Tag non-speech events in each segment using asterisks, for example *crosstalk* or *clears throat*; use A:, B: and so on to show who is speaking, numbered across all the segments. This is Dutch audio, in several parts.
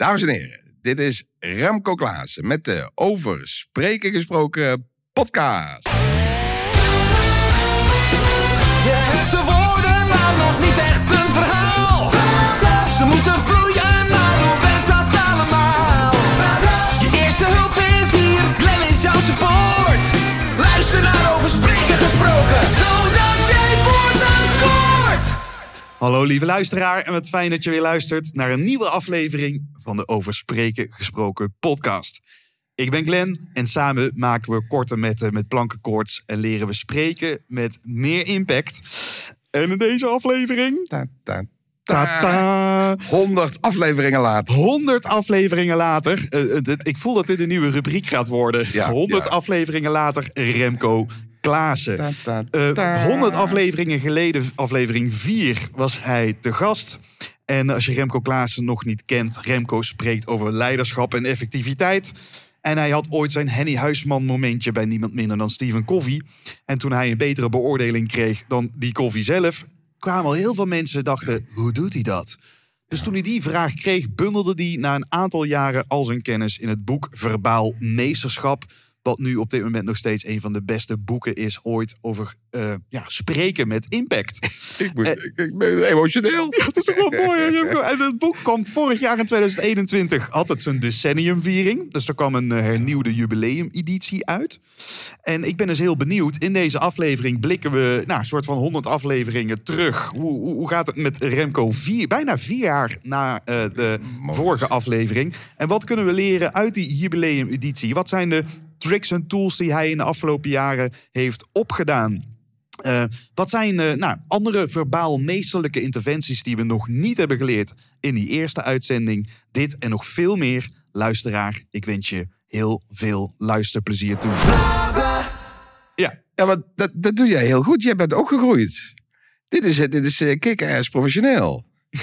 A: Dames en heren, dit is Remco Klaassen met de Over Spreken Gesproken podcast.
B: Je hebt de woorden, maar nog niet echt een verhaal. Ze moeten vloeien, maar hoe werkt dat allemaal? Je eerste hulp is hier, Glenn is jouw support. Luister naar over spreken gesproken,
C: Hallo lieve luisteraar en wat fijn dat je weer luistert naar een nieuwe aflevering van de Over Spreken Gesproken podcast. Ik ben Glenn en samen maken we korte metten met plankenkoorts en leren we spreken met meer impact. En in deze aflevering...
A: Ta, ta, ta.
C: Ta-ta!
A: 100 afleveringen later.
C: 100 afleveringen later. eh, eh, dit- ik voel dat dit een nieuwe rubriek gaat worden.
A: Ja,
C: 100
A: ja.
C: afleveringen later, Remco Klaassen.
A: Ta,
C: Eh,
A: ta.
C: 100 afleveringen geleden, aflevering 4, was hij te gast. En als je Remco Klaassen nog niet kent, Remco spreekt over leiderschap en effectiviteit. En hij had ooit zijn Henny Huisman momentje bij niemand minder dan Stephen Covey. En toen hij een betere beoordeling kreeg dan die Covey zelf, kwamen al heel veel mensen dachten, hoe doet hij dat? Dus toen hij die vraag kreeg, bundelde hij na een aantal jaren al zijn kennis in het boek Verbaal Meesterschap. Wat nu op dit moment nog steeds een van de beste boeken is ooit over eh, ja, spreken met impact. *laughs*
A: Ik, moet, ik, ik ben emotioneel.
C: Dat is toch wel mooi. hè? En het boek kwam vorig jaar in 2021. Had het zijn decenniumviering. Dus er kwam een eh, hernieuwde jubileumeditie uit. En ik ben dus heel benieuwd. In deze aflevering blikken we nou, een soort van 100 afleveringen terug. Hoe, hoe, hoe gaat het met Remco? Vier, bijna vier jaar na eh, de vorige aflevering. En wat kunnen we leren uit die jubileumeditie? Wat zijn de tricks en tools die hij in de afgelopen jaren heeft opgedaan? Eh, wat zijn eh, nou, andere verbaal meesterlijke interventies die we nog niet hebben geleerd in die eerste uitzending? Dit en nog veel meer. Luisteraar, ik wens je heel veel luisterplezier toe. Ja,
A: Ja, maar dat, dat doe jij heel goed. Jij bent ook gegroeid. Dit is, dit is kick-ass professioneel. *laughs*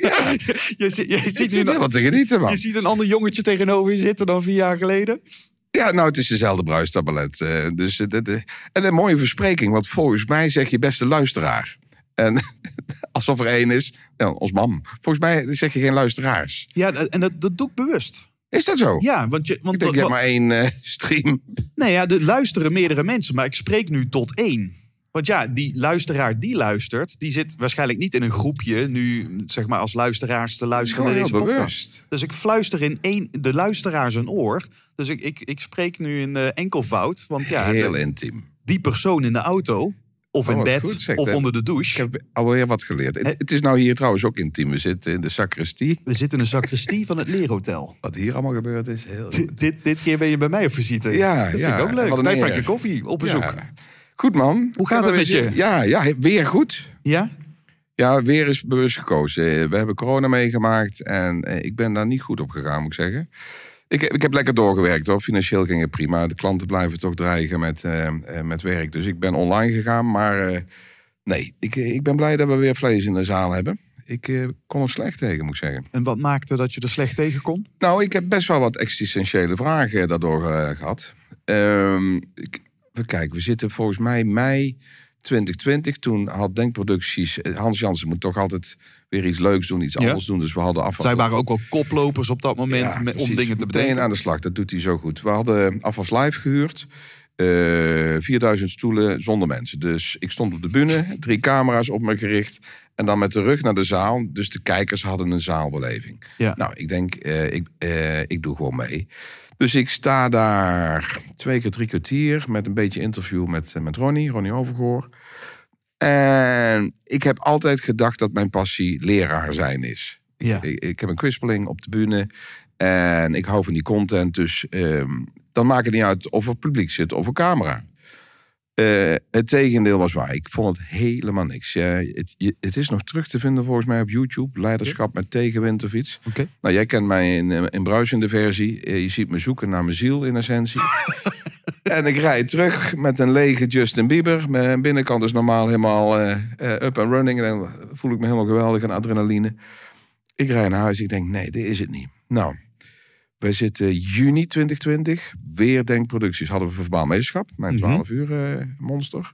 C: je, je, je, ziet nu
A: helemaal te genieten, man.
C: je ziet een ander jongetje tegenover je zitten dan vier jaar geleden.
A: Ja, nou, het is dezelfde bruistablet. eh, dus, eh, eh, en een mooie verspreking, want volgens mij zeg je beste luisteraar. En *laughs* alsof er één is, ja, ons mam. Volgens mij zeg je geen luisteraars.
C: Ja, en dat, dat doe ik bewust.
A: Is dat zo?
C: Ja, want je, want
A: Ik denk, je hebt maar één *laughs* stream.
C: Nee, ja, er luisteren meerdere mensen, maar ik spreek nu tot één. Want ja, die luisteraar die luistert, die zit waarschijnlijk niet in een groepje nu, zeg maar, als luisteraars te luisteren naar deze podcast.
A: bewust.
C: Dus ik fluister in één, de luisteraar zijn oor. Dus ik, ik, ik spreek nu in eh, enkelvoud. Want ja,
A: Heel
C: de-
A: intiem.
C: die persoon in de auto, of
A: Oh,
C: in bed,
A: goed, zeg,
C: of onder de
A: Ik
C: douche.
A: heb alweer wat geleerd. Het, het is nou hier trouwens ook intiem. We zitten in de sacristie.
C: We zitten in de sacristie van het leerhotel. *laughs*
A: Wat hier allemaal gebeurd is, heel
C: dit, dit keer ben je bij mij op visite.
A: Ja,
C: dat vind
A: ja,
C: ik ook leuk. Bij Koffie op bezoek. Ja?
A: Goed man.
C: Hoe gaat het met je?
A: Ja, ja, weer goed.
C: ja?
A: Ja, weer is bewust gekozen. Eh, We hebben corona meegemaakt en eh, ik ben daar niet goed op gegaan, moet ik zeggen. Ik, ik heb lekker doorgewerkt hoor. Financieel ging het prima. De klanten blijven toch dreigen met, eh, met werk. Dus ik ben online gegaan. Maar nee, ik, ik ben blij dat we weer vlees in de zaal hebben. Ik eh, kon er slecht tegen, moet ik zeggen.
C: En wat maakte dat je er slecht tegen kon?
A: Nou, ik heb best wel wat existentiële vragen daardoor eh, gehad. Ehm, ik, we kijken, we zitten volgens mij mei 2020. Toen had Denkproducties... eh, Hans Jansen moet toch altijd weer iets leuks doen, iets
C: Ja.
A: anders doen. Dus we hadden afval...
C: Zij waren ook wel koplopers op dat moment
A: Ja,
C: met- om dingen te bedenken.
A: aan de slag, dat doet hij zo goed. We hadden afwas live gehuurd. eh 4000 stoelen zonder mensen. Dus ik stond op de bühne, drie camera's op me gericht. En dan met de rug naar de zaal. Dus de kijkers hadden een zaalbeleving.
C: Ja.
A: Nou, ik denk, eh, ik, eh, ik doe gewoon mee. Dus ik sta daar twee keer drie kwartier met een beetje interview met, eh, met Ronnie, Ronnie Overgoor. En ik heb altijd gedacht dat mijn passie leraar zijn is.
C: Ja.
A: Ik, ik heb een kwispeling op de bühne en ik hou van die content. Dus ehm, dan maakt het niet uit of er publiek zit of een camera. Eh, het tegendeel was waar. Ik vond het helemaal niks. Het, je- het is nog terug te vinden volgens mij op YouTube. Leiderschap met tegenwind of iets. Nou, jij kent mij in, eh, in bruisende versie. Eh, Je ziet me zoeken naar mijn ziel in essentie. *laughs* en ik rijd terug met een lege Justin Bieber. Mijn binnenkant is normaal helemaal up and running. En dan voel ik me helemaal geweldig aan adrenaline. Ik rijd naar huis. Ik denk, nee, dit is het niet. Nou, wij zitten juni 2020. Weer Denkproducties hadden we verbaal meesterschap. Mijn
C: Mhm.
A: 12 uur eh, monster.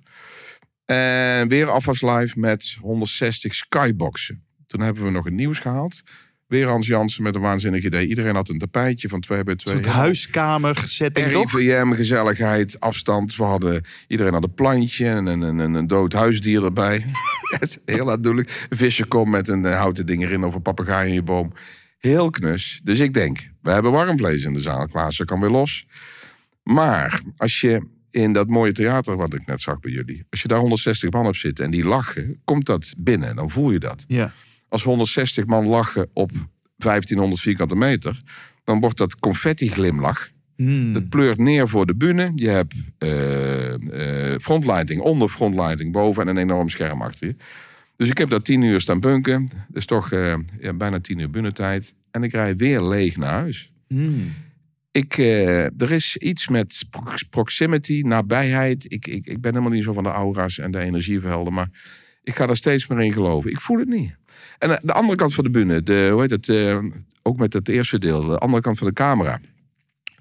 A: En weer afwas live met 160 skyboxen. Toen hebben we nog het nieuws gehaald. Weer Hans Jansen met een waanzinnig idee. Iedereen had een tapijtje van twee bij
C: Een
A: twee.
C: soort huiskamer setting, toch?
A: RIVM, gezelligheid, afstand. We hadden, iedereen had een plantje en een, een, een, een dood huisdier erbij. *laughs* Heel aandoenlijk. Een visje komt met een eh, houten ding erin of een papegaai in je boom. Heel knus. Dus ik denk, we hebben warm vlees in de zaal. Klaassen kan weer los. Maar als je in dat mooie theater wat ik net zag bij jullie... als je daar 160 man op zit en die lachen, komt dat binnen. Dan voel je dat
C: Ja.
A: als 160 man lachen op 1500 vierkante meter, dan wordt dat confetti-glimlach.
C: Hmm.
A: Dat pleurt neer voor de bühne. Je hebt frontlighting onder frontlighting boven en een enorm scherm achter je. Dus ik heb daar tien uur staan bunken. Dus toch eh, ja, bijna tien uur bühnetijd. En ik rij weer leeg naar huis.
C: Hmm.
A: Ik, eh, er is iets met prox- proximity, nabijheid. Ik, ik, ik ben helemaal niet zo van de aura's en de energievelden. Maar ik ga daar steeds meer in geloven. Ik voel het niet. En eh, de andere kant van de bühne, de, hoe heet het, ook met het eerste deel, de andere kant van de camera,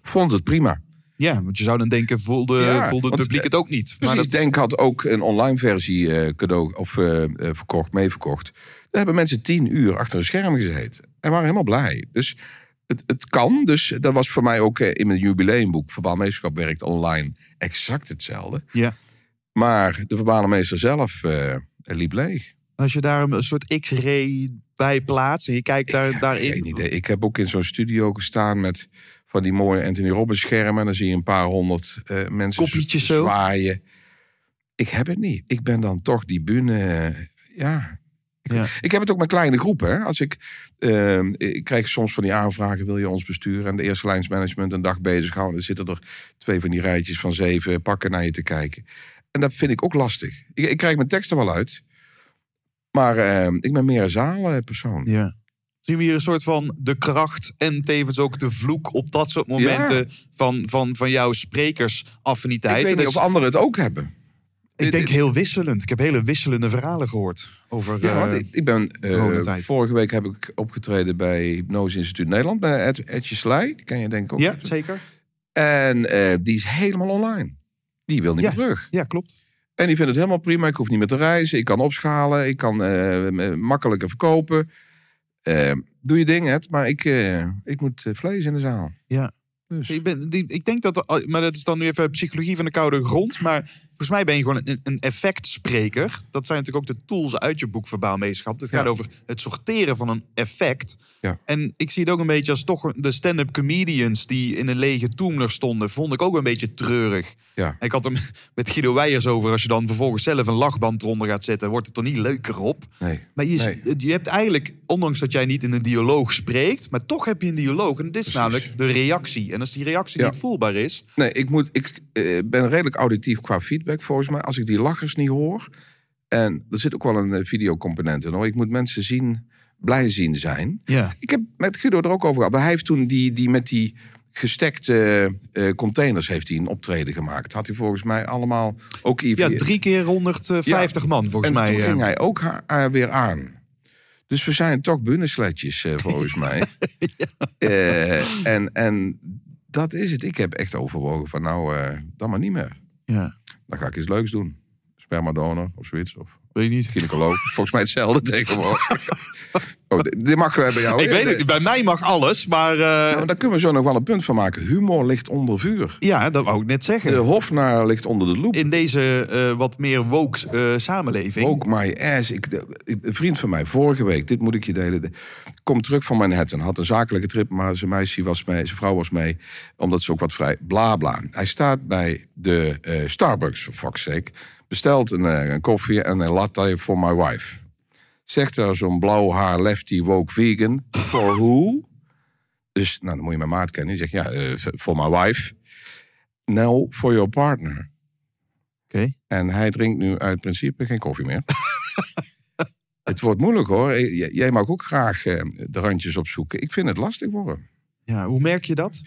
A: vond het prima.
C: Ja, want je zou dan denken, voelde,
A: Ja,
C: voelde het publiek het ook niet. Maar
A: Precies,
C: dat,
A: Denk had ook een online versie eh, cadeau of eh, eh, verkocht, meeverkocht. Daar hebben mensen tien uur achter een scherm gezeten en waren helemaal blij. Dus het, het kan. Dus dat was voor mij ook eh, in mijn jubileumboek. Verbaal Meesterschap werkt online exact hetzelfde.
C: ja.
A: Maar de verbale meester zelf eh, liep leeg.
C: Als je daar een soort X-ray bij plaatst en je kijkt daar, daarin.
A: Geen idee. Ik heb ook in zo'n studio gestaan met van die mooie Anthony Robbins schermen. En dan zie je een paar honderd eh, mensen
C: Koppietjes
A: z-
C: zo.
A: zwaaien. Ik heb het niet. Ik ben dan toch die bühne. eh, ja.
C: Ja.
A: Ik heb het ook met kleine groepen. Hè. Als ik, eh, ik krijg soms van die aanvragen: wil je ons besturen? En de eerste lijnsmanagement een dag bezighouden. Dan zitten er twee van die rijtjes van zeven pakken naar je te kijken. En dat vind ik ook lastig. Ik, ik krijg mijn teksten wel uit. Maar ik ben meer een zaalpersoon.
C: Ja. Zien we hier een soort van de kracht en tevens ook de vloek op dat soort momenten van, van, van jouw sprekersaffiniteit.
A: Ik weet niet
C: Dus
A: of anderen het ook hebben.
C: ik denk heel wisselend. Ik heb hele wisselende verhalen gehoord over.
A: Ja,
C: eh,
A: ik, ben eh, vorige week heb ik opgetreden bij Hypnose Instituut Nederland bij Ed, Edje Slij. Die ken je denk ik ook.
C: ja, zeker.
A: En eh, die is helemaal online. Die wil niet
C: Ja.
A: meer terug.
C: Ja, klopt.
A: En die vindt het helemaal prima. Ik hoef niet meer te reizen. Ik kan opschalen. Ik kan makkelijker verkopen. Eh, doe je ding, Ed. Maar ik, eh, ik moet eh, vlees in de zaal.
C: Ja.
A: Dus.
C: Ik, ben, die, ik denk dat, er- maar dat is dan nu even psychologie van de koude grond. Maar volgens mij ben je gewoon een, een effectspreker. Dat zijn natuurlijk ook de tools uit je boek Verbaal. Het gaat
A: Ja.
C: over het sorteren van een effect.
A: Ja.
C: En ik zie het ook een beetje als toch de stand-up comedians die in een lege Toemler stonden. Vond ik ook een beetje treurig.
A: Ja.
C: Ik had hem met Guido Weijers over. Als je dan vervolgens zelf een lachband eronder gaat zetten, wordt het er niet leuker op.
A: Nee.
C: Maar je,
A: Nee.
C: je hebt eigenlijk, ondanks dat jij niet in een dialoog spreekt, maar toch heb je een dialoog. En dit is namelijk de reactie. En als die reactie niet voelbaar is,
A: Nee, ik, moet, ik eh, ben redelijk auditief qua feedback volgens mij. Als ik die lachers niet hoor. En er zit ook wel een eh, videocomponent in hoor. Ik moet mensen zien, blij zien zijn.
C: ja.
A: Ik heb met Guido er ook over gehad. Maar hij heeft toen die, die met die gestekte eh, containers heeft hij een optreden gemaakt. Had hij volgens mij allemaal ook IV.
C: ja, drie keer 150 man volgens
A: en
C: mij.
A: toen
C: eh.
A: ging hij ook haar, weer aan. Dus we zijn toch bunnesletjes eh, volgens *laughs* mij. Eh, en, en dat is het. Ik heb echt overwogen van nou, eh, dan maar niet meer.
C: ja.
A: Dan ga ik iets leuks doen. Spermadonor of zoiets. Of
C: Weet je niet.
A: gynaecoloog. *laughs* Volgens mij hetzelfde tegenwoordig. *laughs* oh, dit mag bij jou.
C: Ik weet het, bij mij mag alles, maar
A: maar daar kunnen we zo nog wel een punt van maken. Humor ligt onder vuur.
C: ja, dat wou ik net zeggen.
A: De hofnaar ligt onder de loep.
C: In deze eh, wat meer woke eh, samenleving.
A: Woke my ass. Ik, een vriend van mij, vorige week, dit moet ik je delen. de- Komt terug van Manhattan. Had een zakelijke trip, maar zijn meisje was mee. Zijn vrouw was mee. Omdat ze ook wat vrij. Bla bla. Hij staat bij de eh, Starbucks, voor fuck's sake. Bestelt een, eh, een koffie en een latte for my wife. Zegt er zo'n blauw haar lefty woke vegan. For *laughs* who? Dus nou, dan moet je mijn maat kennen. Die zegt ja, eh, for my wife. No, for your partner.
C: Oké.
A: En hij drinkt nu uit principe geen koffie meer. *laughs* het wordt moeilijk hoor. Jij mag ook graag eh, de randjes opzoeken. Ik vind het lastig worden.
C: Ja, hoe merk je dat?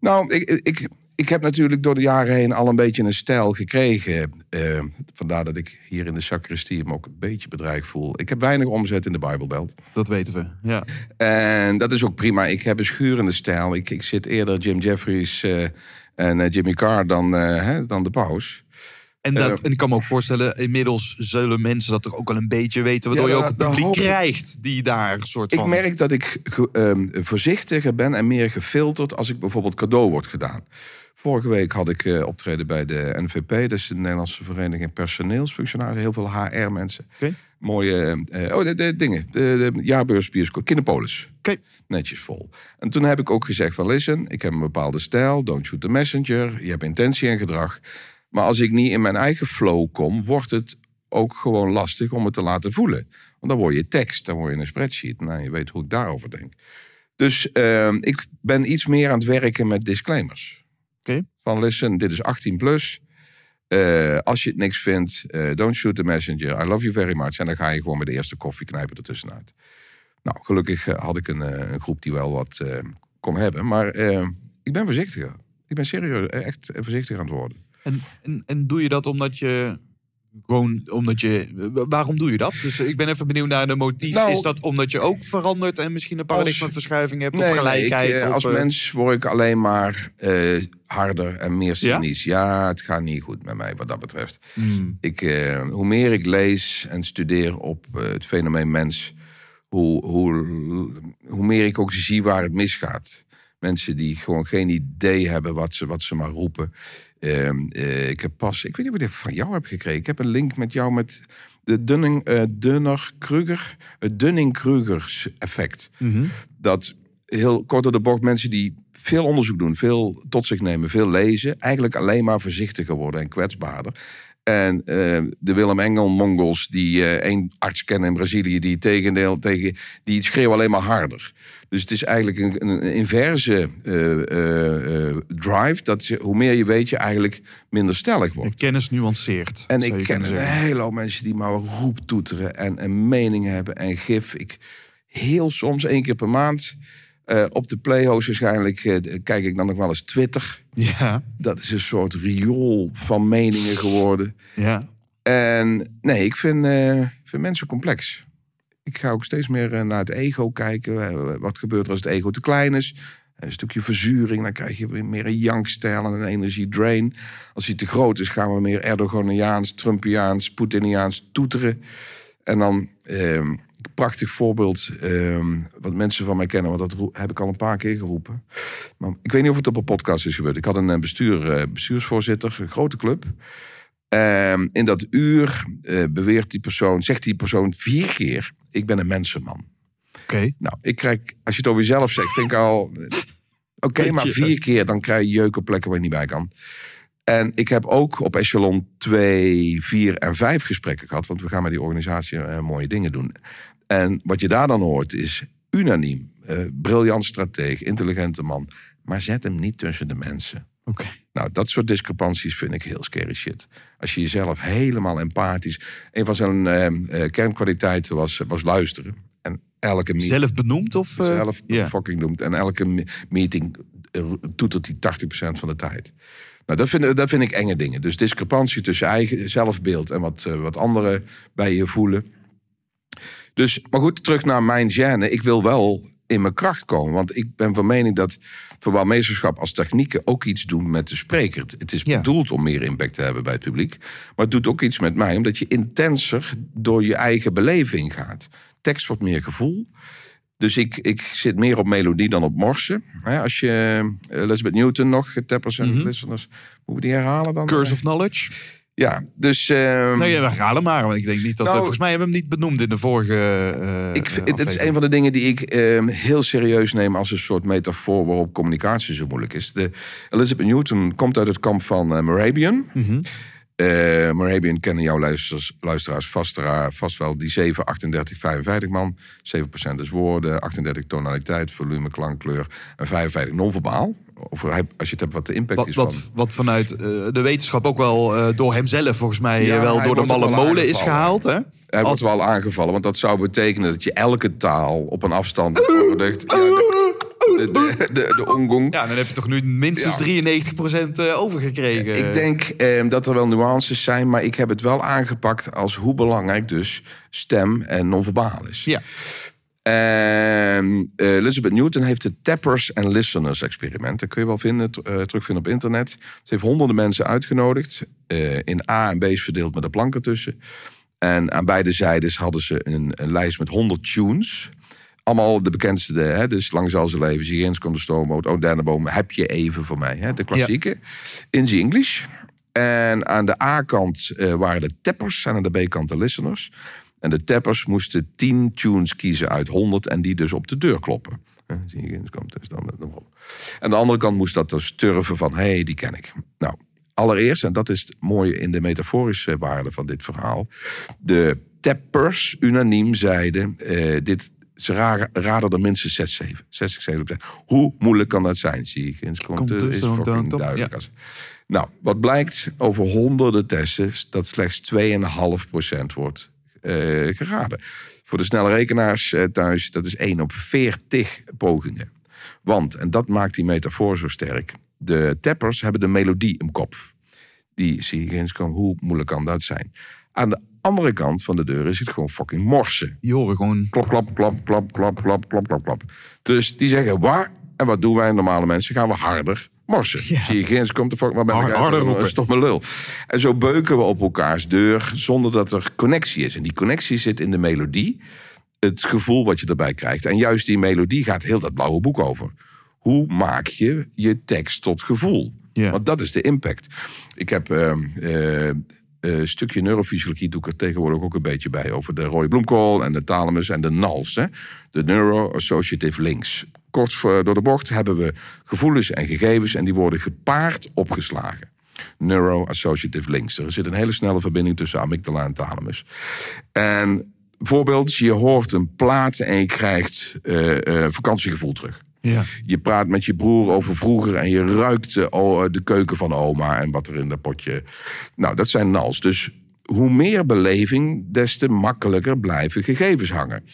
A: Nou, ik, ik, ik heb natuurlijk door de jaren heen al een beetje een stijl gekregen. Eh, vandaar dat ik hier in de sacristie me ook een beetje bedreigd voel. Ik heb weinig omzet in de Bijbelbelt.
C: Dat weten we. Ja.
A: En dat is ook prima. Ik heb een schurende stijl. Ik, ik zit eerder Jim Jeffries eh, en Jimmy Carr dan, hè, dan de paus.
C: En, dat,
A: Eh,
C: en ik kan me ook voorstellen, inmiddels zullen mensen dat toch ook wel een beetje weten. Waardoor
A: Ja,
C: je ook een publiek
A: ik.
C: krijgt die daar een soort
A: Ik
C: van...
A: merk dat ik ehm, voorzichtiger ben en meer gefilterd als ik bijvoorbeeld cadeau wordt gedaan. Vorige week had ik eh, optreden bij de NVP, dat is de Nederlandse Vereniging Personeelsfunctionarissen. Heel veel HR-mensen. Mooie, eh, oh, de, de dingen. De, de jaarbeursbioscoop, Kinderpolis. Netjes vol. En toen heb ik ook gezegd van, listen, ik heb een bepaalde stijl. Don't shoot the messenger. Je hebt intentie en gedrag. Maar als ik niet in mijn eigen flow kom, wordt het ook gewoon lastig om het te laten voelen. Want dan word je tekst, dan word je een spreadsheet. Nou, je weet hoe ik daarover denk. Dus ehm, ik ben iets meer aan het werken met disclaimers.
C: Oké.
A: Van listen, dit is 18 plus. Eh, als je het niks vindt, eh, don't shoot the messenger. I love you very much. En dan ga je gewoon met de eerste koffie knijpen ertussenuit. Nou, gelukkig eh, had ik een, een groep die wel wat kon hebben. Maar eh, ik ben voorzichtiger. Ik ben serieus echt voorzichtiger aan het worden.
C: En, en, en doe je dat omdat je gewoon omdat je waarom doe je dat? Dus ik ben even benieuwd naar de motief.
A: Nou,
C: is dat omdat je ook verandert en misschien een paradigmaverschuiving hebt
A: Nee,
C: op
A: nee,
C: gelijkheid?
A: ik, eh,
C: op,
A: als
C: eh,
A: mens word ik alleen maar eh, harder en meer cynisch. Ja? het gaat niet goed met mij wat dat betreft.
C: hmm,
A: Ik, hoe meer ik lees en studeer op het fenomeen mens, hoe, hoe, hoe meer ik ook zie waar het misgaat. Mensen die gewoon geen idee hebben wat ze, wat ze maar roepen. Ehm, eh, ik heb pas, ik weet niet of ik van jou heb gekregen. Ik heb een link met jou met de Dunning, eh Dunner-Kruger, het Dunning-Kruger effect.
C: mhm.
A: Dat heel kort door de bocht mensen die veel onderzoek doen, veel tot zich nemen, veel lezen, eigenlijk alleen maar voorzichtiger worden en kwetsbaarder. En eh, de Willem Engel Mongols die eh, één arts kennen in Brazilië die tegendeel tegen die schreeuwen alleen maar harder. Dus het is eigenlijk een, een inverse eh, eh, eh, drive dat je, hoe meer je weet je eigenlijk minder stellig wordt.
C: De kennis nuanceert.
A: En ik ken een hele hoop mensen die maar roeptoeteren en een mening hebben en gif. Ik heel soms één keer per maand op de Playhouse waarschijnlijk kijk ik dan nog wel eens Twitter.
C: Ja,
A: Dat is een soort riool van meningen geworden.
C: ja.
A: En nee, ik vind, vind mensen complex. Ik ga ook steeds meer eh, naar het ego kijken. Eh, wat gebeurt er als het ego te klein is? Een stukje verzuring, dan krijg je meer een jankstijl en een energiedrain. Als hij te groot is, gaan we meer Erdoganiaans, Trumpiaans, Poetiniaans toeteren. En dan, ehm, een prachtig voorbeeld, ehm, wat mensen van mij kennen, want dat heb ik al een paar keer geroepen. Maar ik weet niet of het op een podcast is gebeurd. Ik had een eh, bestuur, bestuursvoorzitter, een grote club. Ehm, in dat uur beweert die persoon, zegt die persoon vier keer: Ik ben een mensenman.
C: Oké.
A: Nou, ik krijg, als je het over jezelf zegt, vind ik al. Oké, maar vier keer, dan krijg je jeuk op plekken waar je niet bij kan. En ik heb ook op echelon 2, 4 en 5 gesprekken gehad. Want we gaan met die organisatie eh, mooie dingen doen. En wat je daar dan hoort is unaniem. eh, briljant strateeg, intelligente man. Maar zet hem niet tussen de mensen.
C: Oké.
A: Nou, dat soort discrepanties vind ik heel scary shit. Als je jezelf helemaal empathisch... Een van zijn eh, eh, kernkwaliteiten was, was luisteren. En elke meeting
C: Zelf benoemd of? eh,
A: zelf fucking noemt. En elke me- meeting eh, toetert hij 80% van de tijd. Nou, dat vind, dat vind ik enge dingen. Dus discrepantie tussen eigen zelfbeeld en wat, eh, wat anderen bij je voelen. Dus, maar goed, terug naar mijn gêne. Ik wil wel in mijn kracht komen. Want ik ben van mening dat verbaal meesterschap als technieken ook iets doen met de spreker. Het- is
C: Ja.
A: bedoeld om meer impact te hebben bij het publiek. Maar het doet ook iets met mij, omdat je intenser door je eigen beleving gaat. Tekst wordt meer gevoel. Dus ik, ik zit meer op melodie dan op morsen. Als je eh, Elizabeth Newton nog, tappers en listeners, moeten we die herhalen dan?
C: Curse of Knowledge.
A: Ja, dus... ehm,
C: Nee, we halen maar. Want ik denk niet dat.
A: Nou,
C: eh, volgens mij hebben we hem niet benoemd in de vorige. eh,
A: Ik, het is een van de dingen die ik ehm, heel serieus neem als een soort metafoor waarop communicatie zo moeilijk is. De Elizabeth Newton komt uit het kamp van eh, Morabian.
C: Mhm.
A: Morabian kennen jouw luisteraars, luisteraars vast, vast wel. Die 7, 38, 55 man. 7% is woorden, 38 tonaliteit, volume, klankkleur en 55 non-verbaal. Of hij- als je het hebt wat de impact
C: Wat,
A: is
C: wat,
A: van...
C: wat vanuit eh, de wetenschap ook wel eh, door hemzelf volgens mij
A: Ja,
C: eh, wel door de malle molen is gehaald. Hè?
A: Hij wordt wel aangevallen, want dat zou betekenen dat je elke taal op een afstand. Ja, de, de, de, de, ongong.
C: Ja, dan heb je toch nu minstens
A: Ja.
C: 93% eh, overgekregen.
A: Ik denk eh, dat er wel nuances zijn, maar ik heb het wel aangepakt als hoe belangrijk dus stem en non-verbaal is.
C: Ja.
A: En eh, Elizabeth Newton heeft het Tappers and Listeners experiment. Dat kun je wel vinden, eh, terugvinden op internet. Ze heeft honderden mensen uitgenodigd. eh, in A en B's verdeeld met een plank ertussen. En aan beide zijdes hadden ze een, een lijst met 100 tunes. Allemaal de bekendste, de, hè, dus Lang zal ze leven, Zie eens komt de stoomboot, Oh Dennenboom, Heb je even voor mij, hè, de klassieke. In the English. En aan de A-kant waren de tappers en aan de B-kant de listeners. En de tappers moesten 10 tunes kiezen uit 100 en die dus op de deur kloppen. Zie je komt dus dan op. En de andere kant moest dat dus turven van, hé, hey, die ken ik. Nou, allereerst, en dat is het mooie in de metaforische waarde van dit verhaal. De tappers unaniem zeiden, eh, dit, ze raden, er minstens 6, 7. 60, 70 Hoe moeilijk kan dat zijn? Zie ik eens komt,
C: Komt dus
A: is fucking duidelijk.
C: ja.
A: Als, nou, wat blijkt over honderden testen, dat slechts 2,5% wordt geraden. Voor de snelle rekenaars eh, thuis, dat is 1 op 40 pogingen. Want, en dat maakt die metafoor zo sterk, de tappers hebben de melodie im kopf. Die zie je eens komen, hoe moeilijk kan dat zijn? Aan de andere kant van de deur is het gewoon fucking morsen.
C: Die horen gewoon...
A: Klap, klap, klap, klap, klap, klap, klap, klap, klap. Dus die zeggen waar? En wat doen wij normale mensen? Gaan we harder morsen.
C: Ja.
A: Zie je geen komt de fuck maar bij
C: Hard-
A: elkaar.
C: harder
A: Dat
C: roepen.
A: is toch mijn lul. En zo beuken we op elkaars deur zonder dat er connectie is. En die connectie zit in de melodie. Het gevoel wat je erbij krijgt. En juist die melodie gaat heel dat blauwe boek over. Hoe maak je je tekst tot gevoel?
C: Ja.
A: Want dat is de impact. Ik heb een stukje neurofysiologie doe ik er tegenwoordig ook een beetje bij. Over de rode bloemkool en de thalamus en de NALS. Hè? De Neuro-Associative Links. Kort voor, door de bocht hebben we gevoelens en gegevens en die worden gepaard opgeslagen. Neuro-Associative Links. Er zit een hele snelle verbinding tussen amygdala en thalamus. En bijvoorbeeld, je hoort een plaat en je krijgt eh, eh, vakantiegevoel terug.
C: Ja.
A: Je praat met je broer over vroeger en je ruikt de, de keuken van oma en wat er in dat potje. Nou, dat zijn nals. Dus hoe meer beleving, des te makkelijker blijven gegevens hangen.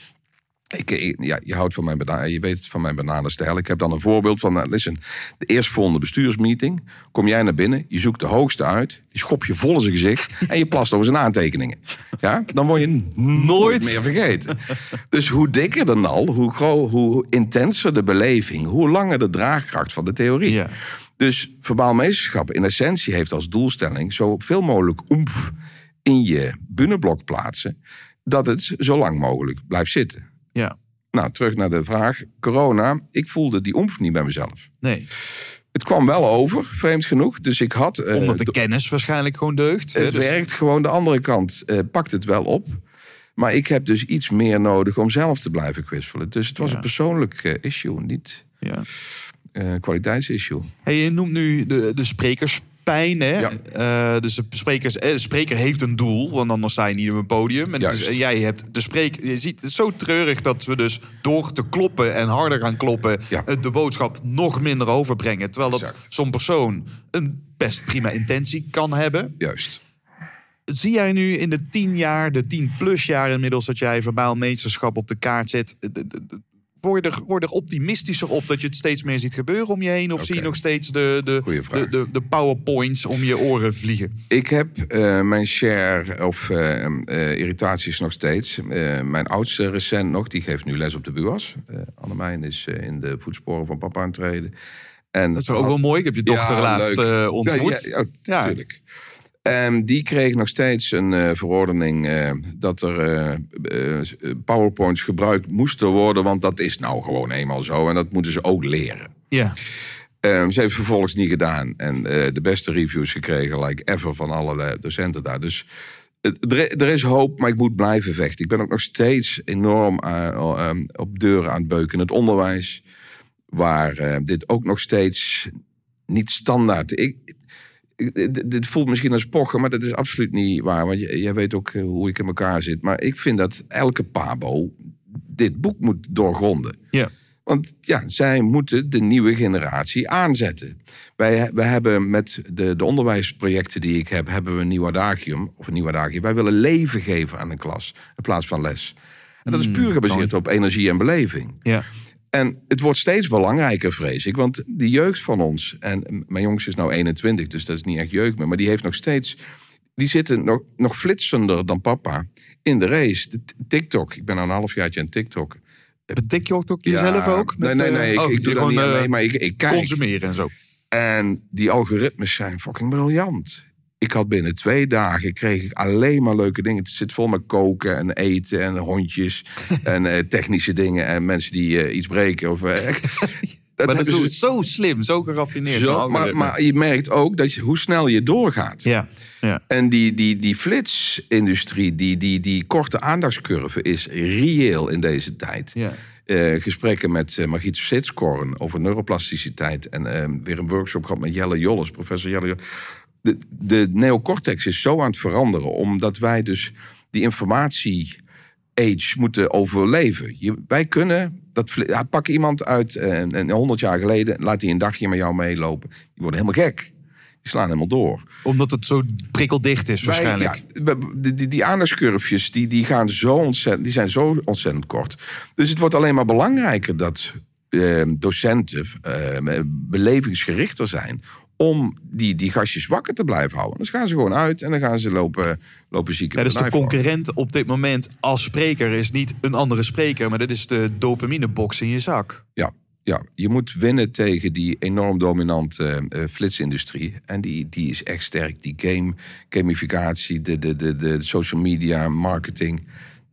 A: Ik, ik- ja, je houdt van mijn bana- je weet van mijn bananenstijl. Ik heb dan een voorbeeld van, nou, listen, de eerstvolgende bestuursmeeting. Kom jij naar binnen, je zoekt de hoogste uit, die schop je vol in zijn gezicht *laughs* en je plast over zijn aantekeningen. Ja, dan word je nooit meer vergeten. Dus hoe dikker de nal, hoe, hoe intenser de beleving, hoe langer de draagkracht van de theorie.
C: Ja.
A: Dus verbaal meesterschap in essentie heeft als doelstelling zo veel mogelijk oemf in je bunneblok plaatsen, dat het zo lang mogelijk blijft zitten.
C: Ja.
A: Nou, terug naar de vraag. Corona, ik voelde die omf niet bij mezelf.
C: Nee.
A: Het kwam wel over, vreemd genoeg. Dus ik had... eh,
C: Omdat de kennis waarschijnlijk gewoon deugt.
A: het
C: Dus-
A: werkt gewoon. De andere kant eh, pakt het wel op. Maar ik heb dus iets meer nodig om zelf te blijven kwispelen. Dus het was
C: Ja.
A: een persoonlijk eh, issue, niet
C: Ja.
A: kwaliteitsissue.
C: Hey, je noemt nu de, de sprekerspijn. Hè?
A: Ja.
C: Eh, dus de, sprekers, eh, de spreker heeft een doel, want anders sta je niet op een podium. En,
A: Juist.
C: en jij hebt de spreker. Je ziet het is zo treurig dat we dus door te kloppen en harder gaan kloppen.
A: Ja.
C: eh, de boodschap nog minder overbrengen. Terwijl dat zo'n persoon een best prima intentie kan hebben.
A: Juist.
C: Zie jij nu in de tien jaar, de tien plus jaar inmiddels, dat jij verbaal meesterschap op de kaart zet? Word je, er, word er optimistischer op dat je het steeds meer ziet gebeuren om je heen? Of zie je nog steeds de, de, de, de, de powerpoints om je oren vliegen?
A: Ik heb eh, mijn share of eh, eh, irritaties nog steeds. Mijn oudste recent nog, die geeft nu les op de BUAS. Annemijn is in de voetsporen van papa aan het treden. En
C: Dat is ook wel mooi. Ik heb je dochter
A: Ja,
C: laatst ontmoet.
A: Ja, ja, ja,
C: Ja.
A: En die kreeg nog steeds een eh, verordening eh, dat er eh, PowerPoints gebruikt moesten worden. Want dat is nou gewoon eenmaal zo. En dat moeten ze ook leren.
C: Ja.
A: Ehm, ze heeft vervolgens niet gedaan. En de beste reviews gekregen, like ever, van alle docenten daar. Dus er, er is hoop, maar ik moet blijven vechten. Ik ben ook nog steeds enorm eh, eh, op deuren aan het beuken in het onderwijs. Waar dit ook nog steeds niet standaard... Ik- dit- dit voelt misschien als pochen, maar dat is absoluut niet waar. Want jij weet ook eh, hoe ik in elkaar zit. Maar ik vind dat elke pabo dit boek moet doorgronden.
C: Ja.
A: Want ja, zij moeten de nieuwe generatie aanzetten. Wij, wij hebben met de, de onderwijsprojecten die ik heb, hebben we een nieuw adagium. Of een nieuw adagium. Wij willen leven geven aan een klas in plaats van les. En dat is puur gebaseerd op energie en beleving.
C: Ja.
A: En het wordt steeds belangrijker, vrees ik. Want de jeugd van ons, en mijn jongste is nou 21, dus dat is niet echt jeugd meer, maar die heeft nog steeds, die zitten nog, nog flitsender dan papa in de race. De TikTok, ik ben al een halfjaartje aan TikTok.
C: Betik je ook jezelf
A: Ja,
C: ook?
A: nee, nee,
C: eh,
A: nee. Ik,
C: oh,
A: ik doe dat niet aan
C: eh,
A: maar ik, ik kijk.
C: consumeren en zo.
A: En die algoritmes zijn fucking briljant. Ik had binnen twee dagen kreeg ik alleen maar leuke dingen. Het zit vol met koken en eten en hondjes *laughs* en eh, technische dingen en mensen die eh, iets breken. Of, eh, *laughs* dat
C: Maar dat is zo slim, zo geraffineerd.
A: zo, maar, maar je merkt ook dat je, hoe snel je doorgaat.
C: ja, ja.
A: En die, die, die flitsindustrie, die, die, die korte aandachtscurve is reëel in deze tijd.
C: ja.
A: Eh, gesprekken met uh, Margriet Sitskorn over neuroplasticiteit. En eh, weer een workshop gehad met Jelle Jolles, professor Jelle Jolles. De, de neocortex is zo aan het veranderen, omdat wij dus die informatie age moeten overleven. Je, wij kunnen, dat, ja, pak iemand uit eh, een een 100 jaar geleden, laat die een dagje met jou meelopen. Die worden helemaal gek. Die slaan helemaal door.
C: Omdat het zo prikkeldicht is
A: Wij-
C: waarschijnlijk.
A: ja, die, die, die aandachtscurfjes die, die, gaan zo ontzettend, die zijn zo ontzettend kort. Dus het wordt alleen maar belangrijker dat eh, docenten eh, belevingsgerichter zijn. Om die, die gastjes wakker te blijven houden. Dan gaan ze gewoon uit en dan gaan ze lopen, lopen zieken.
C: Ja, dus de concurrent op dit moment als spreker is niet een andere spreker, maar dat is de dopaminebox in je zak.
A: Ja, ja, je moet winnen tegen die enorm dominante eh, flitsindustrie. En die, die is echt sterk. Die game, gamificatie, de, de, de, de social media, marketing.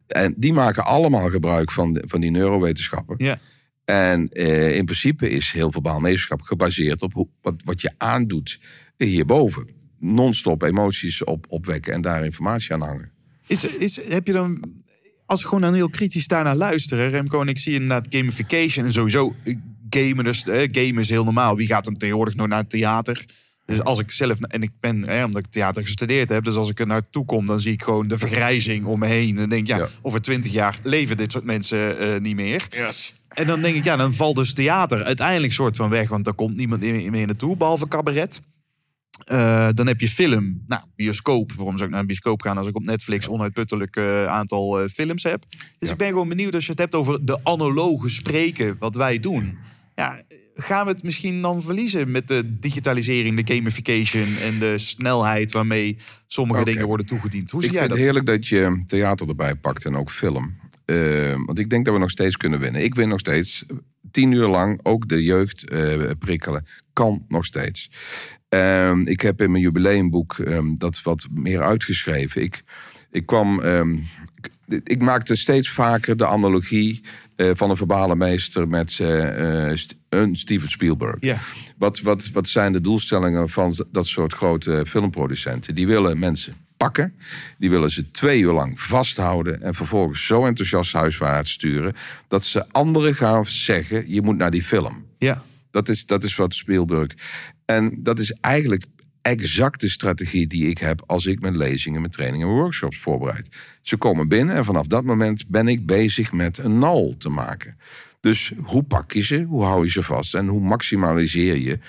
A: En die maken allemaal gebruik van, de- van die neurowetenschappen.
C: Ja.
A: En eh, in principe is heel verbaal wetenschap gebaseerd op hoe, wat, wat je aandoet hierboven. Non-stop emoties op, opwekken en daar informatie aan hangen.
C: Is, is, heb je dan, als ik gewoon dan heel kritisch daarnaar luister, Remco, en ik zie inderdaad gamification en sowieso eh, gamen, dus, eh, gamen is heel normaal. Wie gaat dan tegenwoordig nog naar het theater? Dus als ik zelf, en ik ben, hè, omdat ik theater gestudeerd heb, dus als ik er naartoe kom, dan zie ik gewoon de vergrijzing om me heen. En dan denk Ja. over twintig jaar leven dit soort mensen eh, niet meer.
D: Yes.
C: En dan denk ik, ja, dan valt dus theater uiteindelijk soort van weg, want daar komt niemand meer naartoe, behalve cabaret. Eh, dan heb je film. Nou, bioscoop. Waarom zou ik naar een bioscoop gaan als ik op Netflix onuitputtelijk eh, aantal eh, films heb? Dus
A: Ja.
C: ik ben gewoon benieuwd als je het hebt over de analoge spreken, wat wij doen. Ja, gaan we het misschien dan verliezen met de digitalisering, de gamification en de snelheid waarmee sommige dingen worden toegediend? Hoe
A: Ik
C: zie jij
A: vind
C: dat?
A: het heerlijk dat je theater erbij pakt en ook film. Eh, want ik denk dat we nog steeds kunnen winnen. Ik win nog steeds. Tien uur lang ook de jeugd eh, prikkelen. Kan nog steeds. Ehm, ik heb in mijn jubileumboek ehm, dat wat meer uitgeschreven. Ik, ik kwam. ehm, ik, ik maakte steeds vaker de analogie eh, van een verbale meester met eh, een Steven Spielberg.
C: Ja.
A: Wat, wat, wat zijn de doelstellingen van dat soort grote filmproducenten? Die willen mensen pakken. Die willen ze twee uur lang vasthouden. En vervolgens zo enthousiast huiswaarts sturen. dat ze anderen gaan zeggen: je moet naar die film.
C: Ja.
A: Dat is, dat is wat Spielberg. En dat is eigenlijk exact de strategie die ik heb als ik mijn lezingen, mijn trainingen en workshops voorbereid. Ze komen binnen en vanaf dat moment ben ik bezig met een nal te maken. Dus hoe pak je ze? Hoe hou je ze vast? En hoe maximaliseer je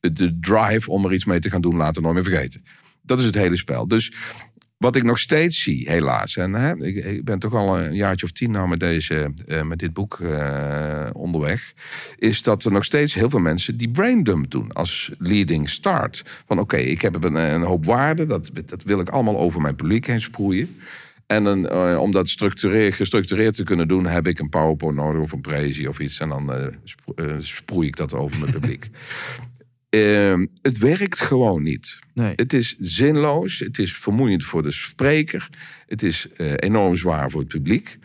A: de drive om er iets mee te gaan doen, later nooit meer vergeten? Dat is het hele spel. Dus wat ik nog steeds zie, helaas, en hè, ik, ben toch al een jaartje of tien nou met, deze, eh, met dit boek eh, onderweg, is dat er nog steeds heel veel mensen die braindump doen als leading start. Van oké, ik heb een, hoop waarden, dat, dat wil ik allemaal over mijn publiek heen sproeien. En eh, om dat structureer, gestructureerd te kunnen doen, heb ik een PowerPoint nodig of een prezi of iets. En dan spro- sproei ik dat over mijn publiek. *laughs* Ehm, het werkt gewoon niet.
C: Nee.
A: Het is zinloos, het is vermoeiend voor de spreker, het is eh, enorm zwaar voor het publiek.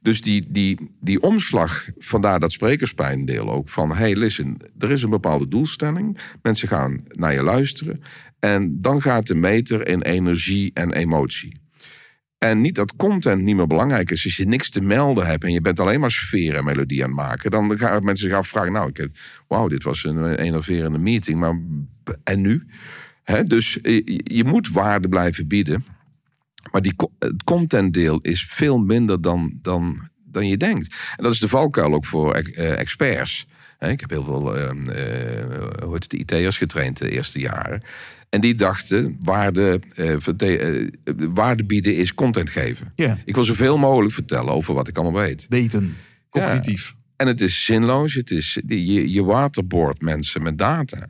A: Dus die, die, die omslag, vandaar dat sprekerspijndeel ook, van hey, listen, er is een bepaalde doelstelling, mensen gaan naar je luisteren en dan gaat de meter in energie en emotie. En niet dat content niet meer belangrijk is. Als je niks te melden hebt en je bent alleen maar sfeer en melodie aan het maken, dan gaan mensen zich afvragen: Nou, wauw, dit was een enerverende meeting, maar en nu? Dus eh, je, moet waarde blijven bieden. Maar die, het contentdeel is veel minder dan, dan, dan je denkt. En dat is de valkuil ook voor eh, experts. Ik heb heel veel heet het, IT'ers getraind de eerste jaren. En die dachten, waarde, eh, waarde bieden is content geven. Ik wil zoveel mogelijk vertellen over wat ik allemaal weet.
C: Weten. Cognitief.
A: En het is zinloos. Het is, je, je waterboort mensen met data.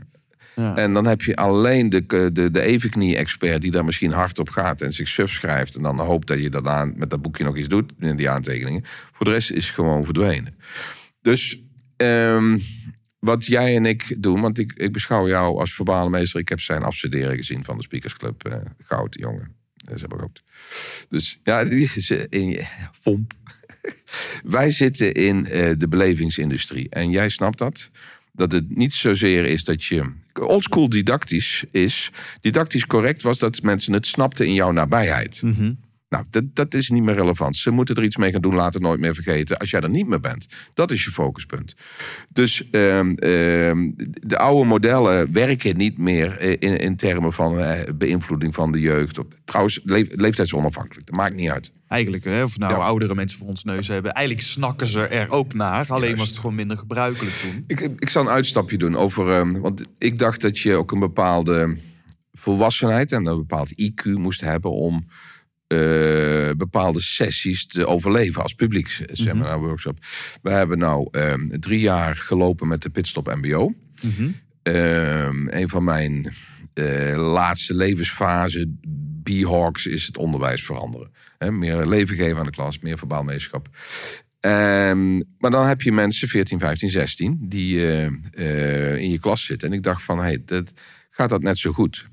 C: Ja.
A: En dan heb je alleen de, de, de evenknie-expert die daar misschien hard op gaat en zich suf schrijft. En dan hoopt dat je daarna met dat boekje nog iets doet in die aantekeningen. Voor de rest is het gewoon verdwenen. Dus ehm, wat jij en ik doen, want ik, ik beschouw jou als verbale meester. Ik heb zijn afstuderen gezien van de Speakers Club. eh, Goud, jongen. Dat is ik ook. Dus ja, eh, in Vomp. *laughs* Wij zitten in eh, de belevingsindustrie. En jij snapt dat. Dat het niet zozeer is dat je. Oldschool didactisch is. Didactisch correct was dat mensen het snapten in jouw nabijheid. Nou, dat, dat is niet meer relevant. Ze moeten er iets mee gaan doen, laten het nooit meer vergeten. Als jij er niet meer bent, dat is je focuspunt. Dus ehm, ehm, de oude modellen werken niet meer in, in termen van eh, beïnvloeding van de jeugd. Trouwens, le leeftijdsonafhankelijk, dat maakt niet uit.
C: Eigenlijk, hè, of nou
A: Ja.
C: oudere mensen voor ons neus hebben. Eigenlijk snakken ze er ook naar. Alleen
A: Juist.
C: was het gewoon minder gebruikelijk toen.
A: Ik, ik zal een uitstapje doen over. ehm, want ik dacht dat je ook een bepaalde volwassenheid en een bepaald IQ moest hebben om eh, bepaalde sessies te overleven als publiek seminar workshop. We hebben nou ehm, drie jaar gelopen met de Pitstop MBO. Ehm, een van mijn eh, laatste levensfase, B-Hawks, is het onderwijs veranderen. Meer leven geven aan de klas, meer verbaal meesterschap. Ehm, maar dan heb je mensen, 14, 15, 16, die eh, in je klas zitten. En ik dacht van, hey, dat, gaat dat net zo goed?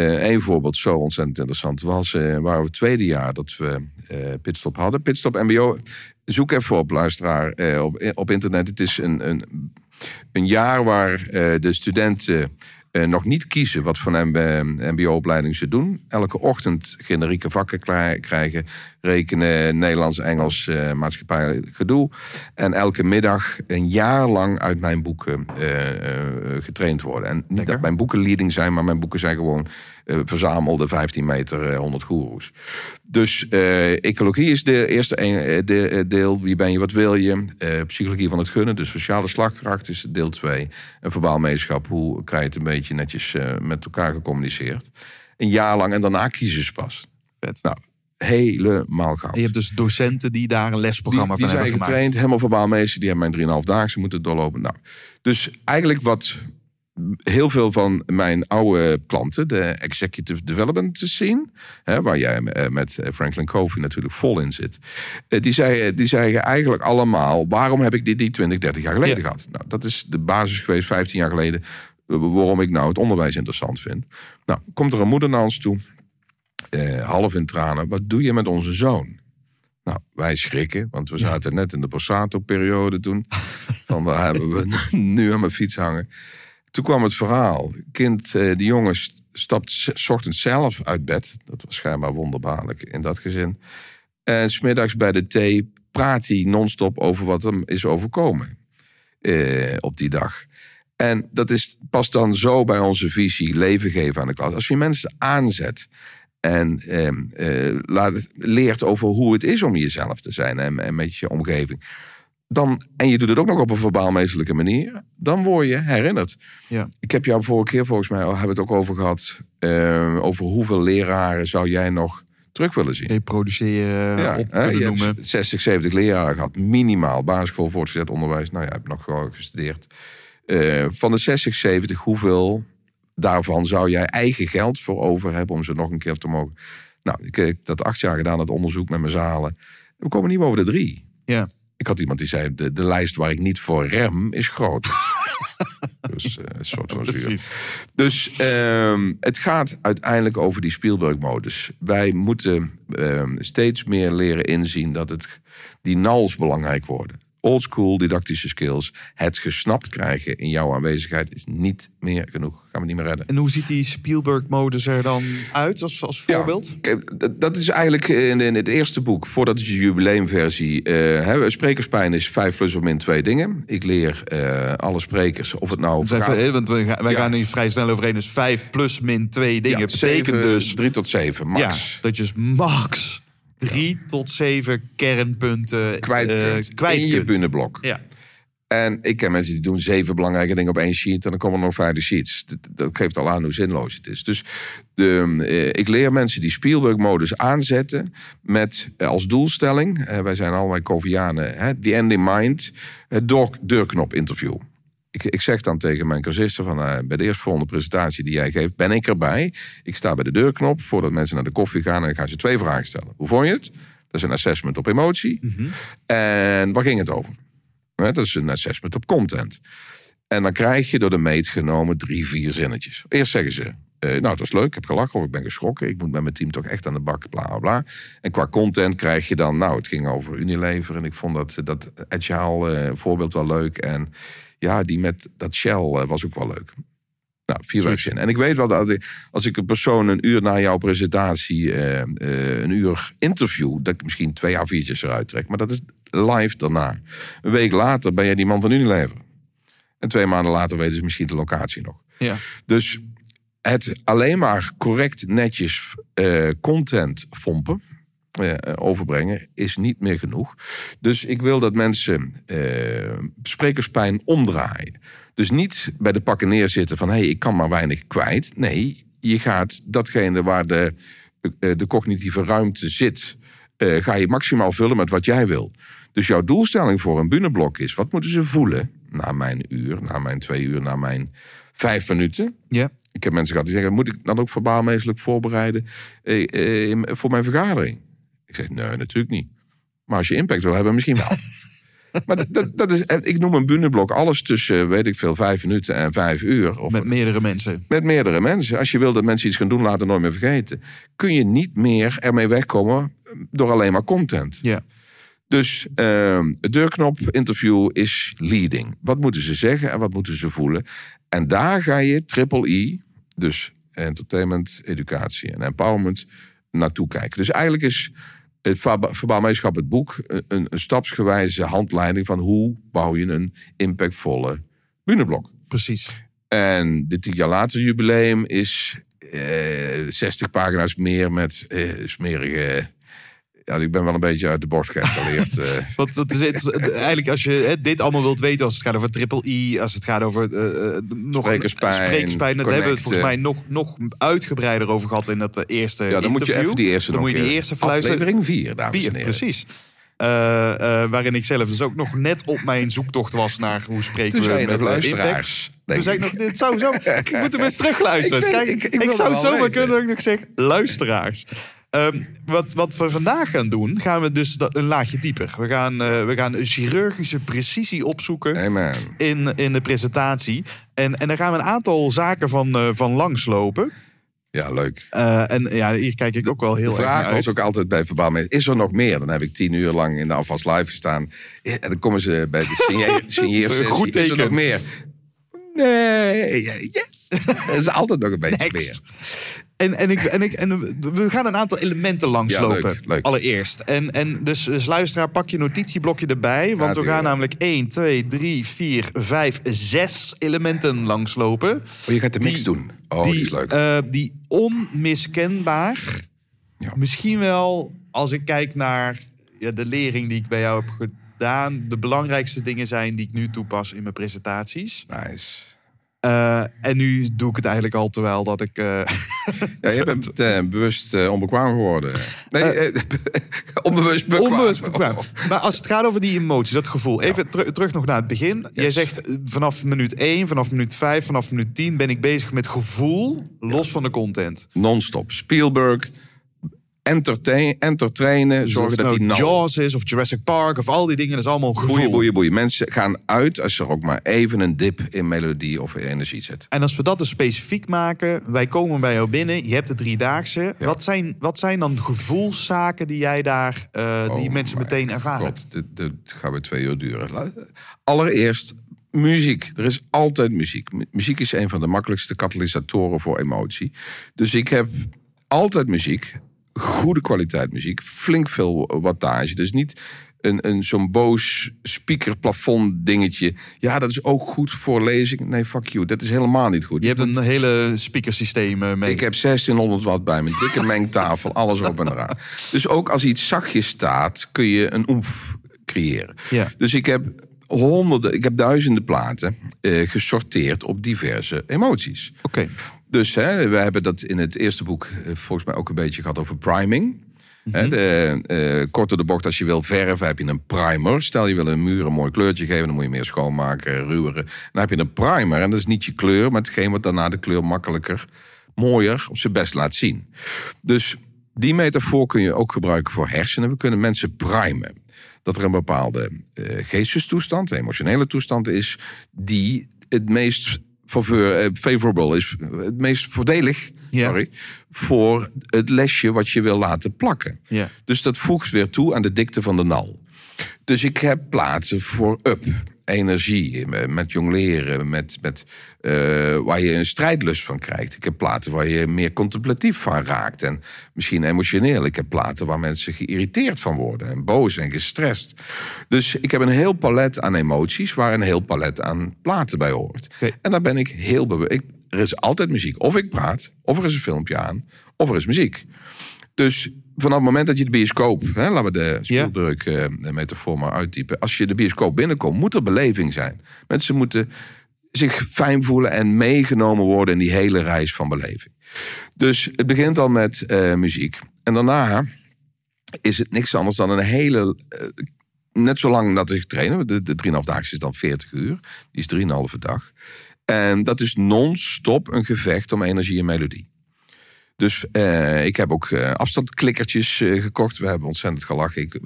A: Eén voorbeeld, zo ontzettend interessant, was eh waren we het tweede jaar dat we eh, Pitstop hadden. Pitstop MBO, zoek even op, luisteraar, eh, op, op internet. Het is een, een, een jaar waar eh, de studenten eh, nog niet kiezen wat voor een MBO-opleiding ze doen. Elke ochtend generieke vakken krijgen. Rekenen, Nederlands, Engels, eh maatschappij, gedoe. En elke middag een jaar lang uit mijn boeken eh, eh, getraind worden. En niet
C: Lekker.
A: dat mijn boeken leading zijn, maar mijn boeken zijn gewoon verzamelde 15 meter, eh, 100 goeroes. Dus ecologie is de eerste een- de, deel. Wie ben je, wat wil je? Psychologie van het gunnen, dus sociale slagkracht is deel 2. En verbaal meeschap, hoe krijg je het een beetje netjes met elkaar gecommuniceerd. Een jaar lang en daarna kiezen ze pas.
C: Vet.
A: Nou, helemaal goud.
C: En je hebt dus docenten die daar een lesprogramma
A: Die, die
C: van
A: zijn
C: hebben
A: getraind,
C: gemaakt.
A: helemaal verbaal meester. Die hebben mijn 3,5 daagse moeten doorlopen. Nou, dus eigenlijk wat heel veel van mijn oude klanten, de executive development scene, hè, waar jij eh, met Franklin Covey natuurlijk vol in zit, eh, die, zei, die zeggen eigenlijk allemaal: waarom heb ik dit niet 20, 30 jaar geleden
C: Ja.
A: gehad? Nou, dat is de basis geweest 15 jaar geleden. eh, Waarom ik nou het onderwijs interessant vind. Nou, komt er een moeder naar ons toe, eh, half in tranen. Wat doe je met onze zoon? Nou, wij schrikken, want we zaten net in de Borsato-periode toen. *laughs* Van waar hebben we nu aan mijn fiets hangen? Toen kwam het verhaal. Kind, eh, die jongen st- stapt ochtends zelf uit bed. Dat was schijnbaar wonderbaarlijk in dat gezin. En smiddags bij de thee praat hij non-stop over wat hem is overkomen eh, op die dag. En dat is, past dan zo bij onze visie leven geven aan de klas. Als je mensen aanzet en ehm, eh, laat leert over hoe het is om jezelf te zijn en, en met je omgeving. Dan, en je doet het ook nog op een verbaalmeestelijke manier, dan word je herinnerd.
C: Ja.
A: Ik heb jou vorige keer volgens mij al hebben we het ook over gehad. eh, over hoeveel leraren zou jij nog terug willen zien?
C: Reproduceren,
A: Ja,
C: op
A: hè, je
C: noemen.
A: hebt 60, 70 leraren gehad, minimaal. Basisschool, voortgezet onderwijs. Nou ja, ik heb nog gewoon gestudeerd. Eh, van de 60, 70, hoeveel daarvan zou jij eigen geld voor over hebben om ze nog een keer te mogen? Nou, ik heb dat acht jaar gedaan, het onderzoek met mijn zalen. We komen niet boven de drie.
C: Ja.
A: Ik had iemand die zei, de, de lijst waar ik niet voor rem is groot. *laughs* dus eh, een soort van zuur. Dus ehm, het gaat uiteindelijk over die Spielberg-modus. Wij moeten ehm, steeds meer leren inzien dat het, die nals belangrijk worden. Oldschool didactische skills. Het gesnapt krijgen in jouw aanwezigheid is niet meer genoeg. Gaan we niet meer redden.
C: En hoe ziet die Spielberg-modus er dan uit als, als voorbeeld?
A: Ja, kijk, dat- is eigenlijk in, in het eerste boek, voordat het je jubileumversie. eh hè, sprekerspijn is 5 plus of min twee dingen. Ik leer eh, alle sprekers, of het nou.
C: Even,
A: gaat-
C: want wij, gaan- wij
A: Ja.
C: gaan hier vrij snel overheen. Dus 5 plus min 2 dingen.
A: ja,
C: betekent
A: zeven,
C: dus
A: drie tot zeven, max.
C: Ja, dat je dus max 3 tot 7 kernpunten
A: kwijt
C: eh, kwijt
A: in je binnenblok.
C: Ja.
A: En ik ken mensen die doen zeven belangrijke dingen op één sheet... en dan komen er nog vijf sheets. Dat, dat geeft al aan hoe zinloos het is. Dus de, eh, ik leer mensen die Spielberg-modus aanzetten... met eh, als doelstelling... wij zijn allemaal Covianen, hè, the end in mind... het door, deurknop-interview. Ik, ik zeg dan tegen mijn cursisten van eh, bij de eerstvolgende presentatie die jij geeft, ben ik erbij. Ik sta bij de deurknop voordat mensen naar de koffie gaan en ik ga ze twee vragen stellen. Hoe vond je het? Dat is een assessment op emotie. En waar ging het over? Dat is een assessment op content. En dan krijg je door de meet genomen drie, vier zinnetjes. Eerst zeggen ze, eh, nou, dat is leuk, ik heb gelachen of ik ben geschrokken. Ik moet met mijn team toch echt aan de bak, bla, bla, bla. En qua content krijg je dan, nou, het ging over Unilever. En ik vond dat, dat agile eh, voorbeeld wel leuk. En ja, die met dat Shell eh, was ook wel leuk. Nou, vier zinnen. En ik weet wel dat als ik een persoon een uur na jouw presentatie, eh, eh, een uur interview, dat ik misschien twee A4'tjes eruit trek. Maar dat is live daarna. Een week later ben jij die man van Unilever. En twee maanden later weten ze misschien de locatie nog.
C: Ja.
A: Dus het alleen maar correct netjes content pompen, overbrengen, is niet meer genoeg. Dus ik wil dat mensen eh, sprekerspijn omdraaien. Dus niet bij de pakken neerzitten van hé, hey, ik kan maar weinig kwijt. Nee, je gaat datgene waar de, eh, de cognitieve ruimte zit, eh, ga je maximaal vullen met wat jij wil. Dus jouw doelstelling voor een bunneblok is: wat moeten ze voelen na mijn uur, na mijn twee uur, na mijn vijf minuten?
C: Ja.
A: Ik heb mensen gehad die zeggen: moet ik dan ook verbaalmeestelijk voorbereiden eh, eh, voor mijn vergadering? Ik zeg: nee, natuurlijk niet. Maar als je impact wil hebben, misschien wel. *laughs* maar dat, dat, is, eh, ik noem een bunneblok alles tussen, weet ik veel, vijf minuten en vijf uur. Of
C: Met meerdere mensen.
A: met meerdere mensen. Als je wil dat mensen iets gaan doen, laten nooit meer vergeten. Kun je niet meer ermee wegkomen door alleen maar content.
C: Ja.
A: Dus het deurknop interview is leading. Wat moeten ze zeggen en wat moeten ze voelen? En daar ga je triple E, dus entertainment, educatie en empowerment, naartoe kijken. Dus eigenlijk is het verba- verbaal meeschap het boek een, een, een stapsgewijze handleiding van hoe bouw je een impactvolle bunneblok.
C: Precies.
A: En dit tien jaar later jubileum is eh 60 pagina's meer met eh, smerige. Ja, ik ben wel een beetje uit de bocht geëscaleerd. *laughs* eh.
C: Want wat is het, eigenlijk als je hè, dit allemaal wilt weten, als het gaat over triple I, als het gaat over eh, eh, nog
A: Sprekerspijn,
C: sprekerspijn, dat hebben we het volgens mij nog, nog uitgebreider over gehad in dat eh, eerste
A: ja, dan moet je
C: interview.
A: even die eerste
C: Dan moet je die eerste.
A: Aflevering 4, dames
C: Vier,
A: en heren.
C: precies. Eh, eh, waarin ik zelf dus ook nog net op mijn zoektocht was naar hoe spreken
A: Toen
C: we met eh,
A: luisteraars.
C: Toen zei ik nog, dit zou zo, *laughs* ik moet hem eens terugluisteren.
A: Ik
C: Kijk,
A: ik-
C: ik,
A: ik wil
C: zou zomaar
A: weten.
C: kunnen dat ik nog zeg, luisteraars. Ehm, wat, wat we vandaag gaan doen, gaan we dus dat, een laagje dieper. We gaan, eh, we gaan een chirurgische precisie opzoeken
A: Amen.
C: in, in de presentatie. En, en daar gaan we een aantal zaken van, eh, van langslopen.
A: Ja, leuk.
C: Eh, en ja, hier kijk ik ook wel heel
A: De
C: erg
A: vraag
C: naar
A: was
C: uit.
A: ook altijd bij verbaal mee. Is er nog meer? Dan heb ik tien uur lang in de afwas live gestaan. En dan komen ze bij de *laughs* signeersessie.
C: Goed
A: Is er nog
C: teken.
A: meer? Nee, yes. *laughs* Er is altijd nog een beetje
C: Next.
A: meer.
C: En, en, ik, en, ik, en we gaan een aantal elementen langslopen.
A: Ja, leuk, leuk.
C: Allereerst. En, en dus, dus luisteraar, pak je notitieblokje erbij. Want we gaan namelijk 1, 2, 3, 4, 5, 6 elementen langslopen.
A: Oh, je gaat de mix
C: Die-
A: doen. Oh,
C: die,
A: die is leuk.
C: eh, die onmiskenbaar,
A: Ja.
C: misschien wel als ik kijk naar ja, de lering die ik bij jou heb gedaan, de belangrijkste dingen zijn die ik nu toepas in mijn presentaties.
A: nice.
C: Eh, en nu doe ik het eigenlijk al terwijl dat ik. eh, *laughs*
A: Ja, je bent eh, bewust onbekwaam geworden. Nee, *laughs* onbewust bekwaam.
C: Onbewust bekwaam.
A: Oh.
C: Maar als het gaat over die emoties, dat gevoel. Even teru- terug nog naar het begin. Jij zegt vanaf minuut 1, vanaf minuut 5, vanaf minuut 10 ben ik bezig met gevoel, los van de content.
A: Non-stop. Spielberg. Entertain, entertainen. Zorgen
C: of
A: dat
C: het
A: die
C: nou
A: nou...
C: Jaws is of Jurassic Park of al die dingen, dat is allemaal gevoel.
A: Boeien, boeien, boeien. Mensen gaan uit als er ook maar even een dip in melodie of energie zit.
C: En als we dat dus specifiek maken, wij komen bij jou binnen, je hebt de driedaagse. Wat, zijn, wat zijn dan gevoelszaken die jij daar, eh, die
A: Oh
C: mensen meteen ervaren?
A: God, dit, dit gaat weer twee uur duren. Allereerst, muziek. Er is altijd muziek. Mu- Muziek is een van de makkelijkste katalysatoren voor emotie. Dus ik heb altijd muziek. Goede kwaliteit muziek. Flink veel wattage. Dus niet een, een, zo'n boos speaker plafond dingetje. Ja, dat is ook goed voor lezing. Nee, fuck you. Dat is helemaal niet goed.
C: Je hebt een hele speakersysteem eh, mee.
A: Ik heb 1600 watt bij me, dikke mengtafel, alles op en eraan. Dus ook als iets zachtjes staat, kun je een oemf creëren.
C: Ja.
A: Dus ik heb honderden, ik heb duizenden platen eh, gesorteerd op diverse emoties.
C: Oké.
A: Dus hè, we hebben dat in het eerste boek eh, volgens mij ook een beetje gehad over priming. Hè, de, eh, kort door de bocht, als je wil verven, heb je een primer. Stel je wil een muur een mooi kleurtje geven, dan moet je meer schoonmaken, ruweren. Dan heb je een primer en dat is niet je kleur, maar hetgeen wat daarna de kleur makkelijker, mooier op zijn best laat zien. Dus die metafoor kun je ook gebruiken voor hersenen. We kunnen mensen primen. Dat er een bepaalde eh, geestestoestand, emotionele toestand is, die het meest eh, favorable is, het meest voordelig sorry, voor het lesje wat je wil laten plakken.
C: Ja.
A: Dus dat voegt weer toe aan de dikte van de nal. Dus ik heb plaatsen voor up, energie, eh, met jongleren, met, met, eh, waar je een strijdlust van krijgt. Ik heb platen waar je meer contemplatief van raakt en misschien emotioneel. Ik heb platen waar mensen geïrriteerd van worden en boos en gestrest. Dus ik heb een heel palet aan emoties waar een heel palet aan platen bij hoort. En daar ben ik heel bewust. Er is altijd muziek. Of ik praat, of er is een filmpje aan, of er is muziek. Dus vanaf het moment dat je de bioscoop, hè, laten we de Spielberg eh, metafoor maar uittypen. Als je de bioscoop binnenkomt, moet er beleving zijn. Mensen moeten zich fijn voelen en meegenomen worden in die hele reis van beleving. Dus het begint al met eh, muziek. En daarna is het niks anders dan een hele. eh, net zo lang dat ik trainen. De, de 3,5 dagen is dan 40 uur. Die is 3,5 dag. En dat is non-stop een gevecht om energie en melodie. Dus eh, ik heb ook eh, afstandklikkertjes eh, gekocht. We hebben ontzettend gelachen. Ik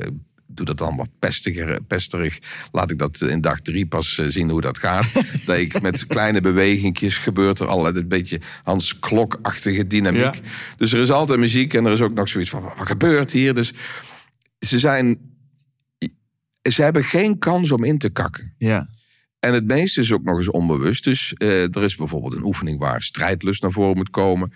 A: doe dat dan wat pestiger, pesterig. Laat ik dat in dag drie pas zien hoe dat gaat. *laughs* dat ik met kleine bewegingjes gebeurt er al een beetje Hans Klok-achtige dynamiek.
C: Ja.
A: Dus er is altijd muziek en er is ook nog zoiets van wat gebeurt hier? Dus ze zijn. Ze hebben geen kans om in te kakken.
C: Ja.
A: En het meeste is ook nog eens onbewust. Dus er is bijvoorbeeld een oefening waar strijdlust naar voren moet komen.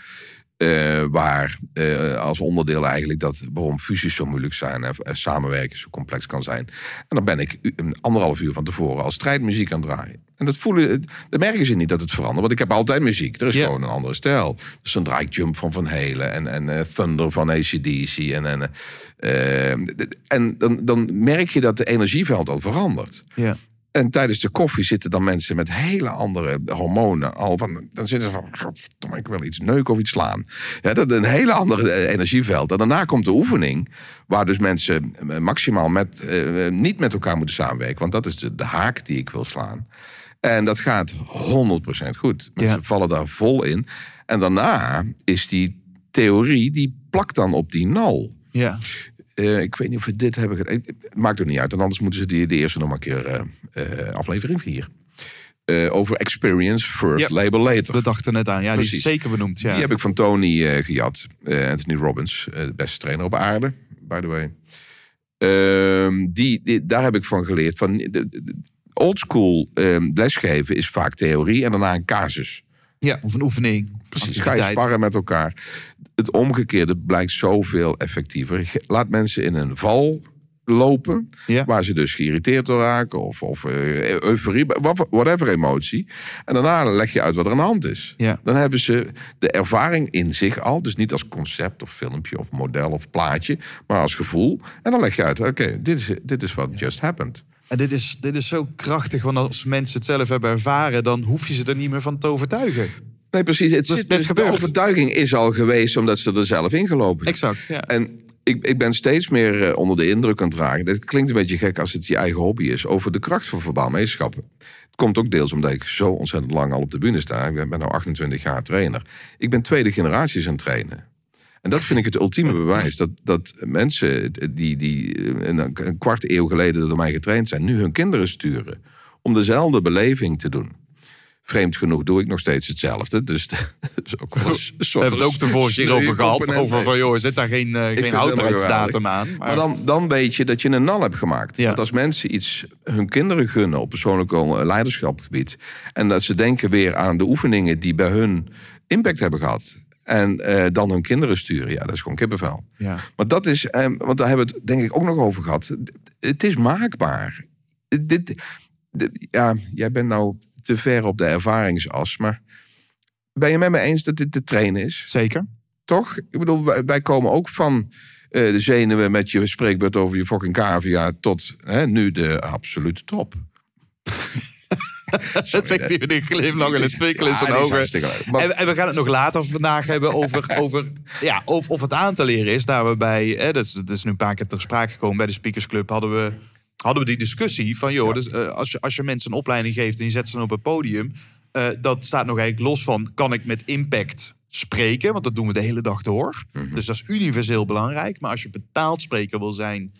A: Eh, waar eh, als onderdeel eigenlijk dat waarom fusies zo moeilijk zijn en en samenwerken zo complex kan zijn. En dan ben ik anderhalf uur van tevoren al strijdmuziek aan het draaien. En dat voelen, dat merken ze niet dat het verandert, want ik heb altijd muziek. Er is gewoon een andere stijl. Dus dan draai ik Jump van Van Halen en, en eh, Thunder van ACDC. En, en, eh, eh, en dan, dan merk je dat de energieveld al verandert.
C: Ja.
A: En tijdens de koffie zitten dan mensen met hele andere hormonen. Al van, dan zitten ze van, ik wil iets neuken of iets slaan. Ja, dat is een hele andere eh, energieveld. En daarna komt de oefening, waar dus mensen eh, maximaal met, eh, niet met elkaar moeten samenwerken. Want dat is de, de haak die ik wil slaan. En dat gaat 100% goed. Mensen
C: Ja.
A: vallen daar vol in. En daarna is die theorie, die plakt dan op die nal.
C: Ja.
A: Eh, ik weet niet of we dit hebben gedaan. Het Maakt ook niet uit. En anders moeten ze die, de eerste nog maar een keer eh, eh, aflevering 4. over experience first,
C: Ja.
A: label later.
C: We dachten net aan. Ja, die is zeker benoemd. Ja.
A: Die heb ik van Tony gejat. Anthony Robbins, de beste trainer op aarde, by the way. Ehm, die, die- daar heb ik van geleerd. Van, de, de- oldschool ehm, lesgeven is vaak theorie en daarna een casus.
C: ja, of een oefening.
A: Precies, ga je sparren met elkaar. Het omgekeerde blijkt zoveel effectiever. Laat mensen in een val lopen,
C: Ja.
A: waar ze dus geïrriteerd door raken of, of eh, euforie, whatever emotie. En daarna leg je uit wat er aan de hand is.
C: Ja.
A: Dan hebben ze de ervaring in zich al, dus niet als concept of filmpje of model of plaatje, maar als gevoel. En dan leg je uit, oké, dit is dit is wat just happened.
C: En dit is, dit is zo krachtig, want als mensen het zelf hebben ervaren, dan hoef je ze er niet meer van te overtuigen.
A: Nee, precies. Het
C: net
A: dus de overtuiging is al geweest omdat ze er zelf ingelopen zijn.
C: Exact. Ja.
A: En ik, ik ben steeds meer eh, onder de indruk aan het dragen. Dat klinkt een beetje gek als het je eigen hobby is. Over de kracht van verbaal meesterschappen. Het komt ook deels omdat ik zo ontzettend lang al op de bühne sta. Ik ben, ben nu 28 jaar trainer. Ik ben tweede generaties aan het trainen. En dat vind ik het ultieme *laughs* bewijs. Dat, dat mensen die, die eh, een, een kwart eeuw geleden door mij getraind zijn... nu hun kinderen sturen om dezelfde beleving te doen. Vreemd genoeg doe ik nog steeds hetzelfde. Dus *laughs* dat is ook wel een
C: We
A: soort
C: hebben het ook de vorige keer over gehad. Over van, joh, zit daar geen,
A: vind
C: geen houdbaarheidsdatum aan. Maar,
A: Maar dan, dan weet je dat je een nal hebt gemaakt.
C: Ja.
A: Want als mensen iets hun kinderen gunnen op persoonlijk eh, leiderschapgebied. En dat ze denken weer aan de oefeningen die bij hun impact hebben gehad. En eh, dan hun kinderen sturen. Ja, dat is gewoon kippenvel.
C: ja.
A: Maar dat is, eh, want daar hebben we het denk ik ook nog over gehad. Het is maakbaar. Dit, dit- ja, jij bent nou te ver op de ervaringsas. Maar ben je met me eens dat dit te trainen is?
C: Zeker.
A: Toch? Ik bedoel, wij, komen ook van eh, de zenuwen met je spreekbeurt over je fucking cavia tot hè, nu de absolute top. *laughs*
C: dat zegt hij met een glimlach en een twinkel in
A: Ja,
C: zijn
A: die is
C: ogen.
A: hartstikke leuk. Maar-
C: En, en we gaan het nog later vandaag hebben over, *laughs* over ja, of, of het aan te leren is. Daar we bij, hè, dat, is, dat is nu een paar keer ter sprake gekomen bij de Speakers Club, hadden we, hadden we die discussie van, joh, dus, eh, als, je, als je mensen een opleiding geeft en je zet ze dan op het podium, eh, dat staat nog eigenlijk los van, kan ik met impact spreken? Want dat doen we de hele dag door.
A: Mhm.
C: Dus dat is universeel belangrijk. Maar als je betaald spreker wil zijn,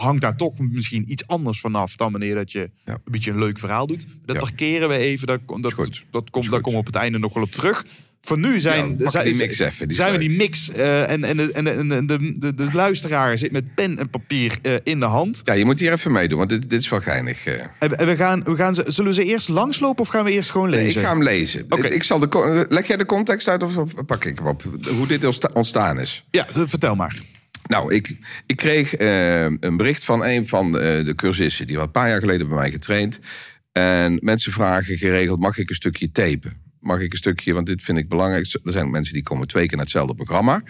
C: hangt daar toch misschien iets anders vanaf dan wanneer dat je
A: Ja.
C: een beetje een leuk verhaal doet. Dat
A: Ja.
C: parkeren we even. Dat, dat, dat, komt, daar komen we op het einde nog wel op terug. Voor nu zijn,
A: Ja,
C: zijn,
A: die mix even, die
C: zijn we die mix. eh, en en, de, en, de, en de, de, luisteraar zit met pen en papier eh, in de hand.
A: Ja, je moet hier even meedoen, want dit, dit is wel geinig. eh.
C: En, en we gaan, we gaan, ze- zullen we ze eerst langslopen of gaan we eerst gewoon
A: Nee,
C: lezen?
A: ik ga hem lezen.
C: Oké.
A: Ik zal de, leg jij de context uit of pak ik hem op? Hoe dit ontsta- ontstaan is.
C: Ja, vertel maar.
A: Nou, ik, ik kreeg eh, een bericht van een van eh, de cursisten. Die was een paar jaar geleden bij mij getraind. En mensen vragen geregeld, mag ik een stukje tapen? Mag ik een stukje, want dit vind ik belangrijk. Er zijn mensen die komen twee keer naar hetzelfde programma.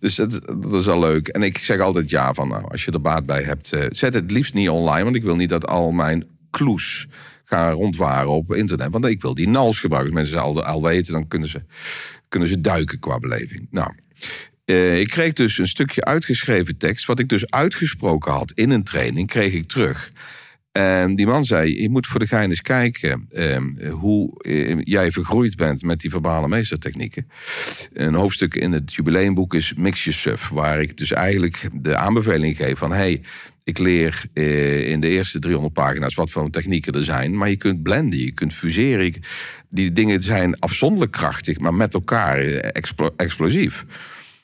A: Dus dat, is al leuk. En ik zeg altijd ja van, nou, als je er baat bij hebt... eh, zet het liefst niet online, want ik wil niet dat al mijn kloes gaan rondwaren op internet. Want ik wil die nals gebruiken. Mensen al, al weten, dan kunnen ze, kunnen ze duiken qua beleving. Nou, eh, ik kreeg dus een stukje uitgeschreven tekst, wat ik dus uitgesproken had in een training, kreeg ik terug. En die man zei: Je moet voor de gein eens kijken eh, hoe eh, jij vergroeid bent met die verbale meestertechnieken. Een hoofdstuk in het jubileumboek is Mix Your Suf, waar ik dus eigenlijk de aanbeveling geef van: hey, ik leer eh, in de eerste 300 pagina's wat voor technieken er zijn, maar je kunt blenden, je kunt fuseren. Die dingen zijn afzonderlijk krachtig, maar met elkaar explo- explosief.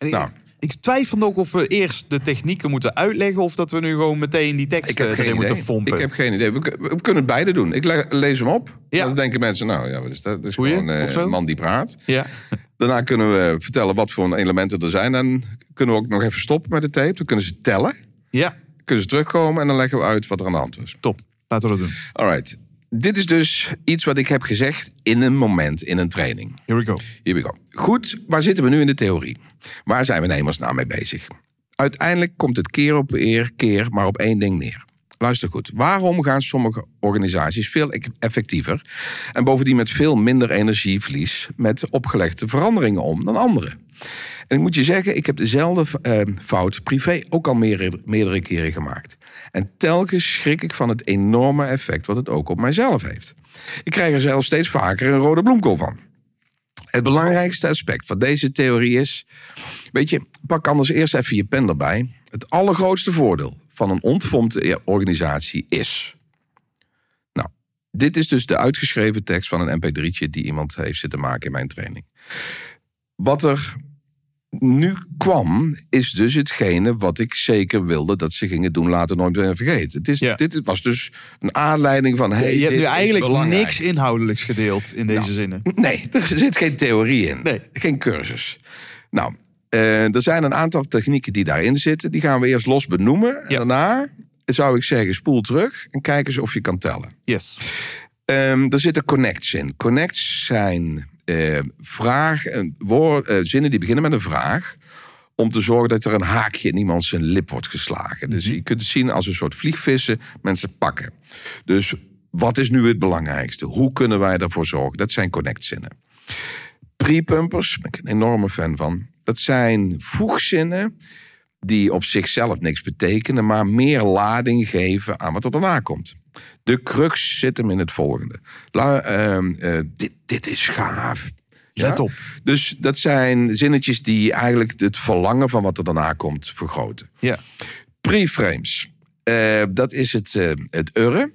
A: Nou.
C: Ik twijfel ook of we eerst de technieken moeten uitleggen... of dat we nu gewoon meteen die tekst erin
A: idee.
C: moeten fompen.
A: Ik heb geen idee. We, kun- we kunnen het beide doen. Ik le- lees hem op.
C: Ja.
A: Dan denken mensen, nou ja, wat is dat? Dat is
C: Goeie,
A: gewoon eh, een man die praat.
C: Ja. *laughs*
A: Daarna kunnen we vertellen wat voor elementen er zijn. Dan kunnen we ook nog even stoppen met de tape. Dan kunnen ze tellen.
C: ja,
A: Kunnen ze terugkomen en dan leggen we uit wat er aan de hand was.
C: top. Laten we dat doen.
A: Alright. Dit is dus iets wat ik heb gezegd in een moment, in een training.
C: Here we go.
A: Here we go. Goed, waar zitten we nu in de theorie? Waar zijn we in hemelsnaam mee bezig? Uiteindelijk komt het keer op eer, keer maar op één ding neer. Luister goed. Waarom gaan sommige organisaties veel e- effectiever en bovendien met veel minder energieverlies met opgelegde veranderingen om dan anderen? En ik moet je zeggen, ik heb dezelfde eh, fout privé ook al meerdere, meerdere keren gemaakt. En telkens schrik ik van het enorme effect wat het ook op mijzelf heeft. Ik krijg er zelfs steeds vaker een rode bloemkool van. Het belangrijkste aspect van deze theorie is... Weet je, pak anders eerst even je pen erbij. Het allergrootste voordeel van een ontvormde organisatie is... Nou, dit is dus de uitgeschreven tekst van een mp3'tje... die iemand heeft zitten maken in mijn training. Wat er nu kwam, is dus hetgene wat ik zeker wilde dat ze gingen doen, later nooit meer vergeten. Het is,
C: Ja.
A: Dit was dus een aanleiding van... Hey,
C: je hebt
A: dit
C: nu eigenlijk
A: belangrijk.
C: niks inhoudelijks gedeeld in deze zinnen.
A: Nee, er zit geen theorie in.
C: Nee.
A: Geen cursus. Nou, eh, er zijn een aantal technieken die daarin zitten. Die gaan we eerst los benoemen. En daarna zou ik zeggen, spoel terug en kijk eens of je kan tellen.
C: Yes.
A: Ehm, er zitten connects in. Connects zijn eh, vragen, woord, eh, zinnen die beginnen met een vraag. Om te zorgen dat er een haakje in iemand zijn lip wordt geslagen. Dus je kunt het zien als een soort vliegvissen mensen pakken. Dus wat is nu het belangrijkste? Hoe kunnen wij ervoor zorgen? Dat zijn connectzinnen. Pre-pumpers, ben ik een enorme fan van. Dat zijn voegzinnen die op zichzelf niks betekenen, maar meer lading geven aan wat er daarna komt. De crux zit hem in het volgende. La, ehm, eh, dit, dit is gaaf.
C: Let op.
A: Dus dat zijn zinnetjes die eigenlijk het verlangen van wat er daarna komt vergroten.
C: Ja.
A: Preframes. Eh, dat is het, eh, het urre.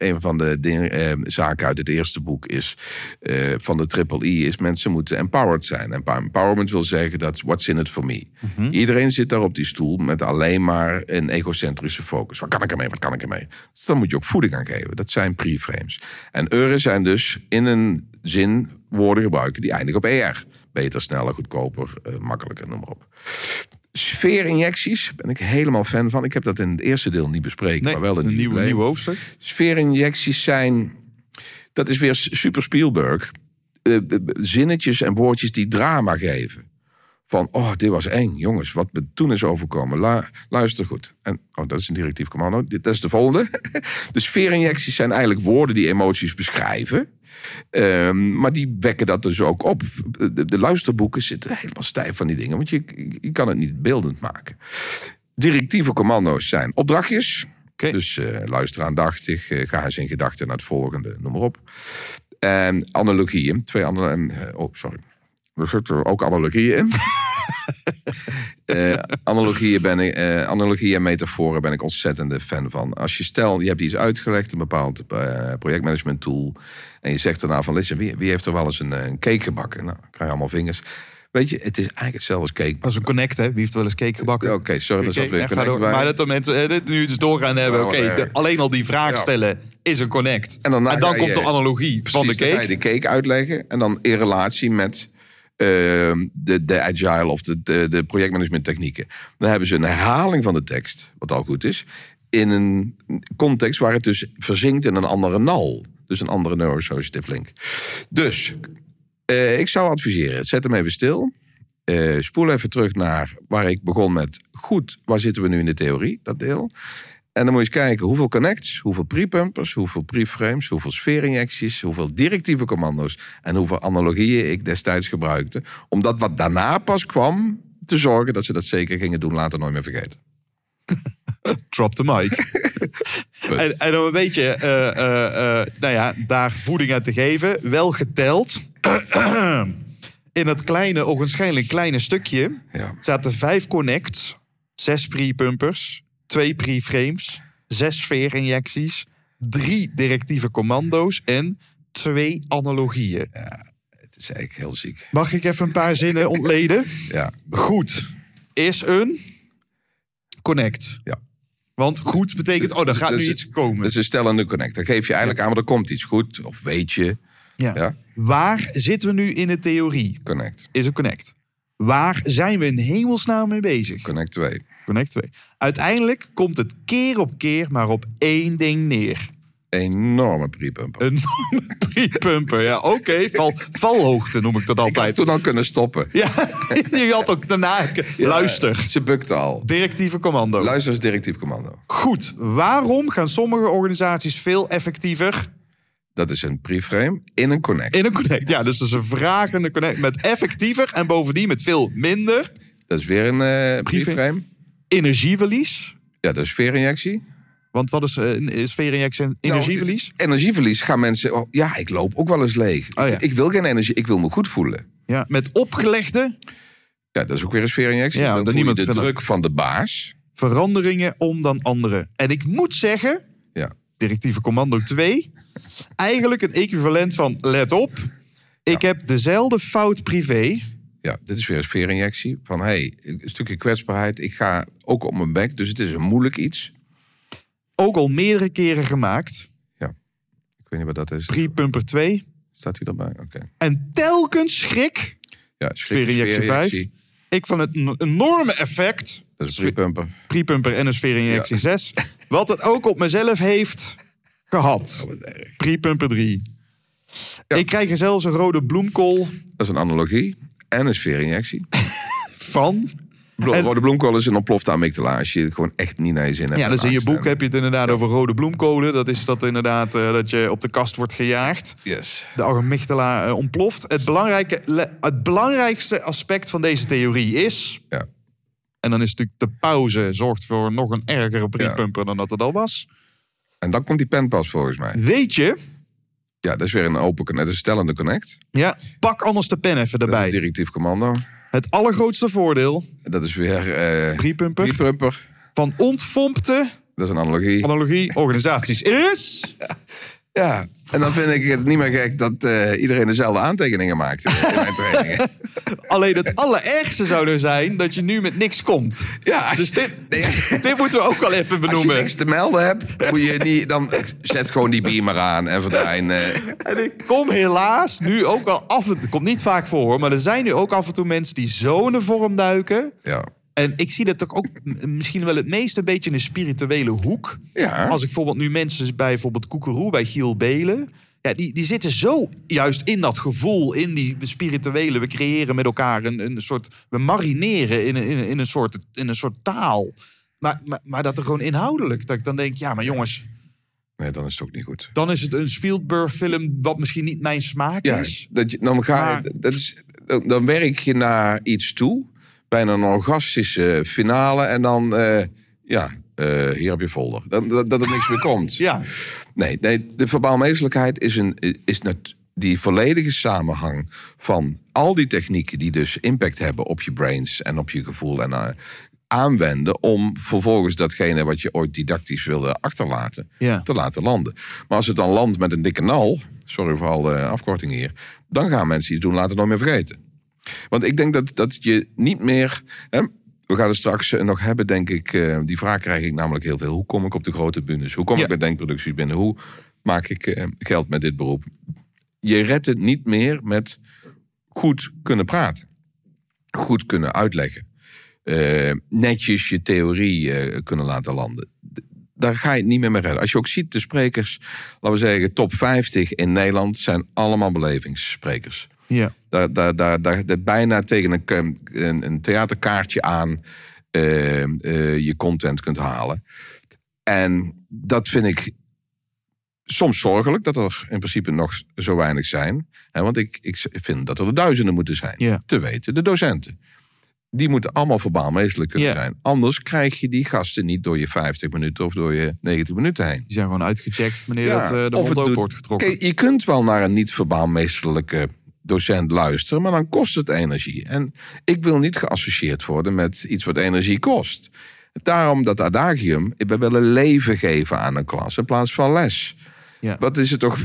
A: Een van de dingen, eh, zaken uit het eerste boek is eh, van de triple I is mensen moeten empowered zijn. En empowerment wil zeggen dat what's in it for me. Iedereen zit daar op die stoel met alleen maar een egocentrische focus. Wat kan ik ermee? Wat kan ik ermee? Dus dan moet je ook voeding aan geven. Dat zijn preframes. En urre zijn dus in een zin woorden gebruiken die eindigen op ER. Beter, sneller, goedkoper, eh, makkelijker, noem maar op. Sfeerinjecties ben ik helemaal fan van. Ik heb dat in het eerste deel niet bespreken,
C: Nee,
A: maar wel in het
C: nieuw,
A: jubileum.
C: nieuw hoofdstuk.
A: Sfeerinjecties zijn, dat is weer super Spielberg. Eh, eh, zinnetjes en woordjes die drama geven. van, oh, dit was eng, jongens, wat me toen is overkomen. Lu- luister goed. En, oh, dat is een directief commando. Dit dat is de volgende. *laughs* de sfeerinjecties zijn eigenlijk woorden die emoties beschrijven. Ehm, maar die wekken dat dus ook op. De, de luisterboeken zitten helemaal stijf van die dingen, want je, je kan het niet beeldend maken. Directieve commando's zijn opdrachtjes. Dus eh, luister aandachtig, eh, ga eens in gedachten naar het volgende, noem maar op. En analogieën, twee andere. oh, sorry. Er zitten ook analogieën in. *laughs* Eh, analogieën, ben ik, eh, analogieën en metaforen ben ik ontzettende fan van. Als je stel, je hebt iets uitgelegd, een bepaald eh, projectmanagement tool. En je zegt daarna van, listen, wie, wie heeft er wel eens een, een cake gebakken? Nou, krijg je allemaal vingers. Weet je, het is eigenlijk hetzelfde als cake.
C: Dat is een connect, hè? Wie heeft wel eens cake gebakken?
A: Oké, sorry, dat zat weer connect
C: door. Maar dat de mensen dit nu dus door gaan hebben. Oké, alleen al die vraag
A: Ja.
C: stellen is een connect.
A: En daarna
C: dan komt de analogie van de
A: Precies, dan ga
C: cake.
A: je de cake uitleggen. En dan in relatie met de, de agile of de, de, de projectmanagement technieken. Dan hebben ze een herhaling van de tekst, wat al goed is. In een context waar het dus verzinkt in een andere nal. Dus een andere neurosociative link. Dus, eh, ik zou adviseren, zet hem even stil. Eh, spoel even terug naar waar ik begon met... Goed, waar zitten we nu in de theorie, dat deel? En dan moet je eens kijken hoeveel connects, hoeveel pre-pumpers, hoeveel pre-frames, hoeveel sfeerinjecties, hoeveel directieve commando's en hoeveel analogieën ik destijds gebruikte. Om dat wat daarna pas kwam te zorgen dat ze dat zeker gingen doen, later nooit meer vergeten. *laughs*
C: Drop the mic. *laughs* En, en om een beetje, eh, eh, eh, nou ja, daar voeding aan te geven. Wel geteld. *clears throat* In het kleine, ogenschijnlijk kleine stukje
A: Ja.
C: zaten vijf connects, zes pre-pumpers, twee pre-frames, zes sfeerinjecties, drie directieve commando's en twee analogieën.
A: Het is eigenlijk heel ziek.
C: Mag ik even een paar zinnen ontleden? *laughs*
A: Ja,
C: Goed is een connect.
A: Ja.
C: Want goed betekent, oh, er gaat nu
A: Dus-
C: iets komen.
A: dat is een stellende connect. Dan geef je eigenlijk aan, maar er komt iets goed. Of weet je,
C: ja.
A: ja,
C: Waar zitten we nu in de theorie?
A: connect.
C: Is een connect. Waar zijn we in hemelsnaam mee bezig?
A: Connect 2.
C: Connect 2. Uiteindelijk komt het keer op keer maar op één ding neer.
A: Enorme pre-pumper.
C: Een *laughs* pre-pumper. Ja, oké. Val, valhoogte noem ik dat
A: Ik had
C: altijd.
A: toen al kunnen stoppen.
C: Ja, *laughs* je had ook daarna... Luister.
A: Ze bukte al.
C: Directieve commando.
A: Luister is directief commando.
C: Goed. Waarom gaan sommige organisaties veel effectiever
A: Dat is een pre-frame in een connect.
C: in een connect? Ja, dus dat is een vragende connect met effectiever en bovendien met veel minder
A: Dat is weer een eh pre-frame.
C: energieverlies.
A: Ja, dat is sfeerinjectie.
C: Want wat is eh, een sfeerinjectie en energieverlies?
A: Nou, energieverlies gaan mensen... Oh, ja, ik loop ook wel eens leeg.
C: Oh, ja.
A: ik, ik wil geen energie, ik wil me goed voelen.
C: Ja, met opgelegde
A: Ja, dat is ook weer een sfeerinjectie.
C: Ja,
A: Dan voel
C: niemand
A: je de druk van de baas.
C: veranderingen om dan anderen. En ik moet zeggen,
A: Ja.
C: directieve commando 2, eigenlijk een equivalent van let op. Ik heb dezelfde fout privé.
A: ja, dit is weer een sfeerinjectie. Van, hey, een stukje kwetsbaarheid. Ik ga ook op mijn bek, dus het is een moeilijk iets.
C: Ook al meerdere keren gemaakt.
A: Ik weet niet wat dat is.
C: Pre-pumper 2.
A: Staat hij erbij? Oké.
C: En telkens schrik
A: Ja,
C: Sfeerinjectie
A: sfeerinjectie.
C: ik van het enorme effect.
A: Dat is pre-pumper.
C: Pre-pumper en een sfeerinjectie 6. Wat het ook op mezelf heeft gehad.
A: Oh.
C: Pre-pumper 3.
A: Ja.
C: Ik krijg er zelfs een rode bloemkool
A: Dat is een analogie en een sfeerinjectie. *laughs*
C: van.
A: Blo-
C: En-
A: Rode bloemkool is een ontplofte amygdala. Als je het gewoon echt niet naar je zin hebt.
C: Ja, dus in je boek heb je het inderdaad over rode bloemkolen. Dat is dat inderdaad eh, dat je op de kast wordt gejaagd.
A: Yes.
C: De amygdala eh, ontploft. Het, belangrijke, het belangrijkste aspect van deze theorie is...
A: Ja.
C: En dan is natuurlijk de pauze zorgt voor nog een ergere pre-pumper dan dat het al was.
A: En dan komt die pen pas volgens mij.
C: Weet je,
A: Ja, dat is weer een open connect. Dat is een stellende connect.
C: ja, pak anders de pen even
A: Dat is een
C: erbij.
A: directief commando.
C: Het allergrootste voordeel,
A: Dat is weer eh
C: pre-pumper,
A: pre-pumper.
C: van ontfompte
A: Dat is een analogie.
C: analogie organisaties is...
A: Ja, en dan vind ik het niet meer gek dat eh, iedereen dezelfde aantekeningen maakt in mijn trainingen. *laughs*
C: Alleen het allerergste zou er zijn dat je nu met niks komt.
A: Ja,
C: Dus dit, *laughs*
A: Nee,
C: dit moeten we ook wel even
A: als je
C: benoemen.
A: niks te melden hebt, moet je niet, dan zet gewoon die beamer aan en verdwijn. eh.
C: En ik kom helaas nu ook al af en Het komt niet vaak voor, hoor, maar er zijn nu ook af en toe mensen die zo in de vorm duiken.
A: ja.
C: En ik zie dat ook, ook misschien wel het meest een beetje in de spirituele hoek.
A: Ja.
C: Als ik bijvoorbeeld nu mensen bij bijvoorbeeld Koekeroe, bij Giel Belen. Ja, die, die zitten zo juist in dat gevoel, in die spirituele. We creëren met elkaar een, een soort. We marineren in, een- in, een- in, een, soort, in een soort taal. Maar, maar, maar dat er gewoon inhoudelijk. Dat ik dan denk, ja, maar jongens,
A: Nee, dan is het ook niet goed.
C: dan is het een Spielberg-film. wat misschien niet mijn smaak
A: Ja,
C: is.
A: dat je, dan, ga,
C: Maar-
A: dat is, dan, dan werk je naar iets toe. Bijna een orgastische finale. En dan, eh, ja, eh, hier heb je folder. Dat, dat, dat er niks meer komt. *laughs*
C: Ja,
A: Nee, nee de verbaalmeestelijkheid is, een, is net die volledige samenhang van al die technieken die dus impact hebben op je brains en op je gevoel en eh, aanwenden om vervolgens datgene wat je ooit didactisch wilde achterlaten
C: Ja.
A: te laten landen. Maar als het dan landt met een dikke nal, sorry voor al de afkortingen hier, dan gaan mensen iets doen, laten het nooit meer vergeten. Want ik denk dat, dat je niet meer. Hè, we gaan het straks eh, nog hebben, denk ik. eh, die vraag krijg ik namelijk heel veel. Hoe kom ik op de grote bühnes? Hoe kom
C: Ja.
A: ik bij denkproducties binnen? Hoe maak ik eh, geld met dit beroep? Je redt het niet meer met goed kunnen praten. Goed kunnen uitleggen. netjes je theorie kunnen laten landen. Daar ga je het niet meer mee redden. Als je ook ziet, de sprekers, laten we zeggen, top 50 in Nederland zijn allemaal belevingssprekers.
C: Ja.
A: Daar, daar, daar, daar, daar bijna tegen een, een, een theaterkaartje aan eh, eh, je content kunt halen. En dat vind ik soms zorgelijk dat er in principe nog zo weinig zijn. Hè, want ik, ik vind dat er duizenden moeten zijn.
C: Ja.
A: Te weten, de docenten. Die moeten allemaal verbaal meestelijk kunnen
C: Ja.
A: zijn. Anders krijg je die gasten niet door je 50 minuten of door je 90 minuten heen.
C: Die zijn gewoon uitgecheckt wanneer
A: Ja,
C: dat, eh, de
A: of het
C: wordt getrokken.
A: Je kunt wel naar een niet verbaal meesterlijke docent luisteren, maar dan kost het energie. En ik wil niet geassocieerd worden met iets wat energie kost. Daarom dat adagium, we willen leven geven aan een klas in plaats van les.
C: Ja.
A: Wat is het toch...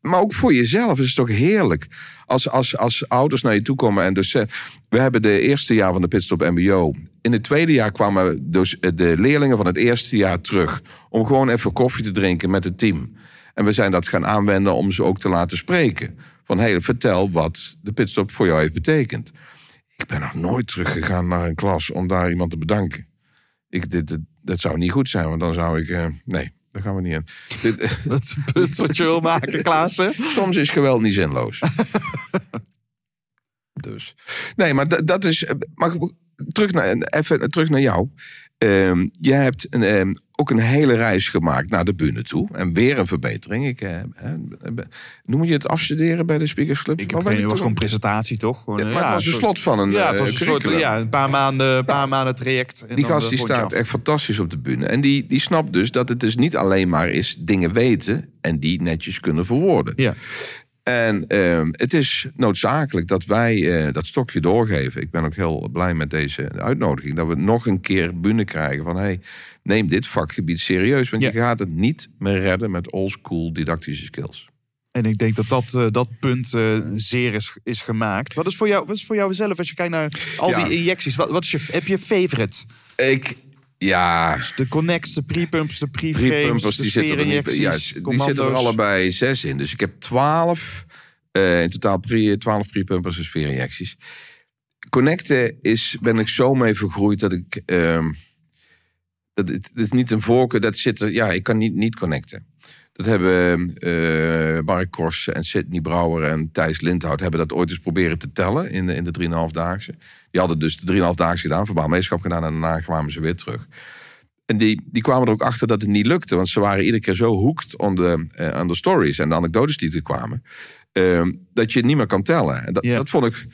A: Maar ook voor jezelf is het toch heerlijk. Als, als, als ouders naar je toe komen en docent... We hebben de eerste jaar van de Pitstop MBO. In het tweede jaar kwamen dus de leerlingen van het eerste jaar terug... om gewoon even koffie te drinken met het team. En we zijn dat gaan aanwenden om ze ook te laten spreken. Van, hey, vertel wat de pitstop voor jou heeft betekend. Ik ben nog nooit teruggegaan naar een klas om daar iemand te bedanken. Ik, dit, dit- dat zou niet goed zijn, want dan zou ik... eh, nee, daar gaan we niet in. Dit, *laughs*
C: Dat is het punt wat je wil maken, Klaassen. *laughs*
A: Soms is geweld niet zinloos. *laughs* dus. Nee, maar dat, dat is. Maar terug naar, even terug naar jou. Ehm, je hebt een, ehm, ook een hele reis gemaakt naar de bühne toe. En weer een verbetering. Ik, eh, noem je het afstuderen bij de Speakers Club?
C: Ik heb geen, het was gewoon
A: een-
C: presentatie, toch? Gewoon,
A: Ja,
C: eh,
A: maar het was een
C: soort-
A: slot van een.
C: Ja, het
A: eh,
C: was een soort ja, een paar maanden, een paar maanden traject. En
A: Die gast die staat echt fantastisch op de bühne. En die, die snapt dus dat het dus niet alleen maar is dingen weten en die netjes kunnen verwoorden.
C: Ja.
A: En ehm, het is noodzakelijk dat wij eh, dat stokje doorgeven. Ik ben ook heel blij met deze uitnodiging. Dat we nog een keer bühne krijgen van... Hey, neem dit vakgebied serieus. Want
C: Ja.
A: je gaat het niet meer redden met oldschool didactische skills.
C: En ik denk dat dat, eh, dat punt eh, zeer is, is gemaakt. Wat is, voor jou, wat is voor jou zelf, als je kijkt naar al
A: Ja.
C: die injecties, wat, wat is je, heb je favorite?
A: Ik, ja,
C: De connects, de pre-pumps, de pre-frames,
A: die zitten, er niet, die zitten er allebei zes in. Dus ik heb twaalf, eh, in totaal pre, twaalf pre-pumpers en sfeerinjecties. Connecten is, ben ik zo mee vergroeid dat ik... ehm, dat, het, het is niet een voorkeur, dat zit er... Ja, ik kan niet, niet connecten. Dat hebben eh Mark Kors en Sidney Brouwer en Thijs Lindhout... hebben dat ooit eens proberen te tellen in de, in de 3,5-daagse. Die hadden dus de 3,5-daagse gedaan, verbaal meesterschap gedaan... en daarna kwamen ze weer terug. En die, die kwamen er ook achter dat het niet lukte. Want ze waren iedere keer zo hooked on de, eh, aan stories en de anekdotes die er kwamen. ehm, dat je het niet meer kan tellen. En dat, dat vond ik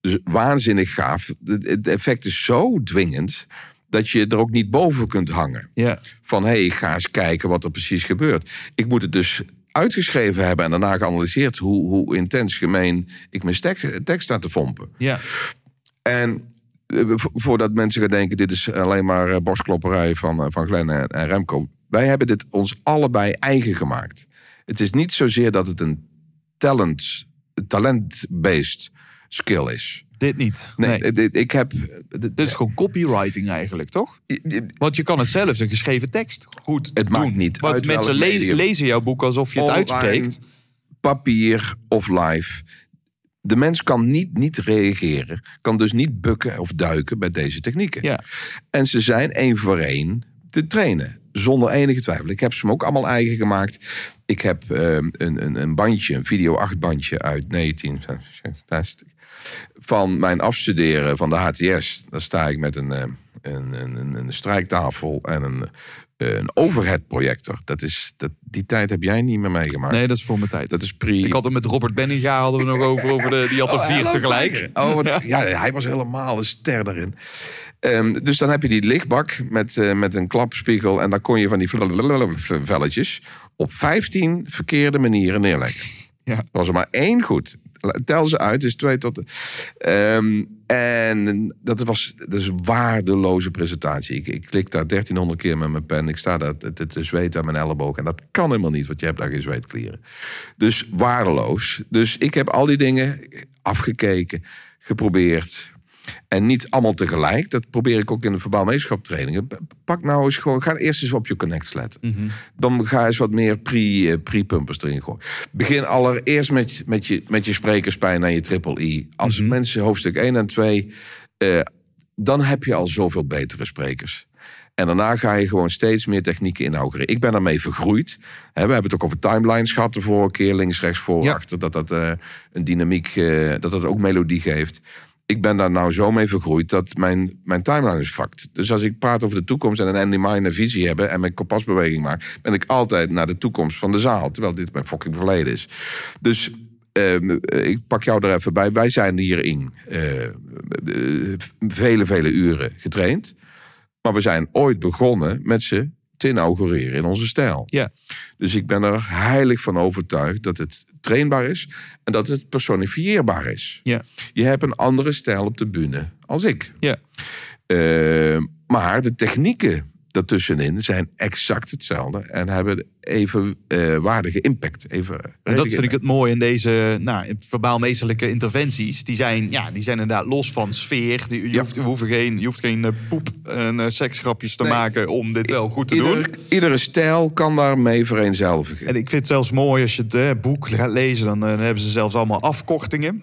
A: dus waanzinnig gaaf. Het effect is zo dwingend dat je er ook niet boven kunt hangen.
C: Ja,
A: Van hé, hey, ga eens kijken wat er precies gebeurt. Ik moet het dus uitgeschreven hebben en daarna geanalyseerd hoe, hoe intens gemeen ik mijn tekst, tekst sta te fompen.
C: ja.
A: En eh, vo- voordat mensen gaan denken, dit is alleen maar eh, borstklopperij van, eh, van Glenn en, en Remco. Wij hebben dit ons allebei eigen gemaakt. Het is niet zozeer dat het een talent, talent-based skill is.
C: Dit niet.
A: Nee, ik heb...
C: Dit is gewoon copywriting eigenlijk, toch? Want je kan het zelf, een geschreven tekst, goed
A: Het
C: doen.
A: maakt niet
C: Want
A: uit
C: mensen lezen, lezen jouw boek alsof je het uitspreekt.
A: papier of live. De mens kan niet, niet reageren, kan dus niet bukken of duiken bij deze technieken.
C: Ja.
A: En ze zijn één voor één te trainen. Zonder enige twijfel. Ik heb ze hem ook allemaal eigen gemaakt. Ik heb ehm, een, een, een bandje, een video 8 bandje uit 1960. *laughs* Van mijn afstuderen van de HTS. Daar sta ik met een, eh, een, een, een, een strijktafel en een, eh, een overhead projector. Dat is, dat, die tijd heb jij niet meer meegemaakt.
C: Nee, dat is voor mijn tijd.
A: Dat is pre...
C: Ik had het met Robert Benninga hadden we nog *laughs* over, over de, die had er
A: Oh,
C: vier tegelijk.
A: Oh, wat, ja. hij was helemaal een ster daarin. Ehm, dus dan heb je die lichtbak met, eh, met een klapspiegel. En dan kon je van die velletjes op 15 verkeerde manieren neerleggen.
C: Ja.
A: Er was er maar één goed. Tel ze uit, dus twee tot. De, Ehm, en dat was een waardeloze presentatie. Ik, ik klik daar 1300 keer met mijn pen. Ik sta daar te, te, aan mijn elleboog. En dat kan helemaal niet, want je hebt daar geen zweetklieren. Dus waardeloos. Dus ik heb al die dingen afgekeken, geprobeerd. En niet allemaal tegelijk. Dat probeer ik ook in de verbaal wetenschap trainingen. P- Pak nou eens gewoon, ga eerst eens op je connects letten. Dan ga eens wat meer pre, eh, pre-pumpers erin gooien. Begin allereerst met, met, je, met je sprekerspijn en je triple I. Als mensen hoofdstuk 1 en 2, eh, dan heb je al zoveel betere sprekers. En daarna ga je gewoon steeds meer technieken inaugureren. Ik ben daarmee vergroeid. We hebben het ook over timelines gehad de vorige keer. Links, rechts, voor,
C: Ja.
A: achter. Dat dat eh, een dynamiek, dat dat ook melodie geeft. Ik ben daar nou zo mee vergroeid dat mijn, mijn timeline is fucked. Dus als ik praat over de toekomst en een Andy Mine visie hebben... en mijn kompasbeweging maak, ben ik altijd naar de toekomst van de zaal. Terwijl dit mijn fucking verleden is. Dus ehm, eh, ik pak jou er even bij. Wij zijn hierin eh, eh, vele, vele uren getraind. Maar we zijn ooit begonnen met ze te inaugureren in onze stijl.
C: Ja.
A: Dus ik ben er heilig van overtuigd dat het trainbaar is en dat het personifieerbaar is.
C: Ja.
A: Je hebt een andere stijl op de bühne als ik.
C: Ja.
A: Eh, maar de technieken daartussenin zijn exact hetzelfde en hebben even eh, waardige impact. Even
C: En dat vind ik het mooi in deze nou, verbaalmeesterlijke interventies. Die zijn, ja, die zijn inderdaad los van sfeer. Die, je,
A: Ja.
C: hoeft, je, hoeft geen, je hoeft geen eh, poep en eh, seksgrapjes te
A: Nee.
C: maken om dit wel goed te
A: Ieder,
C: doen.
A: iedere stijl kan daarmee vereenzelvigen.
C: En ik vind het zelfs mooi als je het boek gaat lezen, dan, hebben ze zelfs allemaal afkortingen.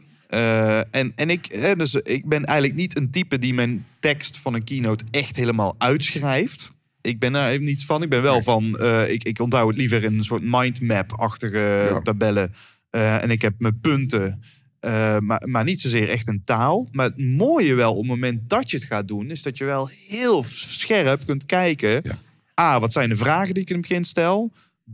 C: En en ik, eh, dus ik ben eigenlijk niet een type die mijn tekst van een keynote echt helemaal uitschrijft. Ik ben daar even niets van. Ik ben wel van, eh, ik, ik onthoud het liever in een soort mindmap-achtige
A: Ja.
C: tabellen. Eh, en ik heb mijn punten, eh, maar, maar niet zozeer echt een taal. Maar het mooie wel op het moment dat je het gaat doen, is dat je wel heel scherp kunt kijken.
A: Ja.
C: A, wat zijn de vragen die ik in het begin stel?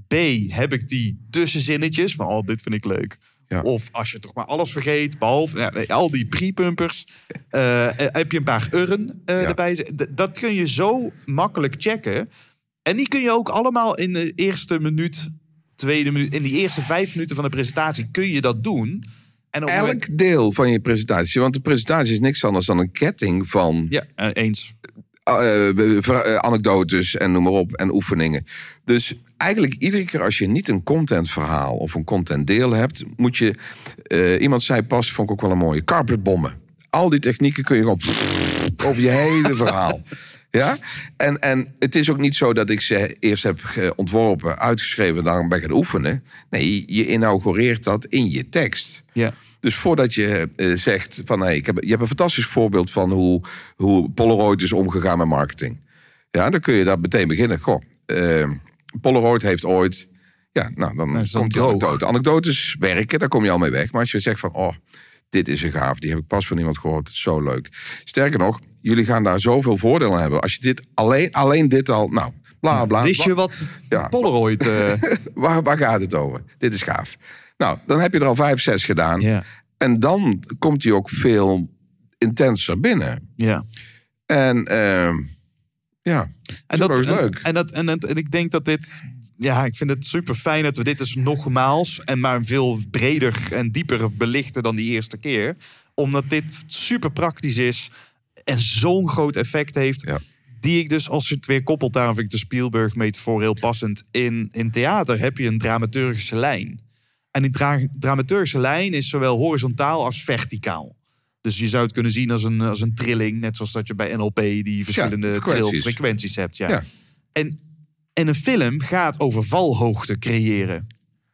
C: B, heb ik die tussenzinnetjes van, oh, dit vind ik leuk.
A: Ja.
C: Of als je toch maar alles vergeet, behalve ja, nee, al die pre-pumpers, eh, eh, heb je een paar urren eh,
A: Ja.
C: erbij. D- dat kun je zo makkelijk checken. En die kun je ook allemaal in de eerste minuut, tweede minuut, in die eerste vijf minuten van de presentatie kun je dat doen. En moment-
A: Elk deel van je presentatie, want de presentatie is niks anders dan een ketting van
C: Ja, eens.
A: eh, anekdotes en noem maar op en oefeningen. Dus eigenlijk iedere keer als je niet een contentverhaal of een contentdeel hebt, moet je. eh, iemand zei pas, vond ik ook wel een mooie, carpetbommen. Al die technieken kun je gewoon *laughs* over je hele verhaal. Ja? En, en het is ook niet zo dat ik ze eerst heb ontworpen, uitgeschreven, daarom ben ik gaan oefenen. Nee, je inaugureert dat in je tekst.
C: Ja.
A: Dus voordat je eh, zegt van hey, ik heb, je hebt een fantastisch voorbeeld van hoe, hoe Polaroid is omgegaan met marketing. Ja, dan kun je daar meteen beginnen. Goh, eh, Polaroid heeft ooit. Ja, nou dan
C: Nou,
A: komt die anekdote. Anekdotes werken, daar kom je al mee weg. Maar als je zegt van oh, dit is een gaaf, die heb ik pas van iemand gehoord, het is zo leuk. Sterker nog, jullie gaan daar zoveel voordelen aan hebben. Als je dit alleen, alleen dit al, nou, bla bla.
C: Wist je
A: Wa-
C: wat
A: Ja.
C: Polaroid... eh, *laughs*
A: waar, waar gaat het over? Dit is gaaf. Nou, dan heb je er al vijf, zes gedaan. En dan komt hij ook veel intenser binnen.
C: ja.
A: En ehm, ja,
C: En
A: dat is leuk.
C: En, dat, en, en ik denk dat dit. Ja, ik vind het super fijn dat we dit dus nogmaals en maar veel breder en dieper belichten dan die eerste keer. Omdat dit super praktisch is en zo'n groot effect heeft.
A: Ja.
C: Die ik dus, als je het weer koppelt, daarom vind ik de Spielberg-metafoor heel passend. In, in theater heb je een dramaturgische lijn. En die dra dramaturgische lijn is zowel horizontaal als verticaal. Dus je zou het kunnen zien als een, als een trilling. Net zoals dat je bij NLP die verschillende
A: frequenties.
C: trilfrequenties hebt. Ja.
A: Ja.
C: En, en een film gaat over valhoogte creëren.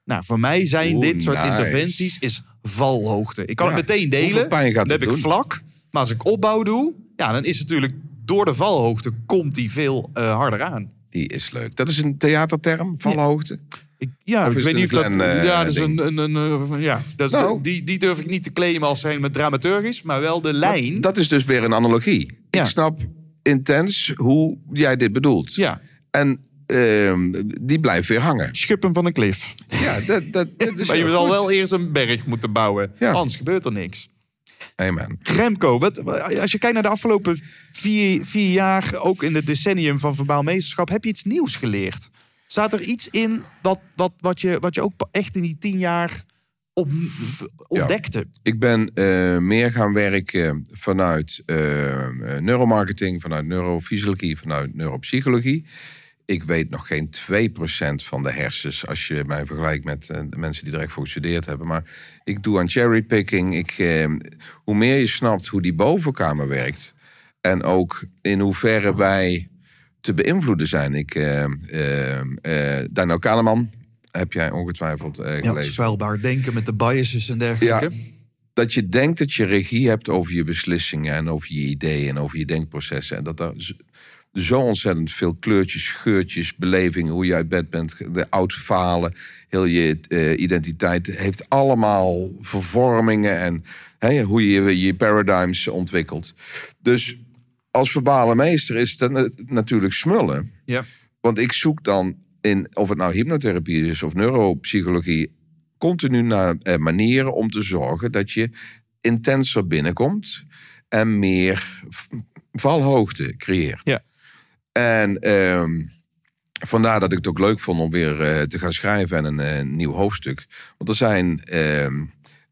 C: Nou, voor mij zijn
A: Oeh,
C: dit soort
A: nice.
C: interventies is valhoogte. Ik kan
A: Ja.
C: het meteen delen.
A: pijn gaat
C: dan heb ik vlak. Maar als ik opbouw doe, ja, dan is het natuurlijk door de valhoogte komt die veel eh, harder aan.
A: Die is leuk. Dat is een theaterterm, valhoogte.
C: Ik, ja,
A: Of
C: ik weet niet of dat...
A: een Glenn, eh,
C: ja, dat is een... een, ja, dat is
A: Nou.
C: de- die, die durf ik niet te claimen als zijn met dramaturgisch, maar wel de lijn.
A: Dat is dus weer een analogie.
C: Ja.
A: Ik snap intens hoe jij dit bedoelt.
C: ja,
A: En ehm, die blijft weer hangen.
C: schuppen van een klif.
A: Ja, dat, dat, *laughs* dat is
C: maar je zal wel eerst een berg moeten bouwen.
A: Ja.
C: Anders gebeurt er niks.
A: Amen.
C: Remco, wat, als je kijkt naar de afgelopen vier, vier jaar, ook in het decennium van verbaal meesterschap, heb je iets nieuws geleerd? Staat er iets in wat, wat, wat, je, wat je ook echt in die tien jaar op, ontdekte?
A: Ik ben eh, meer gaan werken vanuit eh, neuromarketing, vanuit neurofysiologie, vanuit neuropsychologie. Ik weet nog geen 2% van de hersens als je mij vergelijkt met eh, de mensen die echt voor gestudeerd hebben. Maar ik doe aan cherrypicking. Ik, eh, hoe meer je snapt hoe die bovenkamer werkt en ook in hoeverre wij te beïnvloeden zijn. Ik, eh eh Daniel Kahneman heb jij ongetwijfeld eh,
C: Ja,
A: gelezen.
C: vuilbaar denken met de biases en dergelijke.
A: dat je denkt dat je regie hebt over je beslissingen en over je ideeën en over je denkprocessen. En dat er zo ontzettend veel kleurtjes, geurtjes, belevingen, hoe je uit bed bent, de oud falen, heel je identiteit heeft allemaal vervormingen en hè, hoe je je paradigms ontwikkelt. Dus als verbale meester is dat na- natuurlijk smullen.
C: Ja.
A: Want ik zoek dan in, of het nou hypnotherapie is of neuropsychologie, continu naar eh, manieren om te zorgen dat je intenser binnenkomt en meer valhoogte creëert.
C: Ja.
A: En ehm, vandaar dat ik het ook leuk vond om weer eh, te gaan schrijven en een eh, nieuw hoofdstuk. Want er zijn ehm,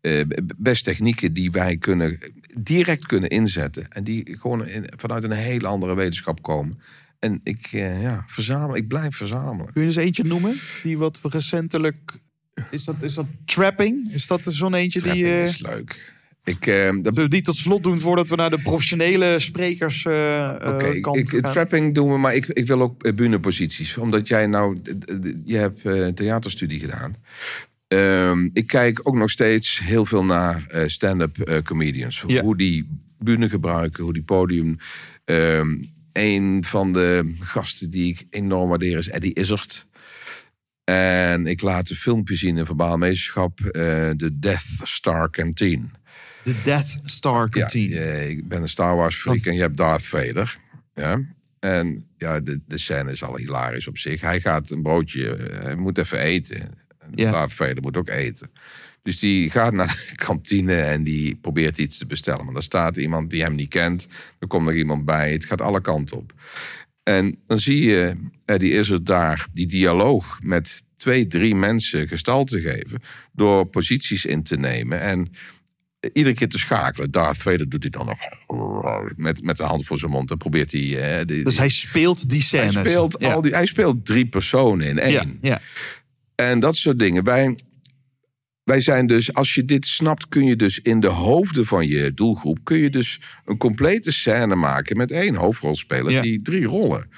A: eh, best technieken die wij kunnen, direct kunnen inzetten. En die gewoon in- vanuit een hele andere wetenschap komen. En ik, eh, ja, verzamel, ik blijf verzamelen.
C: Kun je eens eentje noemen? Die wat recentelijk... Is dat, is dat trapping? Is dat zo'n eentje die... Eh,
A: is leuk. Ik, eh, dat
C: Zullen we die tot slot doen voordat we naar de professionele sprekers
A: Oké,
C: eh, kant
A: ik,
C: gaan?
A: trapping doen we, maar ik, ik wil ook uh, bühneposities. Omdat jij nou, je hebt theaterstudie gedaan. Ehm, ik kijk ook nog steeds heel veel naar eh, stand-up eh, comedians.
C: Ja.
A: Hoe die bühne gebruiken, hoe die podium. Ehm een van de gasten die ik enorm waardeer is Eddie Izzard. En ik laat een filmpje zien in verbaal meesterschap. eh, de Death Star Canteen.
C: De Death Star
A: Ja,
C: Canteen.
A: eh, ik ben een Star Wars freak en je hebt Darth Vader. Ja. En ja, de, de scène is al hilarisch op zich. Hij gaat een broodje, eh, hij moet even eten.
C: Ja.
A: Vader moet ook eten. Dus die gaat naar de *laughs* kantine en die probeert iets te bestellen. Maar dan staat iemand die hem niet kent. Er komt nog iemand bij. Het gaat alle kanten op. En dan zie je, Eddie is er daar, die dialoog met twee, drie mensen gestalte geven. Door posities in te nemen. En iedere keer te schakelen. Darth Vader doet hij dan nog met, met de hand voor zijn mond. Dan probeert hij... eh, die-
C: Dus hij speelt die
A: hij,
C: scène.
A: speelt
C: ja.
A: al die, hij speelt drie personen in één.
C: Ja, ja.
A: En dat soort dingen. Wij, wij zijn dus, als je dit snapt, kun je dus in de hoofden van je doelgroep, kun je dus een complete scène maken met één hoofdrolspeler
C: Ja.
A: die drie rollen.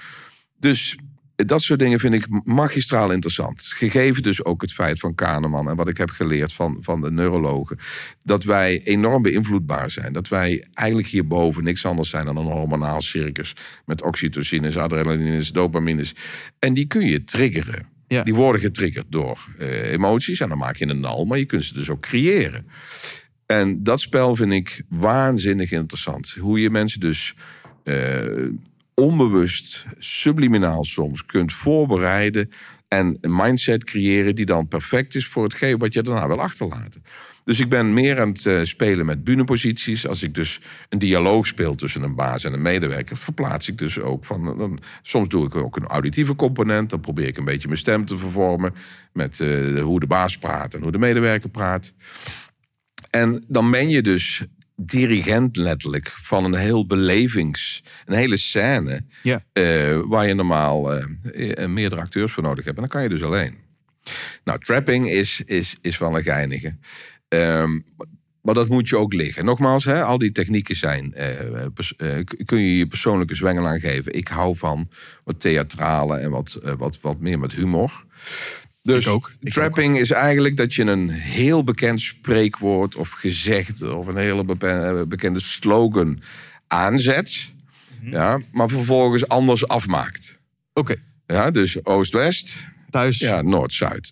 A: Dus dat soort dingen vind ik magistraal interessant. Gegeven dus ook het feit van Kahneman en wat ik heb geleerd van, van de neurologen. Dat wij enorm beïnvloedbaar zijn. Dat wij eigenlijk hierboven niks anders zijn dan een hormonaal circus. Met oxytocines, adrenalines, dopamines. En die kun je triggeren. Die worden getriggerd door eh, emoties. En dan maak je een nal, maar je kunt ze dus ook creëren. En dat spel vind ik waanzinnig interessant. Hoe je mensen dus eh, onbewust, subliminaal soms kunt voorbereiden. En een mindset creëren die dan perfect is voor hetgeen wat je daarna wil achterlaten. Dus ik ben meer aan het eh, spelen met bühneposities. Als ik dus een dialoog speel tussen een baas en een medewerker, verplaats ik dus ook van. Dan, soms doe ik ook een auditieve component. Dan probeer ik een beetje mijn stem te vervormen met eh, hoe de baas praat en hoe de medewerker praat. En dan ben je dus dirigent letterlijk van een heel belevings, een hele scène,
C: Ja.
A: eh, waar je normaal eh, meerdere acteurs voor nodig hebt. En dan kan je dus alleen. Nou, trapping is, is, is wel een geinige. Ehm, maar dat moet je ook liggen. Nogmaals, hè, al die technieken zijn. eh, eh, kun je je persoonlijke zwengel aangeven. Ik hou van wat theatrale en wat, eh, wat, wat meer met humor. Dus
C: Ik ook, ik
A: trapping is eigenlijk dat je een heel bekend spreekwoord of gezegd of een hele bekende slogan aanzet.
C: Mhm.
A: Ja, maar vervolgens anders afmaakt.
C: Oké.
A: Ja, dus oost-west.
C: Thuis.
A: Ja, noord-zuid.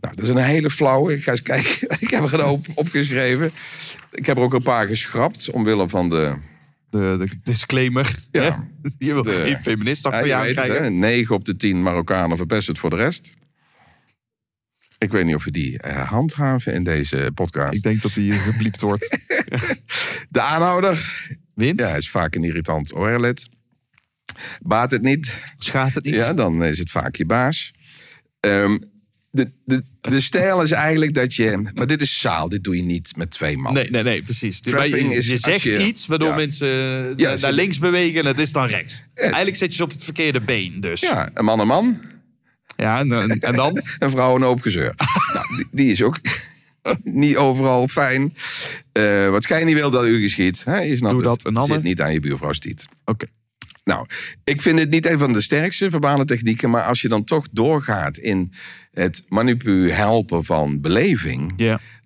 A: Nou, dat is een hele flauwe. Ik ga eens kijken. *laughs* Ik heb er een opgeschreven. Ik heb er ook een paar geschrapt, omwille van de...
C: De, de disclaimer.
A: Ja.
C: Je wil
A: De-
C: geen feminist achter
A: je het, hè? 9 op de 10 Marokkanen verpest het voor de rest. Ik weet niet of we die eh, handhaven in deze podcast.
C: Ik denk dat die gebliept wordt. *laughs*
A: De aanhouder,
C: Wind?
A: ja, is vaak een irritant oorlid. Baat het niet,
C: Schaadt het niet?
A: ja, dan is het vaak je baas. Ehm, de, de, de stijl is eigenlijk dat je... Maar dit is zaal, dit doe je niet met twee man.
C: Nee, nee, nee, precies. Dus je,
A: is
C: je zegt
A: je-
C: iets waardoor
A: ja.
C: mensen eh,
A: Ja,
C: naar,
A: ze-
C: links bewegen en het is dan rechts. *laughs* Eigenlijk zet je ze op het verkeerde been dus.
A: Ja, een man een man,
C: Ja, en, dan? *laughs*
A: een vrouw een hoop gezeur. *laughs* nou, die, die is ook niet overal fijn. Eh, wat gij niet wil dat u geschiet. Hè? Je snapt
C: Doe dat een ander.
A: Zit niet aan je buurvrouw stiet.
C: Oké.
A: Nou, ik vind het niet een van de sterkste verbale technieken. Maar als je dan toch doorgaat in het manipu helpen van beleving.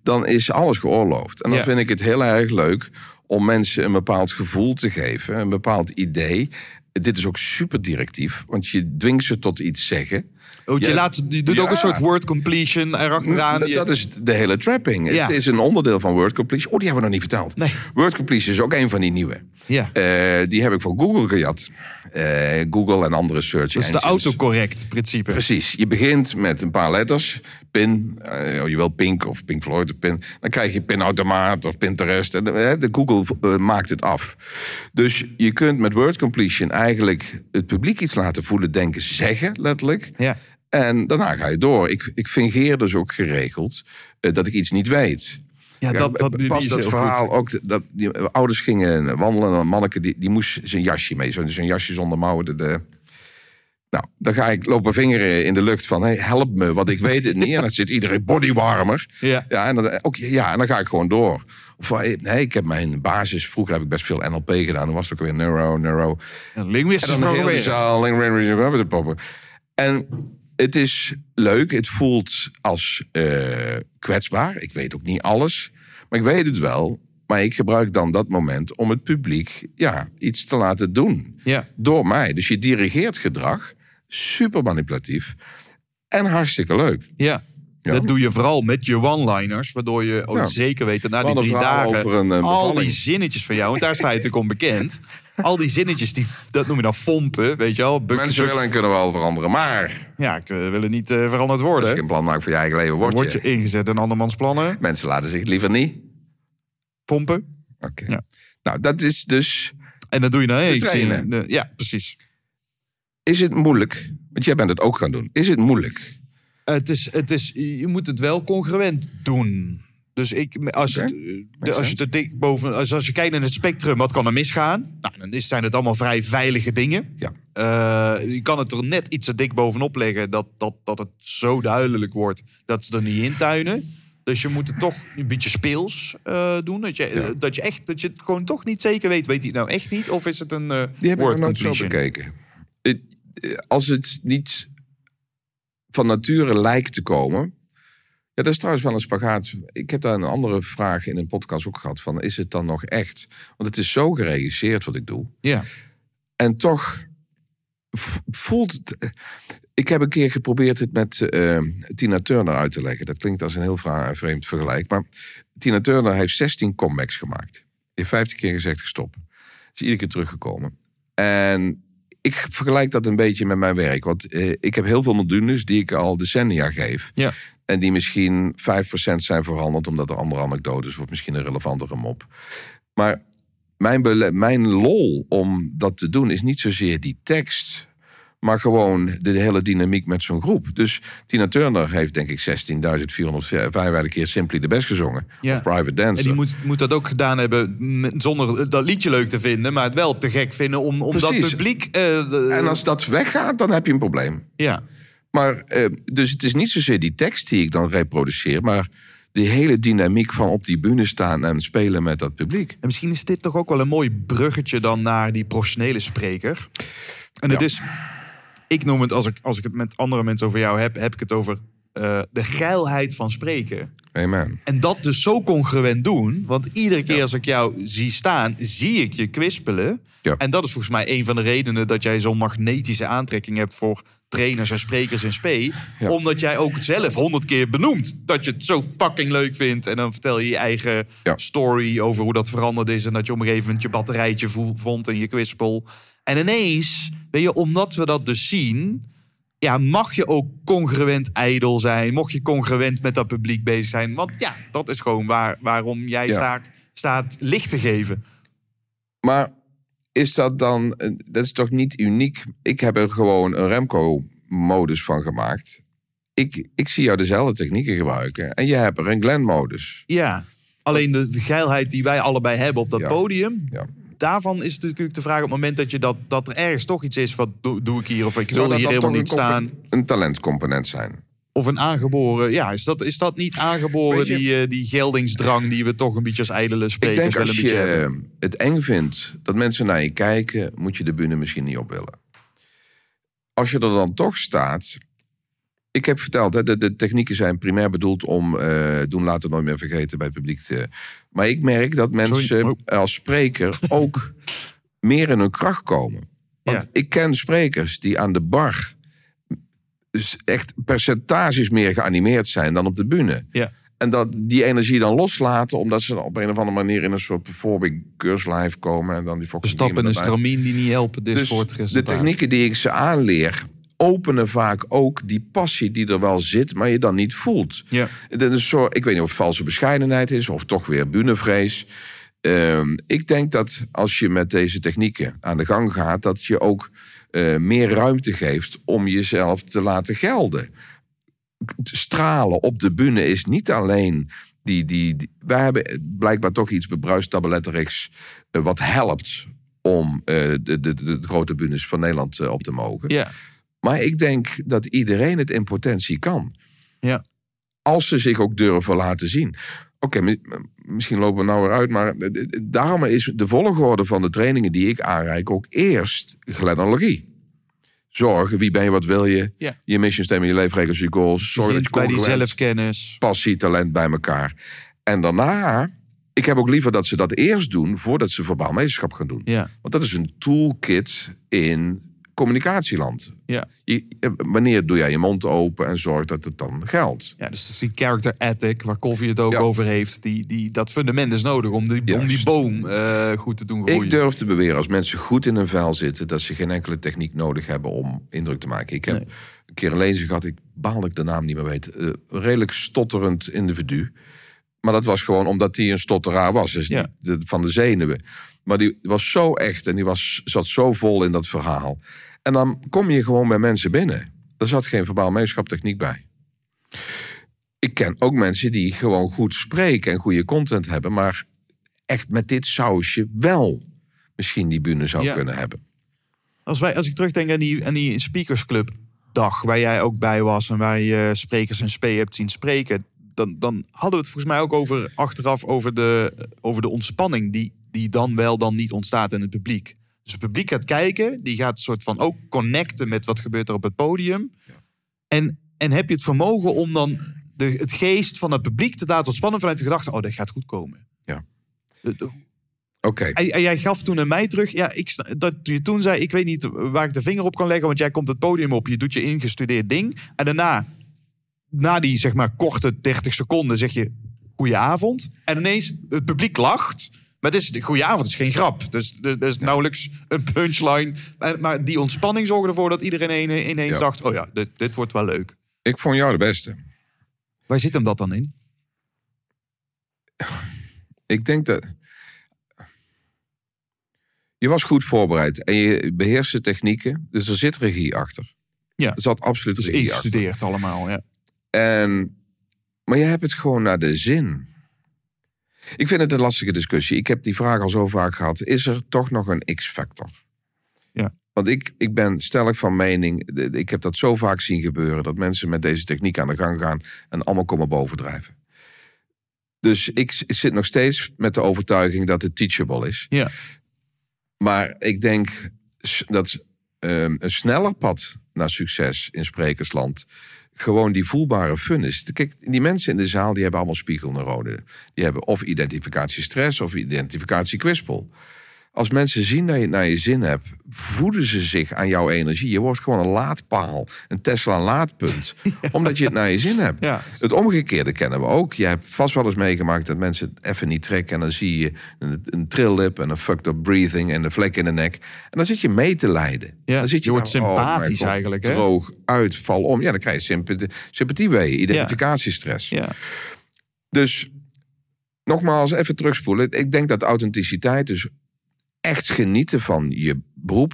A: Dan is alles geoorloofd. En dan vind ik het heel erg leuk om mensen een bepaald gevoel te geven. Een bepaald idee. Dit is ook super directief. Want je dwingt ze tot iets zeggen.
C: Want je, laat, je doet ook een soort word completion erachteraan.
A: Dat, is de hele trapping. Het is een onderdeel van word completion. Oh, die hebben we nog niet verteld.
C: Nee.
A: Word completion is ook een van die nieuwe.
C: Ja.
A: Eh, die heb ik van Google gejat. Eh, Google en andere search
C: dat is de
A: engines.
C: autocorrect principe.
A: Precies. Je begint met een paar letters. Pin, eh, je wil Pink of Pink Floyd of Pin. Dan krijg je Pinautomaat of Pinterest. En de, de Google maakt het af. Dus je kunt met word completion eigenlijk het publiek iets laten voelen, denken, zeggen, letterlijk.
C: Ja.
A: En daarna ga je door. Ik, ik fingeer dus ook geregeld eh, dat ik iets niet weet.
C: Ja, dat, dat, die
A: pas
C: is
A: dat verhaal
C: goed.
A: ook. Dat, die ouders gingen wandelen en een manneke die, die moest zijn jasje mee. Zo'n zo'n jasje zonder mouwen. De, de- nou, dan ga ik lopen vingeren in de lucht van hey, help me, want ik weet het niet. *laughs* En dan zit iedereen bodywarmer.
C: Ja.
A: Ja, en dan, ook, ja, en dan ga ik gewoon door. Of eh, nee, ik heb mijn basis. Vroeger heb ik best veel NLP gedaan. Dan was het ook weer neuro, neuro.
C: Een linguïstisch
A: En dan heel die zaal. En het is leuk. Het voelt als eh, kwetsbaar. Ik weet ook niet alles. Maar ik weet het wel. Maar ik gebruik dan dat moment om het publiek ja, iets te laten doen.
C: Ja.
A: Door mij. Dus je dirigeert gedrag. Super manipulatief. En hartstikke leuk.
C: Ja.
A: Ja.
C: Dat doe je vooral met je one-liners, waardoor je ook
A: Ja.
C: zeker weet dat na die drie dagen
A: een, eh,
C: al die zinnetjes van jou, want daar sta je natuurlijk om bekend. *laughs* Al die zinnetjes, die, dat noem je dan fompen, weet je wel.
A: Mensen willen en kunnen wel veranderen. Maar
C: Ja, ik eh, wil niet eh, veranderd
A: als je
C: worden.
A: een plan maakt voor je eigen leven, word je.
C: Word je ingezet in andermans plannen.
A: Mensen laten zich liever niet.
C: Pompen.
A: Oké.
C: Ja.
A: Nou, dat is dus...
C: En dat doe je. Hey, ik zie
A: trainen.
C: de- ja, precies.
A: Is het moeilijk? Want jij bent het ook gaan doen. Is het moeilijk?
C: Het is, het is, je moet het wel congruent doen. Dus ik, als, de, als je te dik boven, als, als je kijkt naar het spectrum, wat kan er misgaan? Nou, dan is, zijn het allemaal vrij veilige dingen.
A: Ja.
C: Eh, je kan het er net iets te dik bovenop leggen dat, dat, dat het zo duidelijk wordt dat ze er niet in tuinen. Dus je moet het toch een beetje speels eh, doen. Dat je, eh, dat, je echt, dat je het gewoon toch niet zeker weet. Weet hij het nou echt niet? Of is het een eh
A: Die heb ik
C: word
A: nog nooit zo bekeken. Het, eh, als het niet van nature lijkt te komen... Ja, dat is trouwens wel een spagaat. Ik heb daar een andere vraag in een podcast ook gehad. Van, is het dan nog echt? Want het is zo geregisseerd wat ik doe.
C: Ja.
A: En toch voelt het... Ik heb een keer geprobeerd het met eh, Tina Turner uit te leggen. Dat klinkt als een heel vreemd vergelijk. Maar Tina Turner heeft 16 comebacks gemaakt. Die heeft 15 keer gezegd gestopt. Is iedere keer teruggekomen. En ik vergelijk dat een beetje met mijn werk. Want eh, ik heb heel veel modules die ik al decennia geef.
C: Ja.
A: En die misschien 5% zijn veranderd omdat er andere anekdotes of misschien een relevantere mop. Maar mijn, mijn lol om dat te doen is niet zozeer die tekst, maar gewoon de hele dynamiek met zo'n groep. Dus Tina Turner heeft denk ik 16.455 keer Simply the Best gezongen.
C: Ja.
A: Of Private Dancer.
C: En die moet, moet dat ook gedaan hebben zonder dat liedje leuk te vinden, maar het wel te gek vinden om, om dat publiek. de-
A: En als dat weggaat, dan heb je een probleem.
C: ja.
A: Maar, eh, dus het is niet zozeer die tekst die ik dan reproduceer, maar die hele dynamiek van op die bühne staan en spelen met dat publiek.
C: En misschien is dit toch ook wel een mooi bruggetje dan naar die professionele spreker. En het
A: Ja.
C: is, ik noem het als ik, als ik het met andere mensen over jou heb, heb ik het over eh, de geilheid van spreken.
A: Amen.
C: En dat dus zo congruent doen. Want iedere keer als ik jou zie staan, zie ik je kwispelen.
A: Ja.
C: En dat is volgens mij een van de redenen dat jij zo'n magnetische aantrekking hebt voor trainers en sprekers in spe.
A: Ja.
C: Omdat jij ook zelf honderd keer benoemt dat je het zo fucking leuk vindt. En dan vertel je je eigen
A: Ja.
C: story over hoe dat veranderd is. En dat je op een gegeven moment je batterijtje vo- vond en je kwispel. En ineens, weet je, omdat we dat dus zien ja, mag je ook congruent ijdel zijn. Mocht je congruent met dat publiek bezig zijn. Want ja, dat is gewoon waar, waarom jij
A: Ja.
C: staat, staat licht te geven.
A: Maar is dat dan, eh, dat is toch niet uniek? Ik heb er gewoon een Remco-modus van gemaakt. Ik, ik zie jou dezelfde technieken gebruiken. En jij hebt er een Glenn-modus.
C: Ja. Alleen de geilheid die wij allebei hebben op dat
A: Ja.
C: podium.
A: Ja.
C: Daarvan is het natuurlijk de vraag op het moment dat, je dat, dat er ergens toch iets is. Wat doe, doe ik hier? Of ik wil hier helemaal niet staan.
A: Een talentcomponent zijn.
C: Of een aangeboren. Ja, is dat, is dat niet aangeboren?
A: Je-
C: Die, eh, die geldingsdrang die we toch een beetje als ijdele
A: Ik
C: sprekers
A: denk
C: wel een
A: als je
C: hebben.
A: eh, het eng vindt dat mensen naar je kijken, moet je de bühne misschien niet op willen. Als je er dan toch staat. Ik heb verteld, hè, de, de technieken zijn primair bedoeld om eh, doen later nooit meer vergeten bij het publiek. Te, maar ik merk dat mensen
C: Sorry. Oh.
A: als spreker ook meer in hun kracht komen. Want
C: Ja.
A: ik ken sprekers die aan de bar dus echt percentages meer geanimeerd zijn dan op de bühne.
C: Ja.
A: En dat die energie dan loslaten, omdat ze op een of andere manier in een soort performing curse live komen. En dan die
C: stappen en stramien die niet helpen. Dus,
A: Dus
C: voor het
A: de technieken die ik ze aanleer, openen vaak ook die passie die er wel zit, maar je dan niet voelt.
C: Ja.
A: Dat is zo, ik weet niet of het valse bescheidenheid is of toch weer bunevrees. Ehm, ik denk dat als je met deze technieken aan de gang gaat, dat je ook eh, meer ruimte geeft om jezelf te laten gelden. Stralen op de bühne is niet alleen die. die, die wij hebben blijkbaar toch iets bebruist tabletterigs eh, wat helpt om eh, de, de, de, grote bühnes van Nederland op te mogen.
C: Ja.
A: Maar ik denk dat iedereen het in potentie kan.
C: Ja.
A: Als ze zich ook durven laten zien. Oké, mi- misschien lopen we nou weer uit, maar daarom is de volgorde van de trainingen die ik aanreik ook eerst glenologie. Zorgen, wie ben je, wat wil je?
C: Ja.
A: Je mission statement, je leefregels, je goals. Zorg dat je
C: bij die zelfkennis.
A: passie, talent bij elkaar. En daarna, ik heb ook liever dat ze dat eerst doen voordat ze verbaal meesterschap gaan doen.
C: Ja.
A: Want dat is een toolkit in communicatieland.
C: Ja.
A: Je, eh, wanneer doe jij je mond open en zorg dat het dan geldt?
C: ja, dus dat is die character ethic waar Koffie het ook
A: Ja.
C: over heeft. Die, die, dat fundament is nodig om die, om die boom eh, goed te doen groeien.
A: Ik durf te beweren, als mensen goed in een vel zitten, dat ze geen enkele techniek nodig hebben om indruk te maken. Ik heb
C: Nee.
A: een keer een lezer gehad, ik baal dat ik de naam niet meer weet. een redelijk stotterend individu. Maar dat was gewoon omdat hij een stotteraar was. Dus
C: Ja.
A: niet de- van de zenuwen. Maar die was zo echt en die was, zat zo vol in dat verhaal. En dan kom je gewoon bij mensen binnen. Er zat geen verbaal meeschaptechniek bij. Ik ken ook mensen die gewoon goed spreken en goede content hebben. Maar echt met dit sausje wel misschien die bühne zou
C: Ja.
A: kunnen hebben.
C: Als, wij, als ik terugdenk aan die, aan die speakersclub dag waar jij ook bij was en waar je sprekers en spe hebt zien spreken, dan, dan hadden we het volgens mij ook over achteraf over de, over de ontspanning die, die dan wel dan niet ontstaat in het publiek. Dus het publiek gaat kijken, die gaat soort van ook connecten met wat gebeurt er op het podium. En, en heb je het vermogen om dan de, het geest van het publiek te laten ontspannen vanuit de gedachte, oh, dat gaat goed komen.
A: Ja. Oké,
C: en, en jij gaf toen aan mij terug, ja, ik, dat je toen zei, ik weet niet waar ik de vinger op kan leggen, want jij komt het podium op, je doet je ingestudeerd ding. En daarna, na die zeg maar korte 30 seconden, zeg je goedenavond. En ineens, het publiek lacht. Maar het is, goedenavond is geen grap. Dus er is nauwelijks een punchline. Maar die ontspanning zorgde ervoor dat iedereen ine- ineens
A: Ja.
C: dacht, oh ja, dit, dit wordt wel leuk.
A: ik vond jou de beste.
C: Waar zit hem dat dan in?
A: Ik denk dat. Je was goed voorbereid en je beheerst de technieken, dus er zit regie achter.
C: Ja.
A: Er zat absoluut
C: Dus
A: regie achter.
C: ingestudeerd allemaal, ja.
A: En, maar je hebt het gewoon naar de zin. Ik vind het een lastige discussie. Ik heb die vraag al zo vaak gehad. Is er toch nog een X-factor?
C: Ja.
A: Want ik, ik ben stellig van mening, ik heb dat zo vaak zien gebeuren, dat mensen met deze techniek aan de gang gaan en allemaal komen bovendrijven. Dus ik, zit nog steeds met de overtuiging dat het teachable is.
C: Ja.
A: Maar ik denk dat ehm, een sneller pad naar succes in sprekersland gewoon die voelbare fun is. Kijk, die mensen in de zaal die hebben allemaal spiegelneuronen. Die hebben of identificatiestress of identificatiekwispel. Als mensen zien dat je het naar je zin hebt, voeden ze zich aan jouw energie. Je wordt gewoon een laadpaal, een Tesla laadpunt, *laughs* omdat je het naar je zin hebt.
C: Ja.
A: Het omgekeerde kennen we ook. Je hebt vast wel eens meegemaakt dat mensen het even niet trekken en dan zie je een, een trilllip en een fucked up breathing en een vlek in de nek. En dan zit je mee te lijden.
C: Ja,
A: dan zit
C: je wordt
A: dan, oh,
C: sympathisch eigenlijk, hè?
A: Droog uit, val om. Ja, dan krijg je sympathie, sympathieweeën, identificatiestress.
C: Ja.
A: Dus nogmaals, even terugspoelen. Ik denk dat authenticiteit, dus echt genieten van je beroep,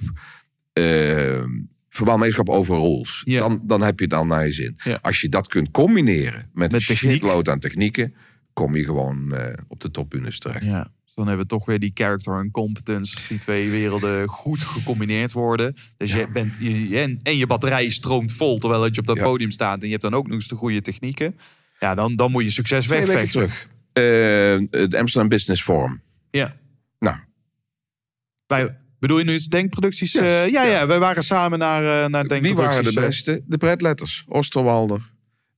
A: verbandmeesterschap over rules.
C: Ja.
A: Dan, dan heb je het dan naar je zin.
C: Ja.
A: Als je dat kunt combineren met,
C: Met
A: een shitload aan technieken, kom je gewoon eh, op de topbunes terecht.
C: Ja. Dus dan hebben we toch weer die character en competence. Als die twee werelden goed gecombineerd worden. Dus je bent, je, en, en je batterij stroomt vol terwijl je op dat podium staat. En je hebt dan ook nog eens de goede technieken. Ja, dan, dan moet je succes wegvechten.
A: terug. Eh, het Amsterdam Business Forum.
C: Wij, bedoel je nu eens denkproducties?
A: Yes,
C: Eh, ja, ja,
A: ja.
C: wij waren samen naar, eh naar
A: wie
C: denkproducties.
A: waren de
C: eh,
A: beste? De Bredletters. Osterwalder.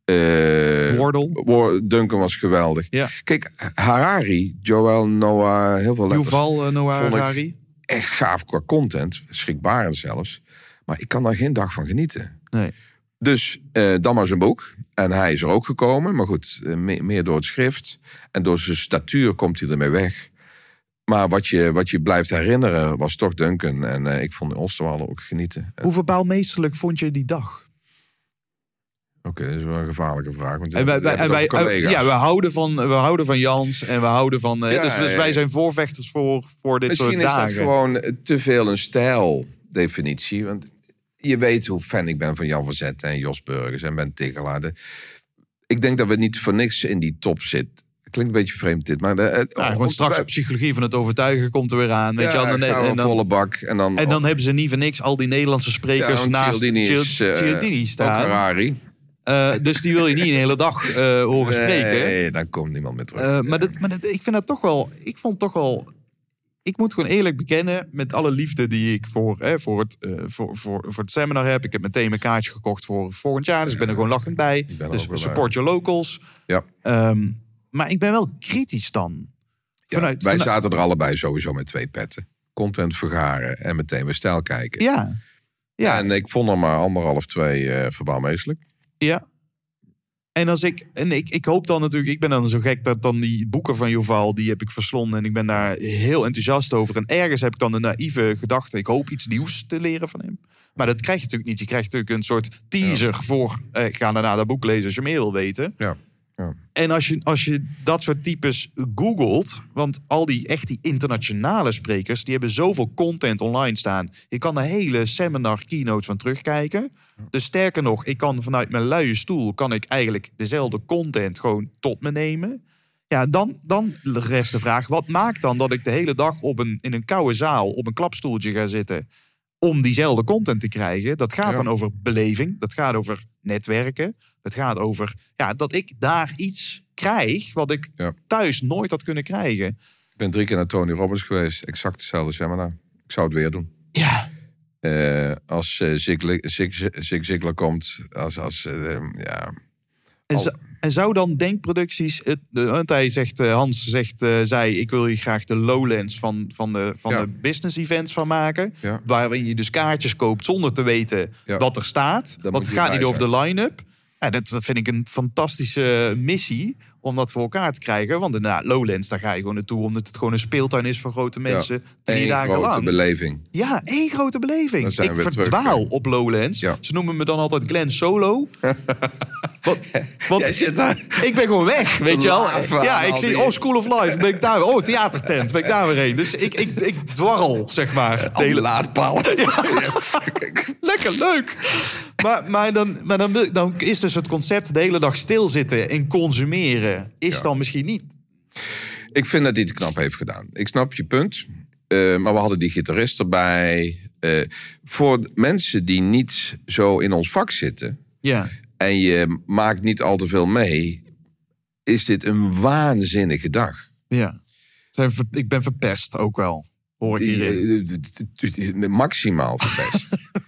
A: eh,
C: Wordle.
A: War- Duncan was geweldig.
C: Ja.
A: Kijk, Harari, Joel Noah, heel veel letters.
C: Yuval Noah Harari.
A: Echt gaaf qua content. Schrikbarend zelfs. Maar ik kan daar geen dag van genieten.
C: Nee.
A: Dus eh, dan maar zijn boek. En hij is er ook gekomen. Maar goed, me- meer door het schrift. En door zijn statuur komt hij ermee weg. Maar wat je, wat je blijft herinneren was toch Duncan. En eh, ik vond Osterwalder ook genieten. Eh,
C: Hoe verbaalmeesterlijk vond je die dag?
A: Oké, dat is wel een gevaarlijke vraag. Want
C: En wij, en wij,
A: collega's.
C: ja, we, houden van, we houden van Jans en we houden van. eh,
A: Ja,
C: dus, dus wij zijn voorvechters voor, voor dit
A: Misschien
C: soort
A: is
C: dagen.
A: dat gewoon eh, te veel een stijldefinitie. Want je weet hoe fan ik ben van Jan van Zetten en Jos Burgers en Ben Tichelaar. De- Ik denk dat we niet voor niks in die top zitten. Klinkt een beetje vreemd dit, maar... De,
C: Ja, gewoon
A: ons-
C: straks de psychologie van het overtuigen komt er weer aan. Weet
A: ja,
C: je, en,
A: gaan we
C: en,
A: een
C: dan,
A: volle bak. En dan,
C: en dan hebben ze niet voor niks al die Nederlandse sprekers
A: ja,
C: naast
A: Cialdini eh, ook
C: staan. Eh, dus die wil je niet een hele dag eh, horen spreken.
A: Nee, dan komt niemand meer terug.
C: Eh, maar dat, maar dat, ik vind dat toch wel. Ik vond toch wel. Ik moet gewoon eerlijk bekennen, met alle liefde die ik voor, hè, voor, het, eh, voor, voor, voor het seminar heb. Ik heb meteen mijn kaartje gekocht voor volgend jaar. Dus ik ben er gewoon lachend bij. Dus support your locals.
A: ja.
C: Ehm, maar ik ben wel kritisch dan.
A: Ja, wij
C: vanuit-
A: zaten er allebei sowieso met twee petten. Content vergaren en meteen weer stijl kijken.
C: ja. Ja,
A: En ik vond er maar anderhalf, twee verbaalmeestelijk.
C: ja. En als ik, en ik, ik hoop dan natuurlijk, ik ben dan zo gek dat dan die boeken van Joval, die heb ik verslonden en ik ben daar heel enthousiast over. En ergens heb ik dan de naïeve gedachte, ik hoop iets nieuws te leren van hem. Maar dat krijg je natuurlijk niet. Je krijgt natuurlijk een soort teaser voor, eh, ga daarna dat boek lezen als je meer wil weten.
A: Ja. Ja.
C: En als je, als je dat soort types googelt, want al die echt die internationale sprekers, die hebben zoveel content online staan. Je kan de hele seminar keynotes van terugkijken. Dus sterker nog, ik kan vanuit mijn luie stoel, kan ik eigenlijk dezelfde content gewoon tot me nemen. Ja, dan, dan rest de vraag, wat maakt dan dat ik de hele dag op een, in een koude zaal op een klapstoeltje ga zitten om diezelfde content te krijgen? Dat gaat
A: Ja.
C: dan over beleving, dat gaat over netwerken, het gaat over ja, dat ik daar iets krijg wat ik
A: Ja.
C: thuis nooit had kunnen krijgen.
A: Ik ben drie keer naar Tony Robbins geweest. Exact hetzelfde seminar. Ik zou het weer doen.
C: Ja,
A: Eh, als uh, Zig, Zig, Zig Ziglar komt, als, als eh, ja, Al-
C: en zou dan denkproducties, het, want hij zegt, eh, Hans zegt, eh zij, ik wil hier graag de Lowlands van, van, de, van
A: Ja.
C: de business events van maken.
A: Ja.
C: Waarin je dus kaartjes koopt zonder te weten
A: Ja.
C: wat er staat. Want het gaat niet over de line-up. Ja, dat vind ik een fantastische missie om dat voor elkaar te krijgen. Want inderdaad, Lowlands, daar ga je gewoon naartoe omdat het gewoon een speeltuin is voor grote mensen. Drie
A: één
C: dagen
A: grote
C: lang.
A: beleving.
C: Ja, één grote beleving. Ik verdwaal
A: terug,
C: op Lowlands.
A: Ja.
C: Ze noemen me dan altijd Glenn Solo. *laughs* want ik ben gewoon weg, weet je wel. Ja, ik zie, oh, School of Life, ben ik daar. Oh, theatertent, ben ik daar weer heen. Dus ik, ik, ik dwarrel, zeg maar.
A: Hele laadpaal. *laughs*
C: Lekker leuk. Maar, maar, dan, maar dan, is dus het concept de hele dag stilzitten en consumeren... is
A: Ja.
C: dan misschien niet...
A: Ik vind dat hij het knap heeft gedaan. Ik snap je punt. Eh, maar we hadden die gitarist erbij. Eh, voor mensen die niet zo in ons vak zitten...
C: Ja,
A: en je maakt niet al te veel mee... is dit een waanzinnige dag.
C: ja. Ik ben verpest ook wel, hoor ik hierin.
A: Eh, Maximaal verpest. *laughs*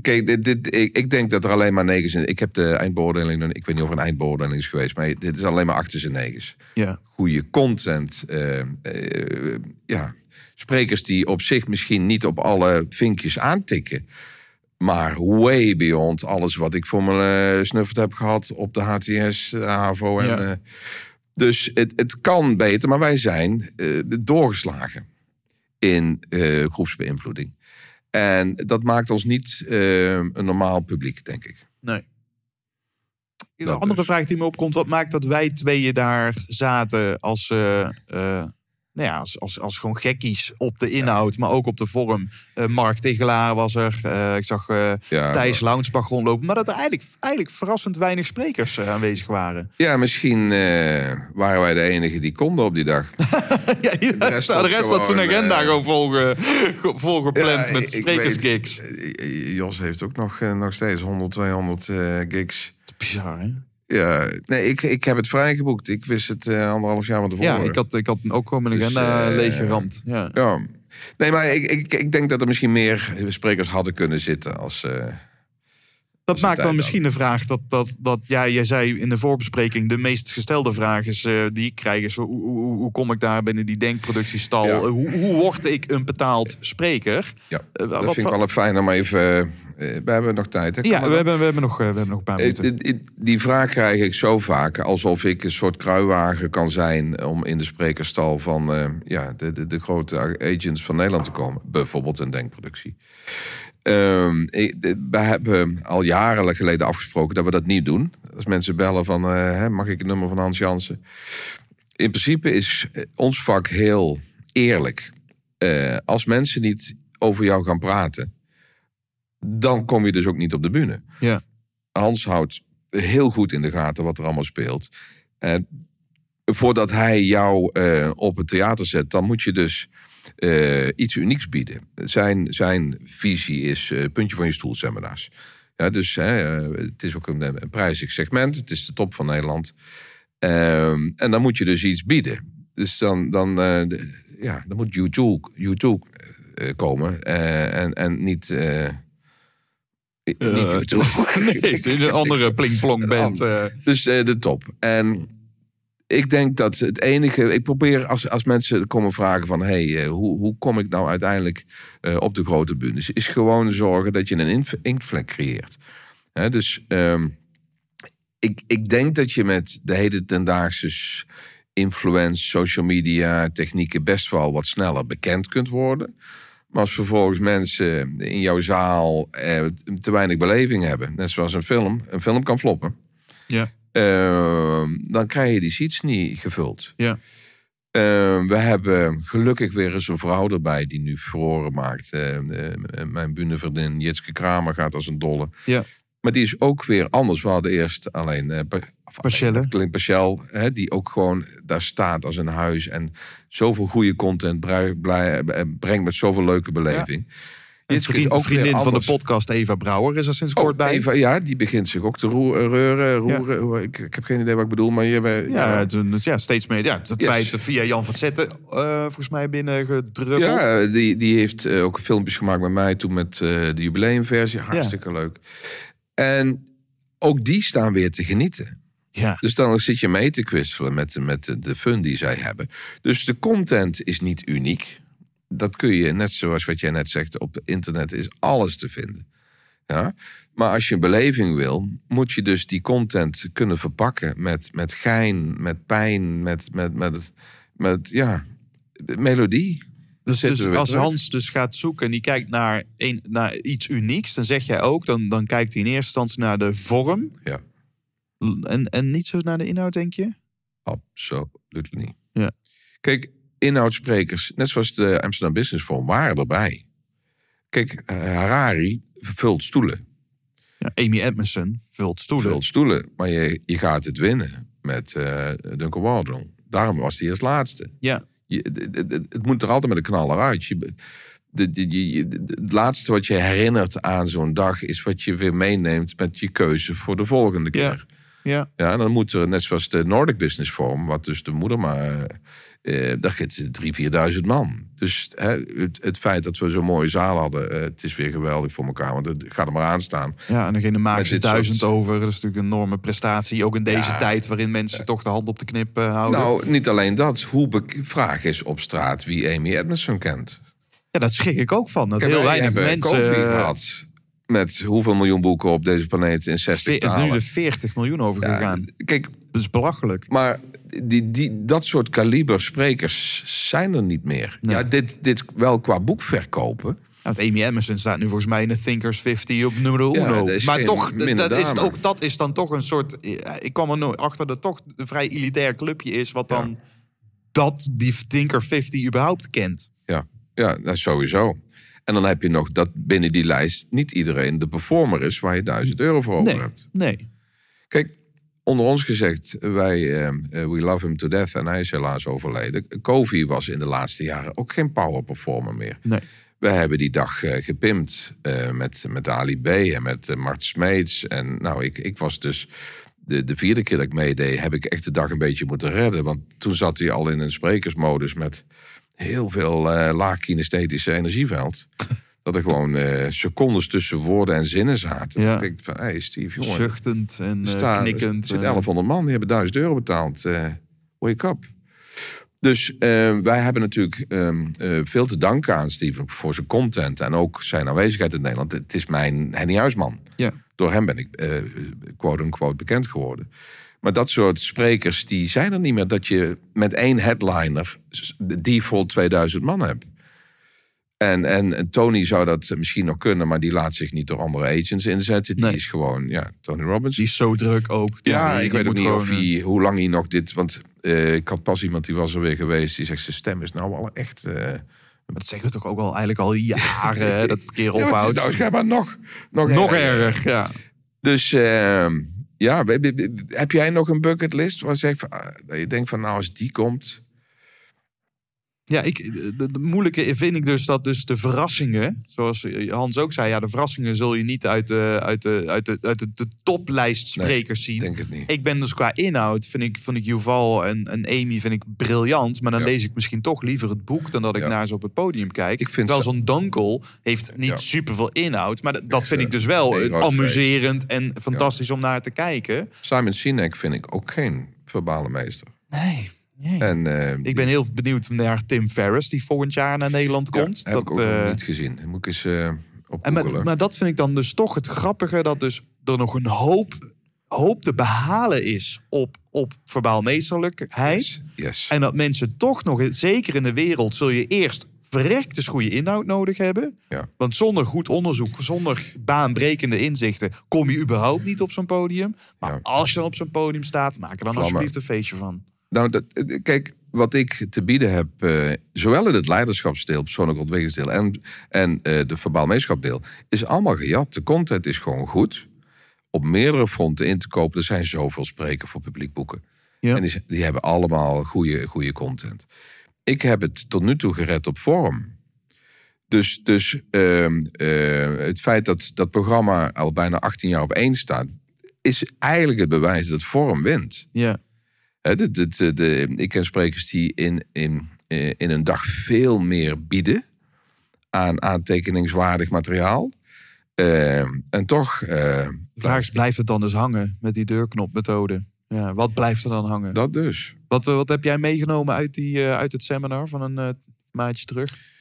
A: Kijk, dit, dit, ik, ik denk dat er alleen maar negens zijn. Ik heb de eindbeoordeling, ik weet niet of er een eindbeoordeling is geweest, maar dit is alleen maar achters en negens.
C: Ja.
A: Goede content. eh, eh, ja, sprekers die op zich misschien niet op alle vinkjes aantikken. Maar way beyond alles wat ik voor eh, snufferd heb gehad op de HTS, de HAVO. En,
C: Ja.
A: dus het, het kan beter, maar wij zijn doorgeslagen in groepsbeïnvloeding. En dat maakt ons niet eh, een normaal publiek, denk ik.
C: Nee. Een andere
A: dus.
C: vraag die me opkomt. Wat maakt dat wij tweeën daar zaten als, eh, eh, nou ja, als, als, als gewoon gekkies op de inhoud, maar ook op de vorm. Eh, Mark Tegelaar was er. Eh, ik zag eh,
A: Ja,
C: Thijs Launsbach rondlopen. Maar dat er eigenlijk, eigenlijk verrassend weinig sprekers aanwezig waren.
A: Ja, misschien waren wij de enige die konden op die dag. *laughs*
C: ja, de
A: rest had
C: de rest had zijn agenda gewoon volge, volgepland met sprekersgigs.
A: Jos heeft ook nog, nog steeds 100, 200 eh, gigs.
C: Bizar, hè?
A: Ja, nee, ik, ik heb het vrijgeboekt. Ik wist het eh, anderhalf jaar van tevoren.
C: Ja, ik had, ik had ook gewoon mijn
A: Dus,
C: agenda
A: eh,
C: leeggeramd. Ja.
A: Ja. Nee, maar ik, ik, ik denk dat er misschien meer sprekers hadden kunnen zitten als... eh,
C: Dat
A: is
C: maakt dan misschien de vraag dat, dat, dat ja, jij zei in de voorbespreking, de meest gestelde vraag is, eh, die ik krijg is, hoe, hoe, hoe kom ik daar binnen die denkproductiestal?
A: Ja.
C: Hoe, hoe word ik een betaald spreker?
A: ja,
C: Eh,
A: dat
C: wat
A: vind ik wel fijn om even... eh, we hebben nog tijd, hè? Kan
C: Ja, we hebben, we, hebben nog, we hebben nog een paar minuten.
A: Die vraag krijg ik zo vaak, alsof ik een soort kruiwagen kan zijn om in de sprekerstal van ja, de, de, de grote agents van Nederland te komen. Bijvoorbeeld een denkproductie. Ehm, we hebben al jaren geleden afgesproken dat we dat niet doen. Als mensen bellen van, eh, mag ik het nummer van Hans Jansen? In principe is eh, ons vak heel eerlijk. Eh, als mensen niet over jou gaan praten, dan kom je dus ook niet op de bühne.
C: Ja.
A: Hans houdt heel goed in de gaten wat er allemaal speelt. En voordat hij jou op het theater zet, dan moet je dus eh, iets unieks bieden. Zijn, zijn visie is eh, puntje van je stoel seminars. Ja, dus hè, eh, het is ook een, een prijzig segment. Het is de top van Nederland. Ehm, en dan moet je dus iets bieden. Dus dan, dan, de- ja, dan moet YouTube, YouTube komen. en, en niet... niet YouTube. *laughs*
C: nee, een andere *laughs* plingplong band.
A: Dus de top. En ik denk dat het enige. Ik probeer als, als mensen komen vragen van hey, eh, hoe, hoe kom ik nou uiteindelijk eh, op de grote bühne? Is gewoon zorgen dat je een inktvlek creëert. Dus ehm, ik, ik denk dat je met de hedendaagse s- influence, social media, technieken best wel wat sneller bekend kunt worden. Maar als vervolgens mensen in jouw zaal eh, te weinig beleving hebben, net zoals een film, een film kan floppen.
C: Ja.
A: Ehm, dan krijg je die seats niet gevuld.
C: Ja.
A: Ehm, we hebben gelukkig weer eens een vrouw erbij die nu furoren maakt. Eh, mijn bunevriendin Jitske Kramer gaat als een dolle.
C: Ja.
A: Maar die is ook weer anders. We hadden eerst alleen eh,
C: Pachelle.
A: alleen, Clint Pachel, die ook gewoon daar staat als een huis. En zoveel goede content eh, brengt met zoveel leuke beleving.
C: Een
A: Is
C: vriend,
A: ook
C: vriendin van de podcast, Eva Brouwer, is er sinds
A: Oh,
C: kort bij.
A: Eva, ja, die begint zich ook te reuren. roeren. Hoe- Ik, ik heb geen idee wat ik bedoel, maar je... bent-
C: Ja, het, ja, steeds meer. Ja, het
A: Yes.
C: feit via Jan van Zetten eh, volgens mij binnengedruppeld.
A: Ja, die, die heeft eh, ook filmpjes gemaakt met mij toen met eh, de jubileumversie. Hartstikke leuk. En ook die staan weer te genieten.
C: Ja.
A: Dus dan zit je mee te kwistelen met, met de, de fun die zij hebben. Dus de content is niet uniek. Dat kun je, net zoals wat jij net zegt, op internet is alles te vinden. Ja? Maar als je een beleving wil, moet je dus die content kunnen verpakken met, met gein, met pijn, met, met, met, met, ja, melodie.
C: Dus, dus als
A: terug.
C: Hans dus gaat zoeken en die kijkt naar, een, naar iets unieks, dan zeg jij ook, dan, dan kijkt hij in eerste instantie naar de vorm.
A: Ja.
C: En, en niet zo naar de inhoud, denk je?
A: Absoluut niet.
C: Ja.
A: Kijk, inhoudssprekers, net zoals de Amsterdam Business Forum, waren erbij. Kijk, eh, Harari vult stoelen.
C: Ja, Amy Edmondson vult stoelen.
A: Vult stoelen, maar je, je gaat het winnen met eh Duncan Wardle. Daarom was hij als laatste.
C: Ja.
A: Je, het, het- het- het moet er altijd met een knaller uit. Je, de, de, het laatste wat je herinnert aan zo'n dag is wat je weer meeneemt met je keuze voor de volgende
C: Ja.
A: keer.
C: Ja.
A: Ja, en dan moet er, net zoals de Nordic Business Forum, wat dus de moeder maar. Eh, daar zitten drie, vierduizend man. dus het, het feit dat we zo'n mooie zaal hadden, eh, het is weer geweldig voor elkaar. Want het gaat er maar aan staan.
C: Ja, en dan magische
A: dit
C: duizend
A: soort-
C: over. Dat is natuurlijk een enorme prestatie. Ook in deze
A: Ja.
C: tijd waarin mensen toch de hand op de knip eh, houden.
A: Nou, niet alleen dat. Hoe vraag is op straat wie Amy Edmondson kent.
C: ja, dat schrik ik ook van. Dat
A: Kijk,
C: heel weinig
A: hebben
C: mensen... Eh,
A: gehad. Met hoeveel miljoen boeken op deze planeet in 60
C: veer- er is nu de 40 miljoen over
A: Ja,
C: gegaan.
A: kijk,
C: Dat is belachelijk.
A: maar die, die, dat soort kaliber sprekers zijn er niet meer.
C: Nee.
A: Ja, dit, dit wel qua boek verkopen.
C: Nou, het Amy Emerson staat nu volgens mij in de Thinkers 50 op nummer
A: Ja,
C: uno.
A: dat is
C: maar
A: geen
C: toch, dat is, ook, dat is dan toch een soort... eh, Ik kwam er nooit achter dat toch een vrij elitair clubje is... wat dan dat die Thinker 50 überhaupt kent.
A: Ja, ja dat is sowieso. En dan heb je nog dat binnen die lijst niet iedereen de performer is waar je 1000 euro voor over
C: Nee,
A: hebt.
C: nee.
A: Kijk, onder ons gezegd, wij, eh, eh, we love him to death en hij is helaas overleden. Kofi was in de laatste jaren ook geen power performer meer.
C: nee.
A: We hebben die dag eh, gepimpt eh, met, met Ali B en met Mart Smeets. En nou, ik, ik was dus de, de vierde keer dat ik meedeed, heb ik echt de dag een beetje moeten redden. Want toen zat hij al in een sprekersmodus met heel veel laag kinesthetische energieveld. Dat er gewoon eh, secondes tussen woorden en zinnen zaten.
C: Ja.
A: Ik denk van, hé hey Steve, jongen,
C: Zuchtend en
A: staan-
C: knikkend.
A: Er zit
C: eh.
A: 1100 man, die hebben 1000 euro betaald. eh, wake up. Dus wij hebben natuurlijk ehm, eh, veel te danken aan Steven voor zijn content en ook zijn aanwezigheid in Nederland. Het is mijn Henny Huisman.
C: Ja.
A: Door hem ben ik quote-unquote bekend geworden. Maar dat soort sprekers, die zijn er niet meer dat je met één headliner de default 2000 man hebt. En, en, Tony zou dat misschien nog kunnen, maar die laat zich niet door andere agents inzetten. Die
C: Nee.
A: is gewoon, ja, Tony Robbins.
C: Die is zo druk ook.
A: Ja, ik weet ook niet of
C: gewoon, eh,
A: hij, hoe lang hij nog dit... Want eh, ik had pas iemand die was er weer geweest. Die zegt, zijn stem is nou al echt... eh
C: maar Dat zeggen we toch ook al eigenlijk al jaren, *laughs* dat het keer
A: ja, maar
C: ophoudt.
A: nou schijnbaar nog, nog,
C: Nog
A: erger.
C: erg, ja.
A: Dus ehm, ja, heb jij nog een bucketlist waar je zegt van, ah, je denkt van nou als die komt...
C: Ja, ik, de, de moeilijke vind ik dus dat dus de verrassingen, zoals Hans ook zei, ja, de verrassingen zul je niet uit de, uit de, uit de, uit de, de toplijst sprekers zien.
A: Ik denk het niet.
C: Ik ben dus qua inhoud, vind ik, vind ik Yuval en, en Amy vind ik briljant. Maar dan
A: Ja.
C: lees ik misschien toch liever het boek dan dat ik
A: Ja.
C: naar ze op het podium kijk.
A: Ik vind
C: Terwijl zo'n Dankel heeft niet
A: Ja.
C: superveel inhoud. Maar dat, vind ik dus wel
A: nee,
C: amuserend en fantastisch om naar te kijken.
A: Simon Sinek vind ik ook geen verbale meester.
C: Nee, nee.
A: En, eh,
C: Ik ben heel benieuwd naar Tim Ferriss, die volgend jaar naar Nederland
A: ja,
C: komt.
A: heb ik ook
C: eh,
A: nog niet gezien. Dat moet ik eens eh op
C: En met, maar dat vind ik dan dus toch het grappige dat dus er nog een hoop, hoop te behalen is op, op verbaal meesterlijkheid.
A: Yes, yes.
C: En dat mensen toch nog, zeker in de wereld, zul je eerst verrekte goede inhoud nodig hebben.
A: Ja.
C: Want zonder goed onderzoek, zonder baanbrekende inzichten, kom je überhaupt niet op zo'n podium. Maar
A: Ja.
C: als je dan op zo'n podium staat, maak er dan
A: Vlammen.
C: alsjeblieft een feestje van.
A: Nou, dat, eh, kijk, wat ik te bieden heb, eh, zowel in het leiderschapsdeel, persoonlijk ontwikkelingsdeel en, en eh, de verbaal meeschapdeel, is allemaal gejat. De content is gewoon goed. Op meerdere fronten in te kopen. Er zijn zoveel sprekers voor publiekboeken.
C: Ja.
A: En die, hebben allemaal goede, goede content. Ik heb het tot nu toe gered op vorm. Dus, dus ehm, eh, het feit dat dat programma al bijna 18 jaar op één staat, is eigenlijk het bewijs dat vorm wint.
C: Ja.
A: De, de, de, ik ken sprekers die in, in, eh, in een dag veel meer bieden aan aantekeningswaardig materiaal. Eh, en toch,
C: is, blijft het dan dus hangen met die deurknopmethode? Ja, wat blijft er dan hangen?
A: dat dus.
C: Wat, wat heb jij meegenomen uit, die, uit het seminar van een maandje terug?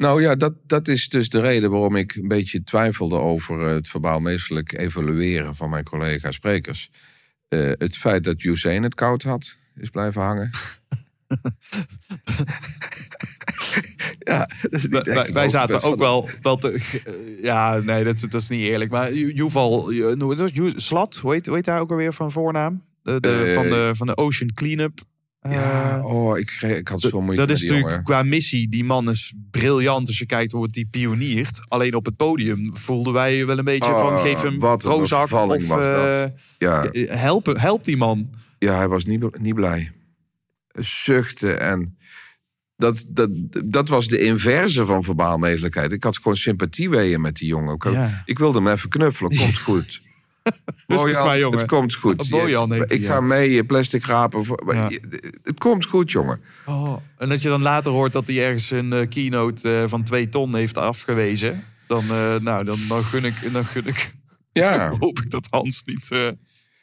A: Nou ja, dat, dat is dus de reden waarom ik een beetje twijfelde over het verbaal meestelijk evalueren van mijn collega sprekers. Eh, het feit dat Usain het koud had, is blijven hangen. *laughs* ja, dat is niet echt
C: Wij, wij zaten ook wel, wel te... eh, ja, nee, dat, is- dat is niet eerlijk. Maar Ju- Yuval, Ju- noem het eens, Ju- Slat, hoe heet, hoe heet hij ook alweer van voornaam? De, de,
A: Eh,
C: van, de, van de Ocean Cleanup. Eh,
A: Ja, oh, ik, kreeg, ik had zo moeite
C: dat is natuurlijk
A: jongen.
C: qua missie. Die man is briljant als je kijkt hoe het die pioniert. Alleen op het podium voelden wij wel een beetje
A: Oh,
C: van geef hem Prozac of
A: was dat.
C: eh,
A: Ja,
C: help, help die man.
A: ja, hij was niet, niet blij. Zuchten en... Dat, dat, dat was de inverse van verbaal meestelijkheid. Ik had gewoon sympathieweeën met die jongen. Ik,
C: Ja.
A: ik wilde hem even knuffelen, komt *laughs* goed. *laughs*
C: Rustig
A: Bojan,
C: maar, jongen.
A: Het komt goed. *laughs*
C: Bojan heet
A: ik ga
C: ja.
A: mee je plastic rapen. Voor,
C: Ja.
A: Het komt goed, jongen.
C: Oh, en dat je dan later hoort dat hij ergens een eh, keynote eh, van twee ton heeft afgewezen. Dan, eh, nou, dan, dan, gun ik, dan gun ik,
A: Ja. *laughs*
C: hoop ik dat Hans niet...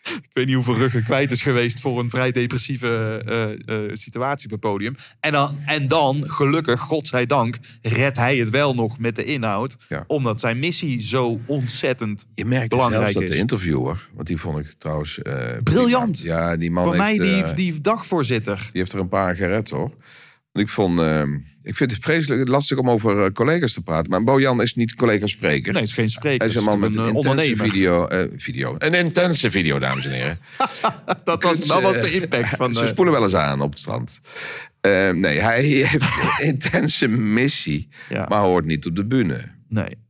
C: *laughs* ik weet niet hoeveel ruggen kwijt is geweest voor een vrij depressieve eh, situatie op het podium. En dan, en dan, gelukkig, godzijdank, redt hij het wel nog met de inhoud.
A: Ja.
C: Omdat zijn missie zo ontzettend
A: Je merkt
C: belangrijk
A: dat
C: is.
A: de interviewer, want die vond ik trouwens...
C: Briljant.
A: prima. Ja, die man
C: Voor mij
A: heeft,
C: die, die dagvoorzitter.
A: die heeft er een paar gered, hoor. Want ik vond... eh, ik vind het vreselijk lastig om over eh, collega's te praten. Maar Bojan is niet collega-spreker.
C: Nee, het is geen spreker.
A: Hij is een man met
C: het
A: een
C: is
A: intense video, eh, video. Een intense video, dames en heren. *laughs*
C: Dat was, dat was
A: eh,
C: de impact van...
A: Ze
C: eh,
A: spoelen wel eens aan op het strand. Eh, nee, hij *laughs* heeft een intense missie,
C: Ja.
A: maar hoort niet op de bühne.
C: nee.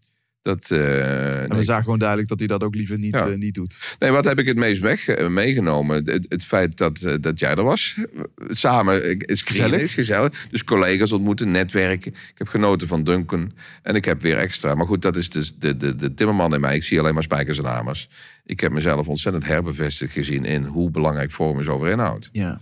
A: Dat, eh,
C: En
A: nee,
C: we zagen gewoon duidelijk dat hij dat ook liever niet,
A: Ja.
C: eh, niet doet.
A: nee, wat heb ik het meest weg, eh, meegenomen? Het, het feit dat, dat jij er was. Samen is
C: Gezellig.
A: is gezellig. Dus collega's ontmoeten, netwerken. Ik heb genoten van Duncan. En ik heb weer extra. Maar goed, dat is dus de, de, de timmerman in mij. Ik zie alleen maar spijkers en hamers. Ik heb mezelf ontzettend herbevestigd gezien in hoe belangrijk vorm is over inhoud.
C: Ja.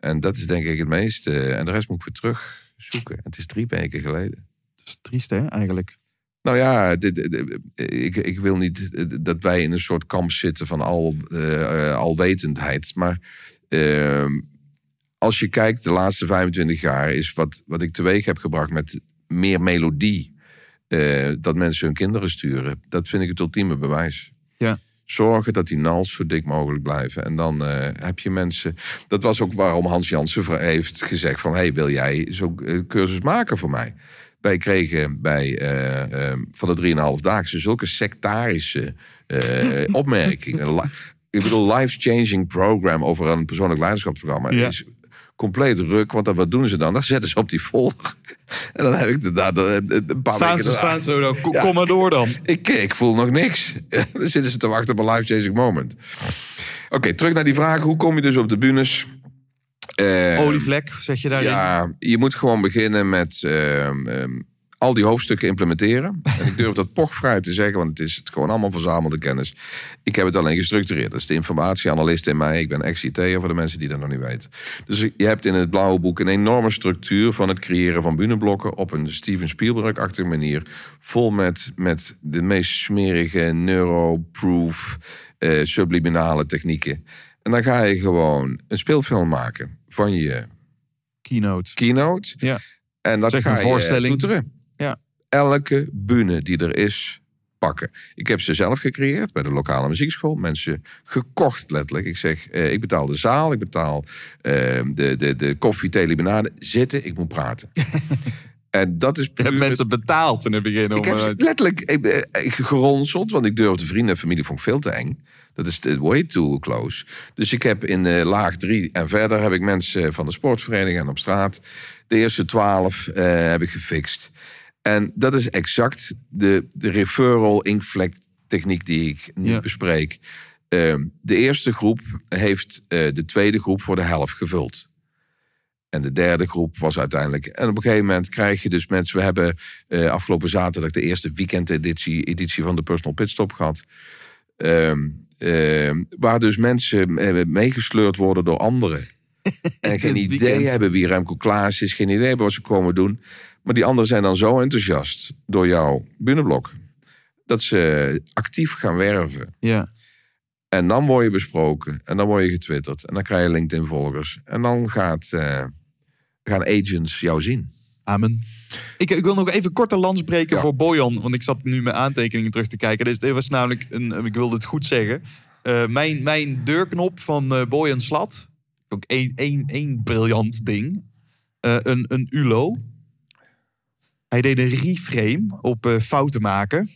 A: En dat is denk ik het meeste. En de rest moet ik weer terug zoeken. Het is drie weken geleden.
C: Dat is triest, hè, eigenlijk.
A: Nou ja, dit, dit- ik, ik wil niet eh, dat wij in een soort kamp zitten van al, eh, alwetendheid. Maar ehm, als je kijkt, de laatste 25 jaar is wat, wat ik teweeg heb gebracht met meer melodie. dat mensen hun kinderen sturen. Dat vind ik het ultieme bewijs.
C: Ja.
A: Zorgen dat die nals zo dik mogelijk blijven. En dan heb je mensen. Dat was ook waarom Hans Jansen heeft gezegd: van hey, wil jij zo'n cursus maken voor mij? Wij kregen bij eh, eh, van de 3,5 daagse zulke sectarische eh, *laughs* opmerkingen. Ik bedoel, life-changing program over een persoonlijk leiderschapsprogramma
C: Ja.
A: is compleet ruk. Want dan, wat doen ze dan? Dan zetten ze op die folder. *laughs* En dan heb ik de, de- een paar
C: Staan
A: weken
C: ze, staan ze dan. Kom,
A: Ja.
C: kom maar door dan. *laughs*
A: ik, ik voel nog niks. dan zitten ze te wachten op een life-changing moment. Oké, terug naar die vraag. Hoe kom je dus op de bühnes? Eh,
C: Olievlek, zeg je daarin.
A: ja, je moet gewoon beginnen met ehm, ehm, al die hoofdstukken implementeren. *laughs* En ik durf dat pochvrij te zeggen, want het is het gewoon allemaal verzamelde kennis. Ik heb het alleen gestructureerd. Dat is de informatieanalist in mij. Ik ben ex-IT'er voor de mensen die dat nog niet weten. Dus je hebt in het blauwe boek een enorme structuur van het creëren van buneblokken op een Steven Spielberg-achtige manier. Vol met, met de meest smerige neuroproof eh subliminale technieken. En dan ga je gewoon een speelfilm maken van je
C: Keynote.
A: keynote.
C: Ja.
A: En dat
C: Zeg
A: ga
C: een
A: je
C: voorstelling.
A: toeteren.
C: Ja.
A: Elke bühne die er is, pakken. Ik heb ze zelf gecreëerd bij de lokale muziekschool. Mensen gekocht letterlijk. Ik zeg, eh, ik betaal de zaal, ik betaal eh, de, de, de koffie, thee, limonade. Zitten, ik moet praten. *laughs* en dat is
C: Je hebt
A: puur
C: mensen betaald in het begin.
A: ik
C: om,
A: heb
C: eh,
A: letterlijk ik, eh, ik geronseld, want ik durfde vrienden en familie vond ik veel te eng. Dat is way too close. Dus ik heb in eh, laag drie en verder heb ik mensen van de sportvereniging en op straat. De eerste twaalf eh, heb ik gefixt. En dat is exact de, de referral inkvlek techniek die ik nu
C: Ja.
A: bespreek. Ehm, de eerste groep heeft eh, de tweede groep voor de helft gevuld. En de derde groep was uiteindelijk. En op een gegeven moment krijg je dus mensen. We hebben eh, afgelopen zaterdag de eerste weekendeditie editie van de Personal Pitstop gehad. Ehm, waar dus mensen meegesleurd worden door anderen. *laughs* En geen idee
C: weekend.
A: hebben wie Remco Klaas is. Geen idee hebben wat ze komen doen. Maar die anderen zijn dan zo enthousiast door jouw binnenblok. Dat ze actief gaan werven.
C: ja.
A: En dan word je besproken. En dan word je getwitterd. En dan krijg je LinkedIn-volgers. En dan gaat, eh, gaan agents jou zien.
C: Amen. Ik, ik wil nog even kort een lans breken
A: Ja.
C: voor Bojan. Want ik zat nu mijn aantekeningen terug te kijken. Dus dit was namelijk, een, ik wilde het goed zeggen. Eh, mijn, mijn deurknop van eh Bojan Slat. Ook één, één, één briljant ding. Eh, een, een ULO. Hij deed een reframe op fouten maken.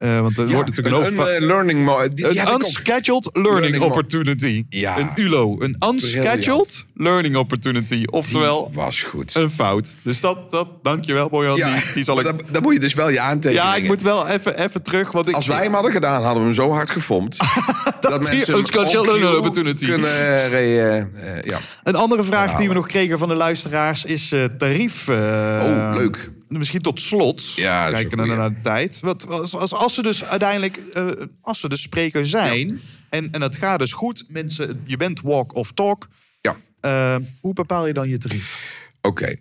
C: Eh, want er wordt natuurlijk een, hoop
A: eh, learning mo- die- die
C: een unscheduled learning, opportunity.
A: Ja.
C: Een ULO. Een unscheduled learning opportunity. Oftewel,
A: Die was goed.
C: een fout. Dus dat, dat dankjewel Bojan.
A: Ja,
C: die, die zal ik...
A: dan, dan moet je dus wel je aantekeningen.
C: Ja, ik moet wel even, even terug. Want ik,
A: Als wij hem hadden gedaan, hadden we hem zo hard gefomd. *laughs* dat,
C: die
A: mensen
C: unscheduled learning opportunity.
A: kunnen eh, re- ja.
C: Een andere vraag die we nog kregen van de luisteraars is tarief.
A: Oh, leuk.
C: Misschien tot slot,
A: Ja,
C: kijken
A: goeie.
C: naar de tijd. Wat, als, als, als ze dus uiteindelijk, eh, als ze dus spreker zijn en, en het gaat dus goed, mensen, je bent walk of talk.
A: Ja.
C: eh, hoe bepaal je dan je tarief?
A: Oké,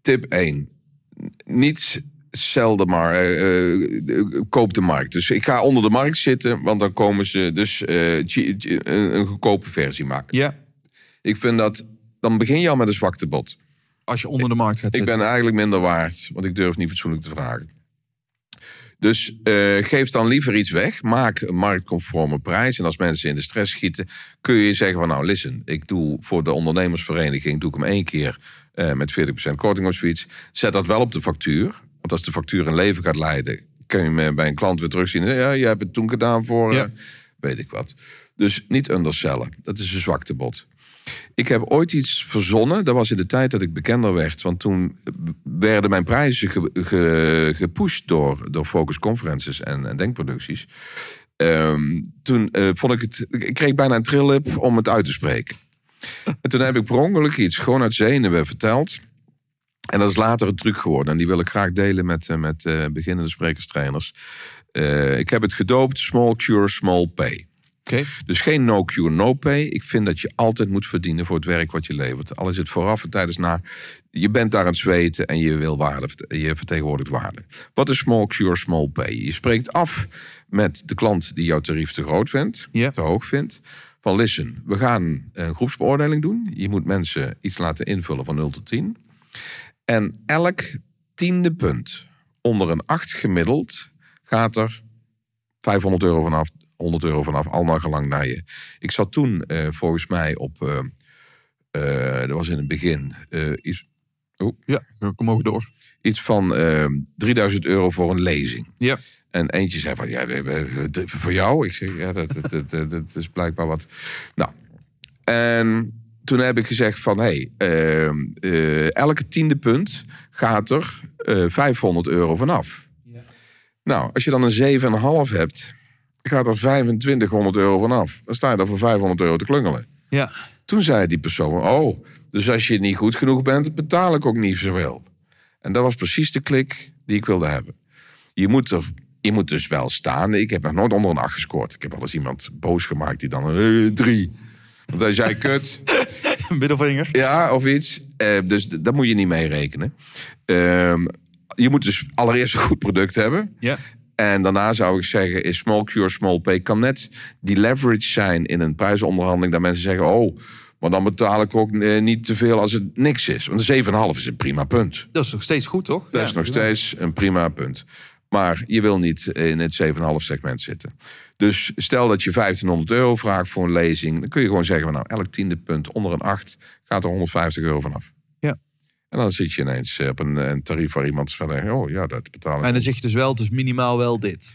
A: tip 1. Niet zelden maar eh, koop de markt. Dus ik ga onder de markt zitten, want dan komen ze dus een, goedkope versie maken.
C: Ja.
A: Ik vind dat, dan begin je al met een zwaktebod.
C: Als je onder de markt gaat
A: Ik ben eigenlijk minder waard, want ik durf niet fatsoenlijk te vragen. Dus eh, geef dan liever iets weg. Maak een marktconforme prijs. En als mensen in de stress schieten, kun je zeggen van nou, listen, ik doe voor de ondernemersvereniging doe ik hem één keer eh, met 40% korting of zoiets. Zet dat wel op de factuur. Want als de factuur een leven gaat leiden, kun je hem bij een klant weer terugzien. Ja, je hebt het toen gedaan voor
C: Ja.
A: eh, weet ik wat. Dus niet undersellen. Dat is een zwaktebod. Ik heb ooit iets verzonnen. Dat was in de tijd dat ik bekender werd. Want toen werden mijn prijzen ge, ge- gepusht door, door Focus Conferences en, en denkproducties. Ehm, toen eh, vond ik het. Ik kreeg bijna een trillip om het uit te spreken. en toen heb ik per ongeluk iets gewoon uit zenuwen verteld. En dat is later een truc geworden. En die wil ik graag delen met, eh, met eh, beginnende sprekerstrainers. Eh, ik heb het gedoopt Small Cure, Small Pay. Dus geen no cure, no pay. Ik vind dat je altijd moet verdienen voor het werk wat je levert. Al is het vooraf en tijdens na. Je bent daar aan het zweten en je wil waarde, je vertegenwoordigt waarde. Wat is small cure, small pay? Je spreekt af met de klant die jouw tarief te groot vindt, te hoog vindt. Van listen, we gaan een groepsbeoordeling doen. Je moet mensen iets laten invullen van 0 tot 10. En elk tiende punt onder een 8 gemiddeld gaat er 500 euro vanaf, 100 euro vanaf, al naar gelang naar je. Ik zat toen eh, volgens mij op, eh, eh, dat was in het begin, eh, iets,
C: Ja, kom ook door.
A: iets van eh, 3000 euro voor een lezing.
C: Ja.
A: En eentje zei van, ja, we hebben voor jou? Ik zeg, ja, dat, dat, dat, dat, dat is blijkbaar wat. Nou, en toen heb ik gezegd van, hé, hey, ehm, eh, elke tiende punt gaat er eh 500 euro vanaf. Nou, als je dan een 7,5 hebt, gaat er 2500 euro vanaf. Dan sta je daar voor 500 euro te klungelen.
C: Ja.
A: Toen zei die persoon, oh, dus als je niet goed genoeg bent, betaal ik ook niet zoveel. En dat was precies de klik die ik wilde hebben. Je moet, er, je moet dus wel staan. Ik heb nog nooit onder een 8 gescoord. Ik heb wel eens iemand boos gemaakt die dan een eh, 3. Want hij zei kut. *laughs*
C: Middelvinger.
A: Ja, of iets. Eh, dus dat moet je niet mee rekenen. Ehm, je moet dus allereerst een goed product hebben.
C: Ja.
A: En daarna zou ik zeggen, is small cure, small pay. Kan net die leverage zijn in een prijzenonderhandeling. Dat mensen zeggen, oh, maar dan betaal ik ook eh, niet te veel als het niks is. Want een 7,5 is een prima punt.
C: Dat is nog steeds goed, toch?
A: Dat
C: Ja,
A: is nog
C: prima.
A: steeds een prima punt. Maar je wil niet in het 7,5 segment zitten. Dus stel dat je 1500 euro vraagt voor een lezing. Dan kun je gewoon zeggen, van, nou, elk tiende punt onder een 8 gaat er 150 euro vanaf. En dan zit je ineens op een, een tarief waar iemand van denkt, oh ja, dat betaal ik.
C: En dan zeg je dus wel, het is minimaal wel dit.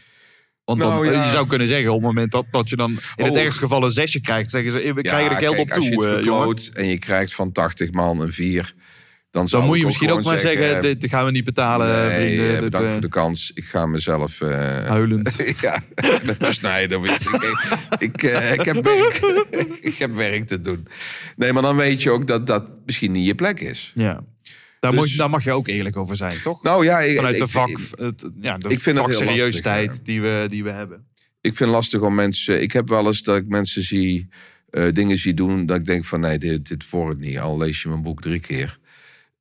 C: Want dan,
A: Nou, ja.
C: je zou kunnen zeggen, op het moment dat, dat je dan in het
A: Oh.
C: ergste geval een zesje krijgt, zeggen ze, we krijgen er geld op
A: Als je
C: toe.
A: het
C: eh,
A: verkloot en je krijgt van 80 man een 4, dan,
C: moet je misschien ook maar zeggen,
A: eh,
C: dit gaan we niet betalen,
A: nee,
C: vrienden.
A: eh,
C: Dit,
A: bedankt
C: eh,
A: voor de kans. Ik ga mezelf eh,
C: Huilend. *laughs*
A: ja, *laughs* besnijden of iets. ik, ik, eh, ik, heb *laughs* werk, ik heb werk te doen. Nee, maar dan weet je ook dat dat misschien niet je plek is.
C: Ja. Daar,
A: Dus-
C: moet, daar mag je ook eerlijk over zijn, toch?
A: Nou ja, ik,
C: Vanuit de
A: ik-
C: vak,
A: ik,
C: het, ja, de
A: ik vind lastig,
C: die, we, die we hebben.
A: ik vind het lastig om mensen... Ik heb wel eens dat ik mensen zie, eh, dingen zie doen... dat ik denk van nee, dit, dit wordt het niet. Al lees je mijn boek drie keer.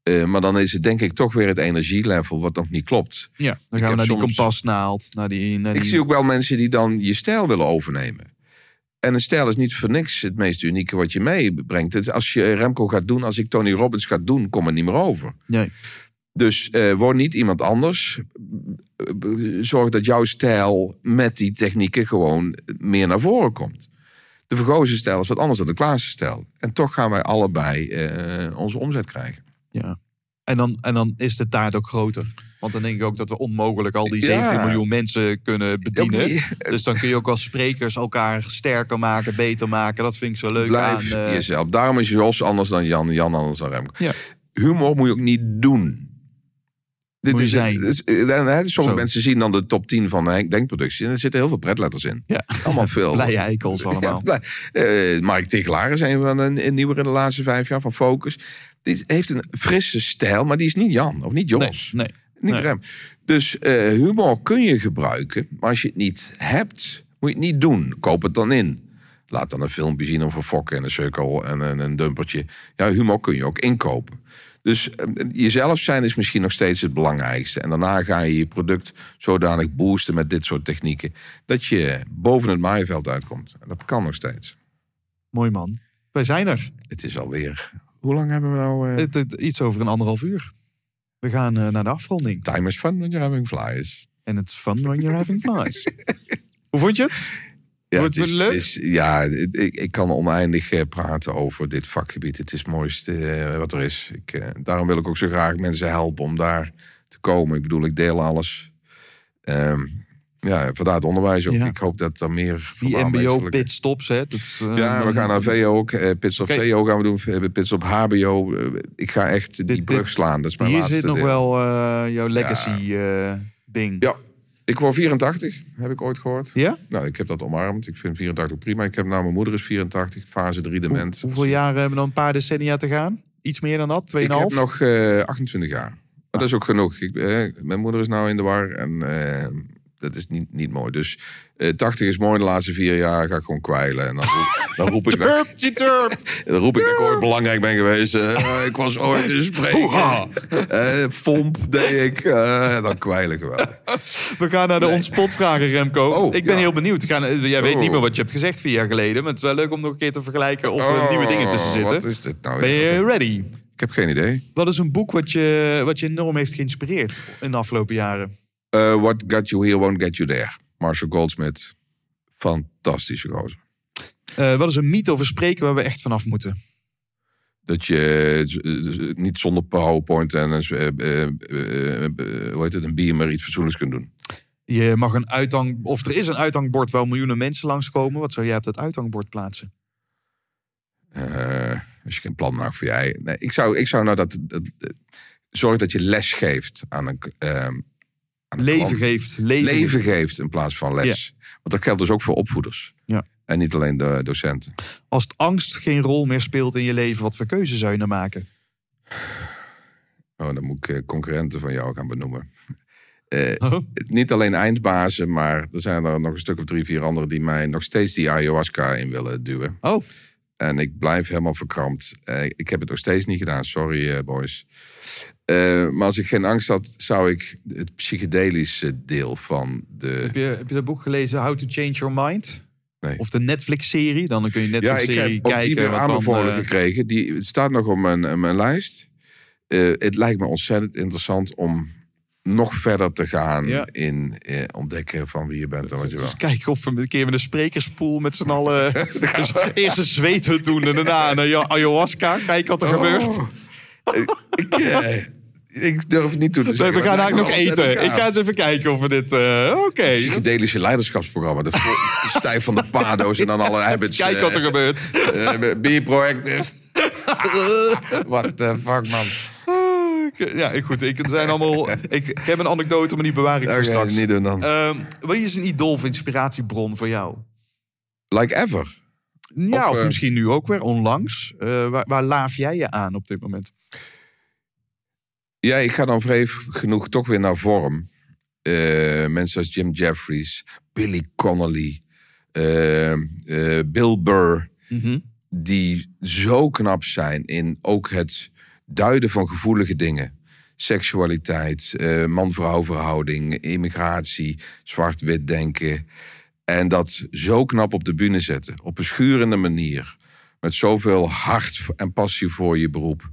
A: Eh, maar dan is het denk ik toch weer het energielevel wat nog niet klopt.
C: Ja, dan
A: Ik
C: gaan we naar die kompasnaald. Naar die, naar
A: Ik
C: die...
A: zie ook wel mensen die dan je stijl willen overnemen. En een stijl is niet voor niks het meest unieke wat je meebrengt. Is Als je Remco gaat doen, als ik Tony Robbins ga doen, kom er niet meer over.
C: Nee.
A: Dus eh, word niet iemand anders. Zorg dat jouw stijl met die technieken gewoon meer naar voren komt. De vergozen stijl is wat anders dan de Klaassen stijl. En toch gaan wij allebei eh, onze omzet krijgen.
C: Ja. En, dan, en dan is de taart ook groter. Want dan denk ik ook dat we onmogelijk al die
A: Ja.
C: 17 miljoen mensen kunnen bedienen. Dus dan kun je ook als sprekers elkaar sterker maken, beter maken. Dat vind ik zo leuk
A: Blijf
C: aan. eh,
A: jezelf. Daarom is Jos anders dan Jan, Jan anders dan Remco.
C: Ja.
A: Humor moet je ook niet doen. Dit is, het is- eh, sommige
C: Zo.
A: mensen zien dan de top 10 van Henk Denkproductie. En er zitten heel veel pretletters in.
C: ja.
A: Allemaal *laughs* veel.
C: Blije eikels allemaal.
A: Ja, blij. Eh, Mark Tegelaar is een van een nieuwer in de laatste vijf jaar van Focus. Die heeft een frisse stijl, maar die is niet Jan of niet
C: Nee,
A: Jos.
C: nee.
A: Niet
C: Nee.
A: rem. Dus eh, humor kun je gebruiken, maar als je het niet hebt, moet je het niet doen. Koop het dan in. Laat dan een filmpje zien over fokken en een sukkel en een, een dumpertje. Ja, humor kun je ook inkopen. Dus eh, jezelf zijn is misschien nog steeds het belangrijkste. En daarna ga je je product zodanig boosten met dit soort technieken... dat je boven het maaiveld uitkomt. En dat kan nog steeds.
C: Mooi man. Wij zijn er.
A: Het is alweer... Hoe lang hebben we nou... eh
C: Het, het- iets over een anderhalf uur. We gaan eh, naar de afronding.
A: time is fun when you're having flies.
C: En it's fun when you're having flies. *laughs* Hoe vond je het?
A: Ja,
C: Wordt
A: het is,
C: leuk?
A: het is- ja ik, ik kan oneindig eh, praten over dit vakgebied. Het is het mooiste eh, wat er is. Ik, daarom wil ik ook zo graag mensen helpen om daar te komen. Ik bedoel, ik deel alles. Ehm, ja, vandaar het onderwijs ook.
C: Ja.
A: Ik hoop dat er meer van
C: Die mbo-pitstops, hè? Dat, is, eh,
A: Ja, we gaan naar VO ook. eh pits op
C: Oké.
A: VO gaan we doen. We hebben Pits op HBO. Eh, ik ga echt die
C: dit-
A: brug slaan. Dat is mijn
C: Hier
A: laatste
C: zit nog
A: deel.
C: wel eh, jouw legacy eh, ding.
A: Ja, ik word 84, heb ik ooit gehoord.
C: Ja?
A: Nou, ik heb dat omarmd. Ik vind 84 prima. Ik heb nou, mijn moeder is 84, fase 3
C: Hoe-
A: dement.
C: hoeveel jaren hebben we dan? Een paar decennia te gaan? Iets meer dan dat?
A: Ik
C: Tweeënhalf?
A: heb nog eh, 28 jaar. Maar dat is ook genoeg. Ik, eh, mijn moeder is nou in de war en eh, dat is niet, niet mooi. Dus eh 80 is mooi. De laatste vier jaar ga ik gewoon kwijlen. En dan roep, dan roep ik *laughs* dat, *laughs* dan roep ik dat ik ooit belangrijk ben geweest. Eh, ik was ooit een spreker. *laughs* Eh Fomp deed ik. eh, en dan kwijl ik wel.
C: We gaan naar de ontspotvragen, Remco.
A: Oh,
C: ik ben
A: ja.
C: heel benieuwd. Eh, jij weet
A: Oh.
C: niet meer wat je hebt gezegd vier jaar geleden. Maar het is wel leuk om nog een keer te vergelijken of er
A: Oh,
C: nieuwe dingen tussen zitten.
A: Wat is dit nou?
C: Ben je ready?
A: Ik heb geen idee.
C: Wat is een boek wat je, wat je enorm heeft geïnspireerd in de afgelopen jaren?
A: Eh, What got you here won't get you there. Marshall Goldsmith. Fantastische gozer.
C: Eh, wat is een mythe of een spreken waar we echt vanaf moeten?
A: Dat je eh, niet zonder PowerPoint en een, hoe heet het, een beamer iets fatsoenlijks kunt doen.
C: Je mag een uithang, of er is een uithangbord waar miljoenen mensen langskomen. Wat zou jij op dat uithangbord plaatsen?
A: Als je geen plan maakt voor jij. Nee, ik, zou, ik zou nou dat, zorg dat je les geeft aan een, ehm, aan een
C: Leven geeft. Leven,
A: Leven geeft in plaats van les. Want dat geldt dus ook voor opvoeders.
C: Ja.
A: En niet alleen de docenten.
C: Als het angst geen rol meer speelt in je leven, wat voor keuze zou je dan maken?
A: Oh, dan moet ik eh, concurrenten van jou gaan benoemen. Eh,
C: Oh.
A: niet alleen eindbazen, maar er zijn er nog een stuk of drie, vier anderen die mij nog steeds die ayahuasca in willen duwen.
C: Oh,
A: En ik blijf helemaal verkrampt. Eh, ik heb het nog steeds niet gedaan, sorry eh, boys. Eh, maar als ik geen angst had, zou ik het psychedelische deel van de.
C: heb je, heb je dat boek gelezen, How to Change Your Mind?
A: Nee.
C: Of de Netflix-serie? Dan kun je
A: Ja, ik
C: Netflix-serie
A: heb
C: kijken.
A: die weer aanbevolen gekregen. Die, het staat nog op mijn, mijn lijst. Het lijkt me ontzettend interessant om nog verder te gaan
C: Ja.
A: in eh, ontdekken van wie je bent en wat je wil.
C: Dus kijken of we een keer met een sprekerspoel met z'n allen... *laughs* dus eerst een zweethut doen en daarna een aya- ayahuasca. Kijken wat er gebeurt.
A: Oh. ik, eh, ik durf het niet toe te
C: Nee,
A: zeggen.
C: we gaan eigenlijk nog eten. Ik ga eens even kijken of we dit... eh, Oké.
A: Psychedelische leiderschapsprogramma. De stijf van de pado's en dan alle *laughs* habits.
C: Kijk wat er gebeurt.
A: be proactive. *laughs* What the fuck, man.
C: Ja, goed. Ik, er zijn allemaal, ik, *laughs* ik heb een anekdote, maar die bewaar ik voor straks.
A: niet doen dan.
C: Ehm, wat is een idool of inspiratiebron voor jou?
A: Like ever.
C: Ja, of,
A: Of, eh,
C: misschien nu ook weer onlangs. Eh, waar, waar laaf jij je aan op dit moment?
A: Ja, ik ga dan vreef genoeg toch weer naar vorm. Eh, mensen als Jim Jeffries, Billy Connolly, eh, eh, Bill Burr. die zo knap zijn in ook het duiden van gevoelige dingen. Seksualiteit, eh, man-vrouw verhouding, immigratie, zwart-wit denken. En dat zo knap op de bühne zetten. Op een schurende manier. Met zoveel hart en passie voor je beroep.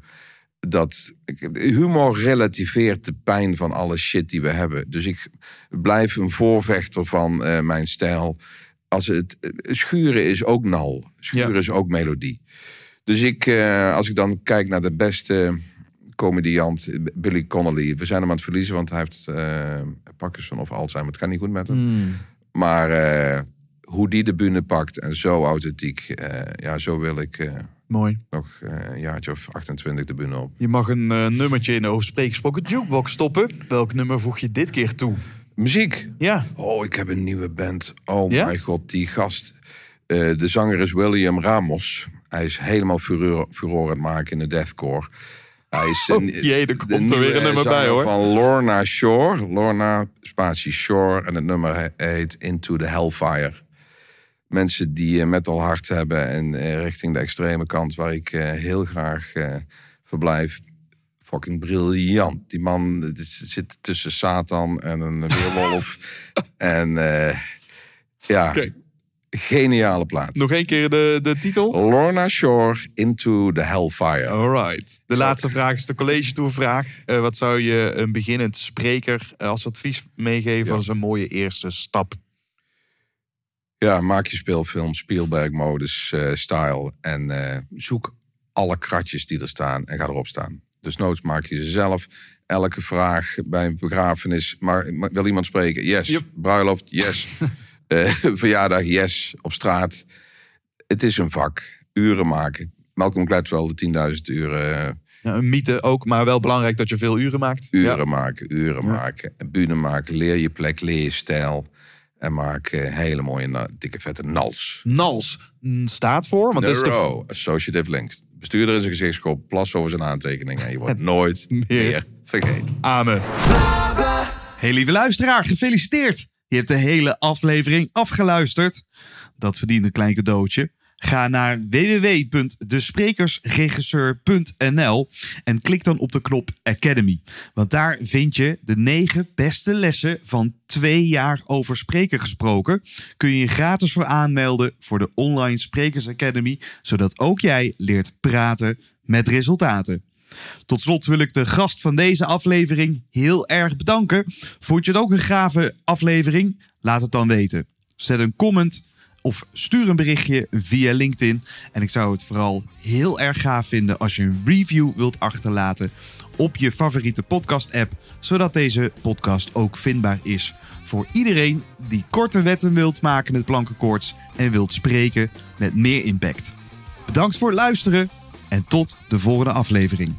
A: Dat humor relativeert de pijn van alle shit die we hebben. Dus ik blijf een voorvechter van eh, mijn stijl. Als het, eh, schuren is ook nal. Schuren
C: Ja.
A: is ook melodie. Dus ik, eh, als ik dan kijk naar de beste comediant, eh, Billy Connolly. We zijn hem aan het verliezen, want hij heeft eh Parkinson of Alzheimer. Het gaat niet goed met hem.
C: Hmm.
A: Maar hoe die de bühne pakt en zo authentiek. ja, zo wil ik
C: Mooi.
A: nog een jaartje of 28 de bühne op.
C: Je mag een nummertje in de overspreekgesproken jukebox stoppen. Welk nummer voeg je dit keer toe?
A: Muziek.
C: Ja.
A: Oh, ik heb een nieuwe band. Oh
C: Ja?
A: mijn god, die gast. Eh, de zanger is William Ramos. Hij is helemaal furore, furore aan het maken in de deathcore. Hij is
B: Oh,
A: een-
B: jee, er komt er weer een nummer bij, hoor.
A: Van Lorna Shore. Lorna, spatie Shore. En het nummer he- heet Into the Hellfire. Mensen die een metal hart hebben en eh, richting de extreme kant, waar ik eh, heel graag eh, verblijf. Fucking briljant. Die man zit tussen Satan en een weerwolf. *laughs* en eh, ja. Geniale plaat.
B: Nog één keer de, de titel.
A: Lorna Shore, Into the Hellfire.
B: Alright. De laatste vraag is de college toevraag. Eh wat zou je een beginnend spreker eh, als advies meegeven
A: Ja.
B: als een mooie eerste stap?
A: Ja, maak je speelfilm Spielberg-modus eh, style. En zoek alle kratjes die er staan en ga erop staan. Dus noods maak je ze zelf. Elke vraag bij een begrafenis. Maar, maar wil iemand spreken? Yes.
B: Yep.
A: Bruiloft? Yes. *laughs* Eh, *laughs* verjaardag? Yes. Op straat? Het is een vak. Uren maken. Malcolm Gladwell, de 10.000 uren, eh,
B: Ja, een mythe ook, maar wel belangrijk dat je veel uren maakt.
A: uren
B: Ja.
A: maken. Uren maken. En bühne maken. Leer je plek, leer je stijl. En maak eh, hele mooie, dikke, vette nals.
B: NALS staat voor, want dat is de
A: Neuro, Associative Links. Bestuurder is een gezichtskop, plas over zijn aantekeningen. En je wordt *laughs* nooit meer vergeten.
B: Amen.
C: Hey lieve luisteraar, gefeliciteerd. Je hebt de hele aflevering afgeluisterd. Dat verdient een klein cadeautje. Ga naar www.desprekersregisseur.nl en klik dan op de knop Academy. Want daar vind je de negen beste lessen van twee jaar over spreken gesproken. Kun je je gratis voor aanmelden voor de Online Sprekers Academy, zodat ook jij leert praten met resultaten. Tot slot wil ik de gast van deze aflevering heel erg bedanken. Vond je het ook een gave aflevering? Laat het dan weten. Zet een comment of stuur een berichtje via LinkedIn. En ik zou het vooral heel erg gaaf vinden als je een review wilt achterlaten op je favoriete podcast-app, zodat deze podcast ook vindbaar is voor iedereen die korte wetten wilt maken met plankenkoorts en wilt spreken met meer impact. Bedankt voor het luisteren en tot de volgende aflevering.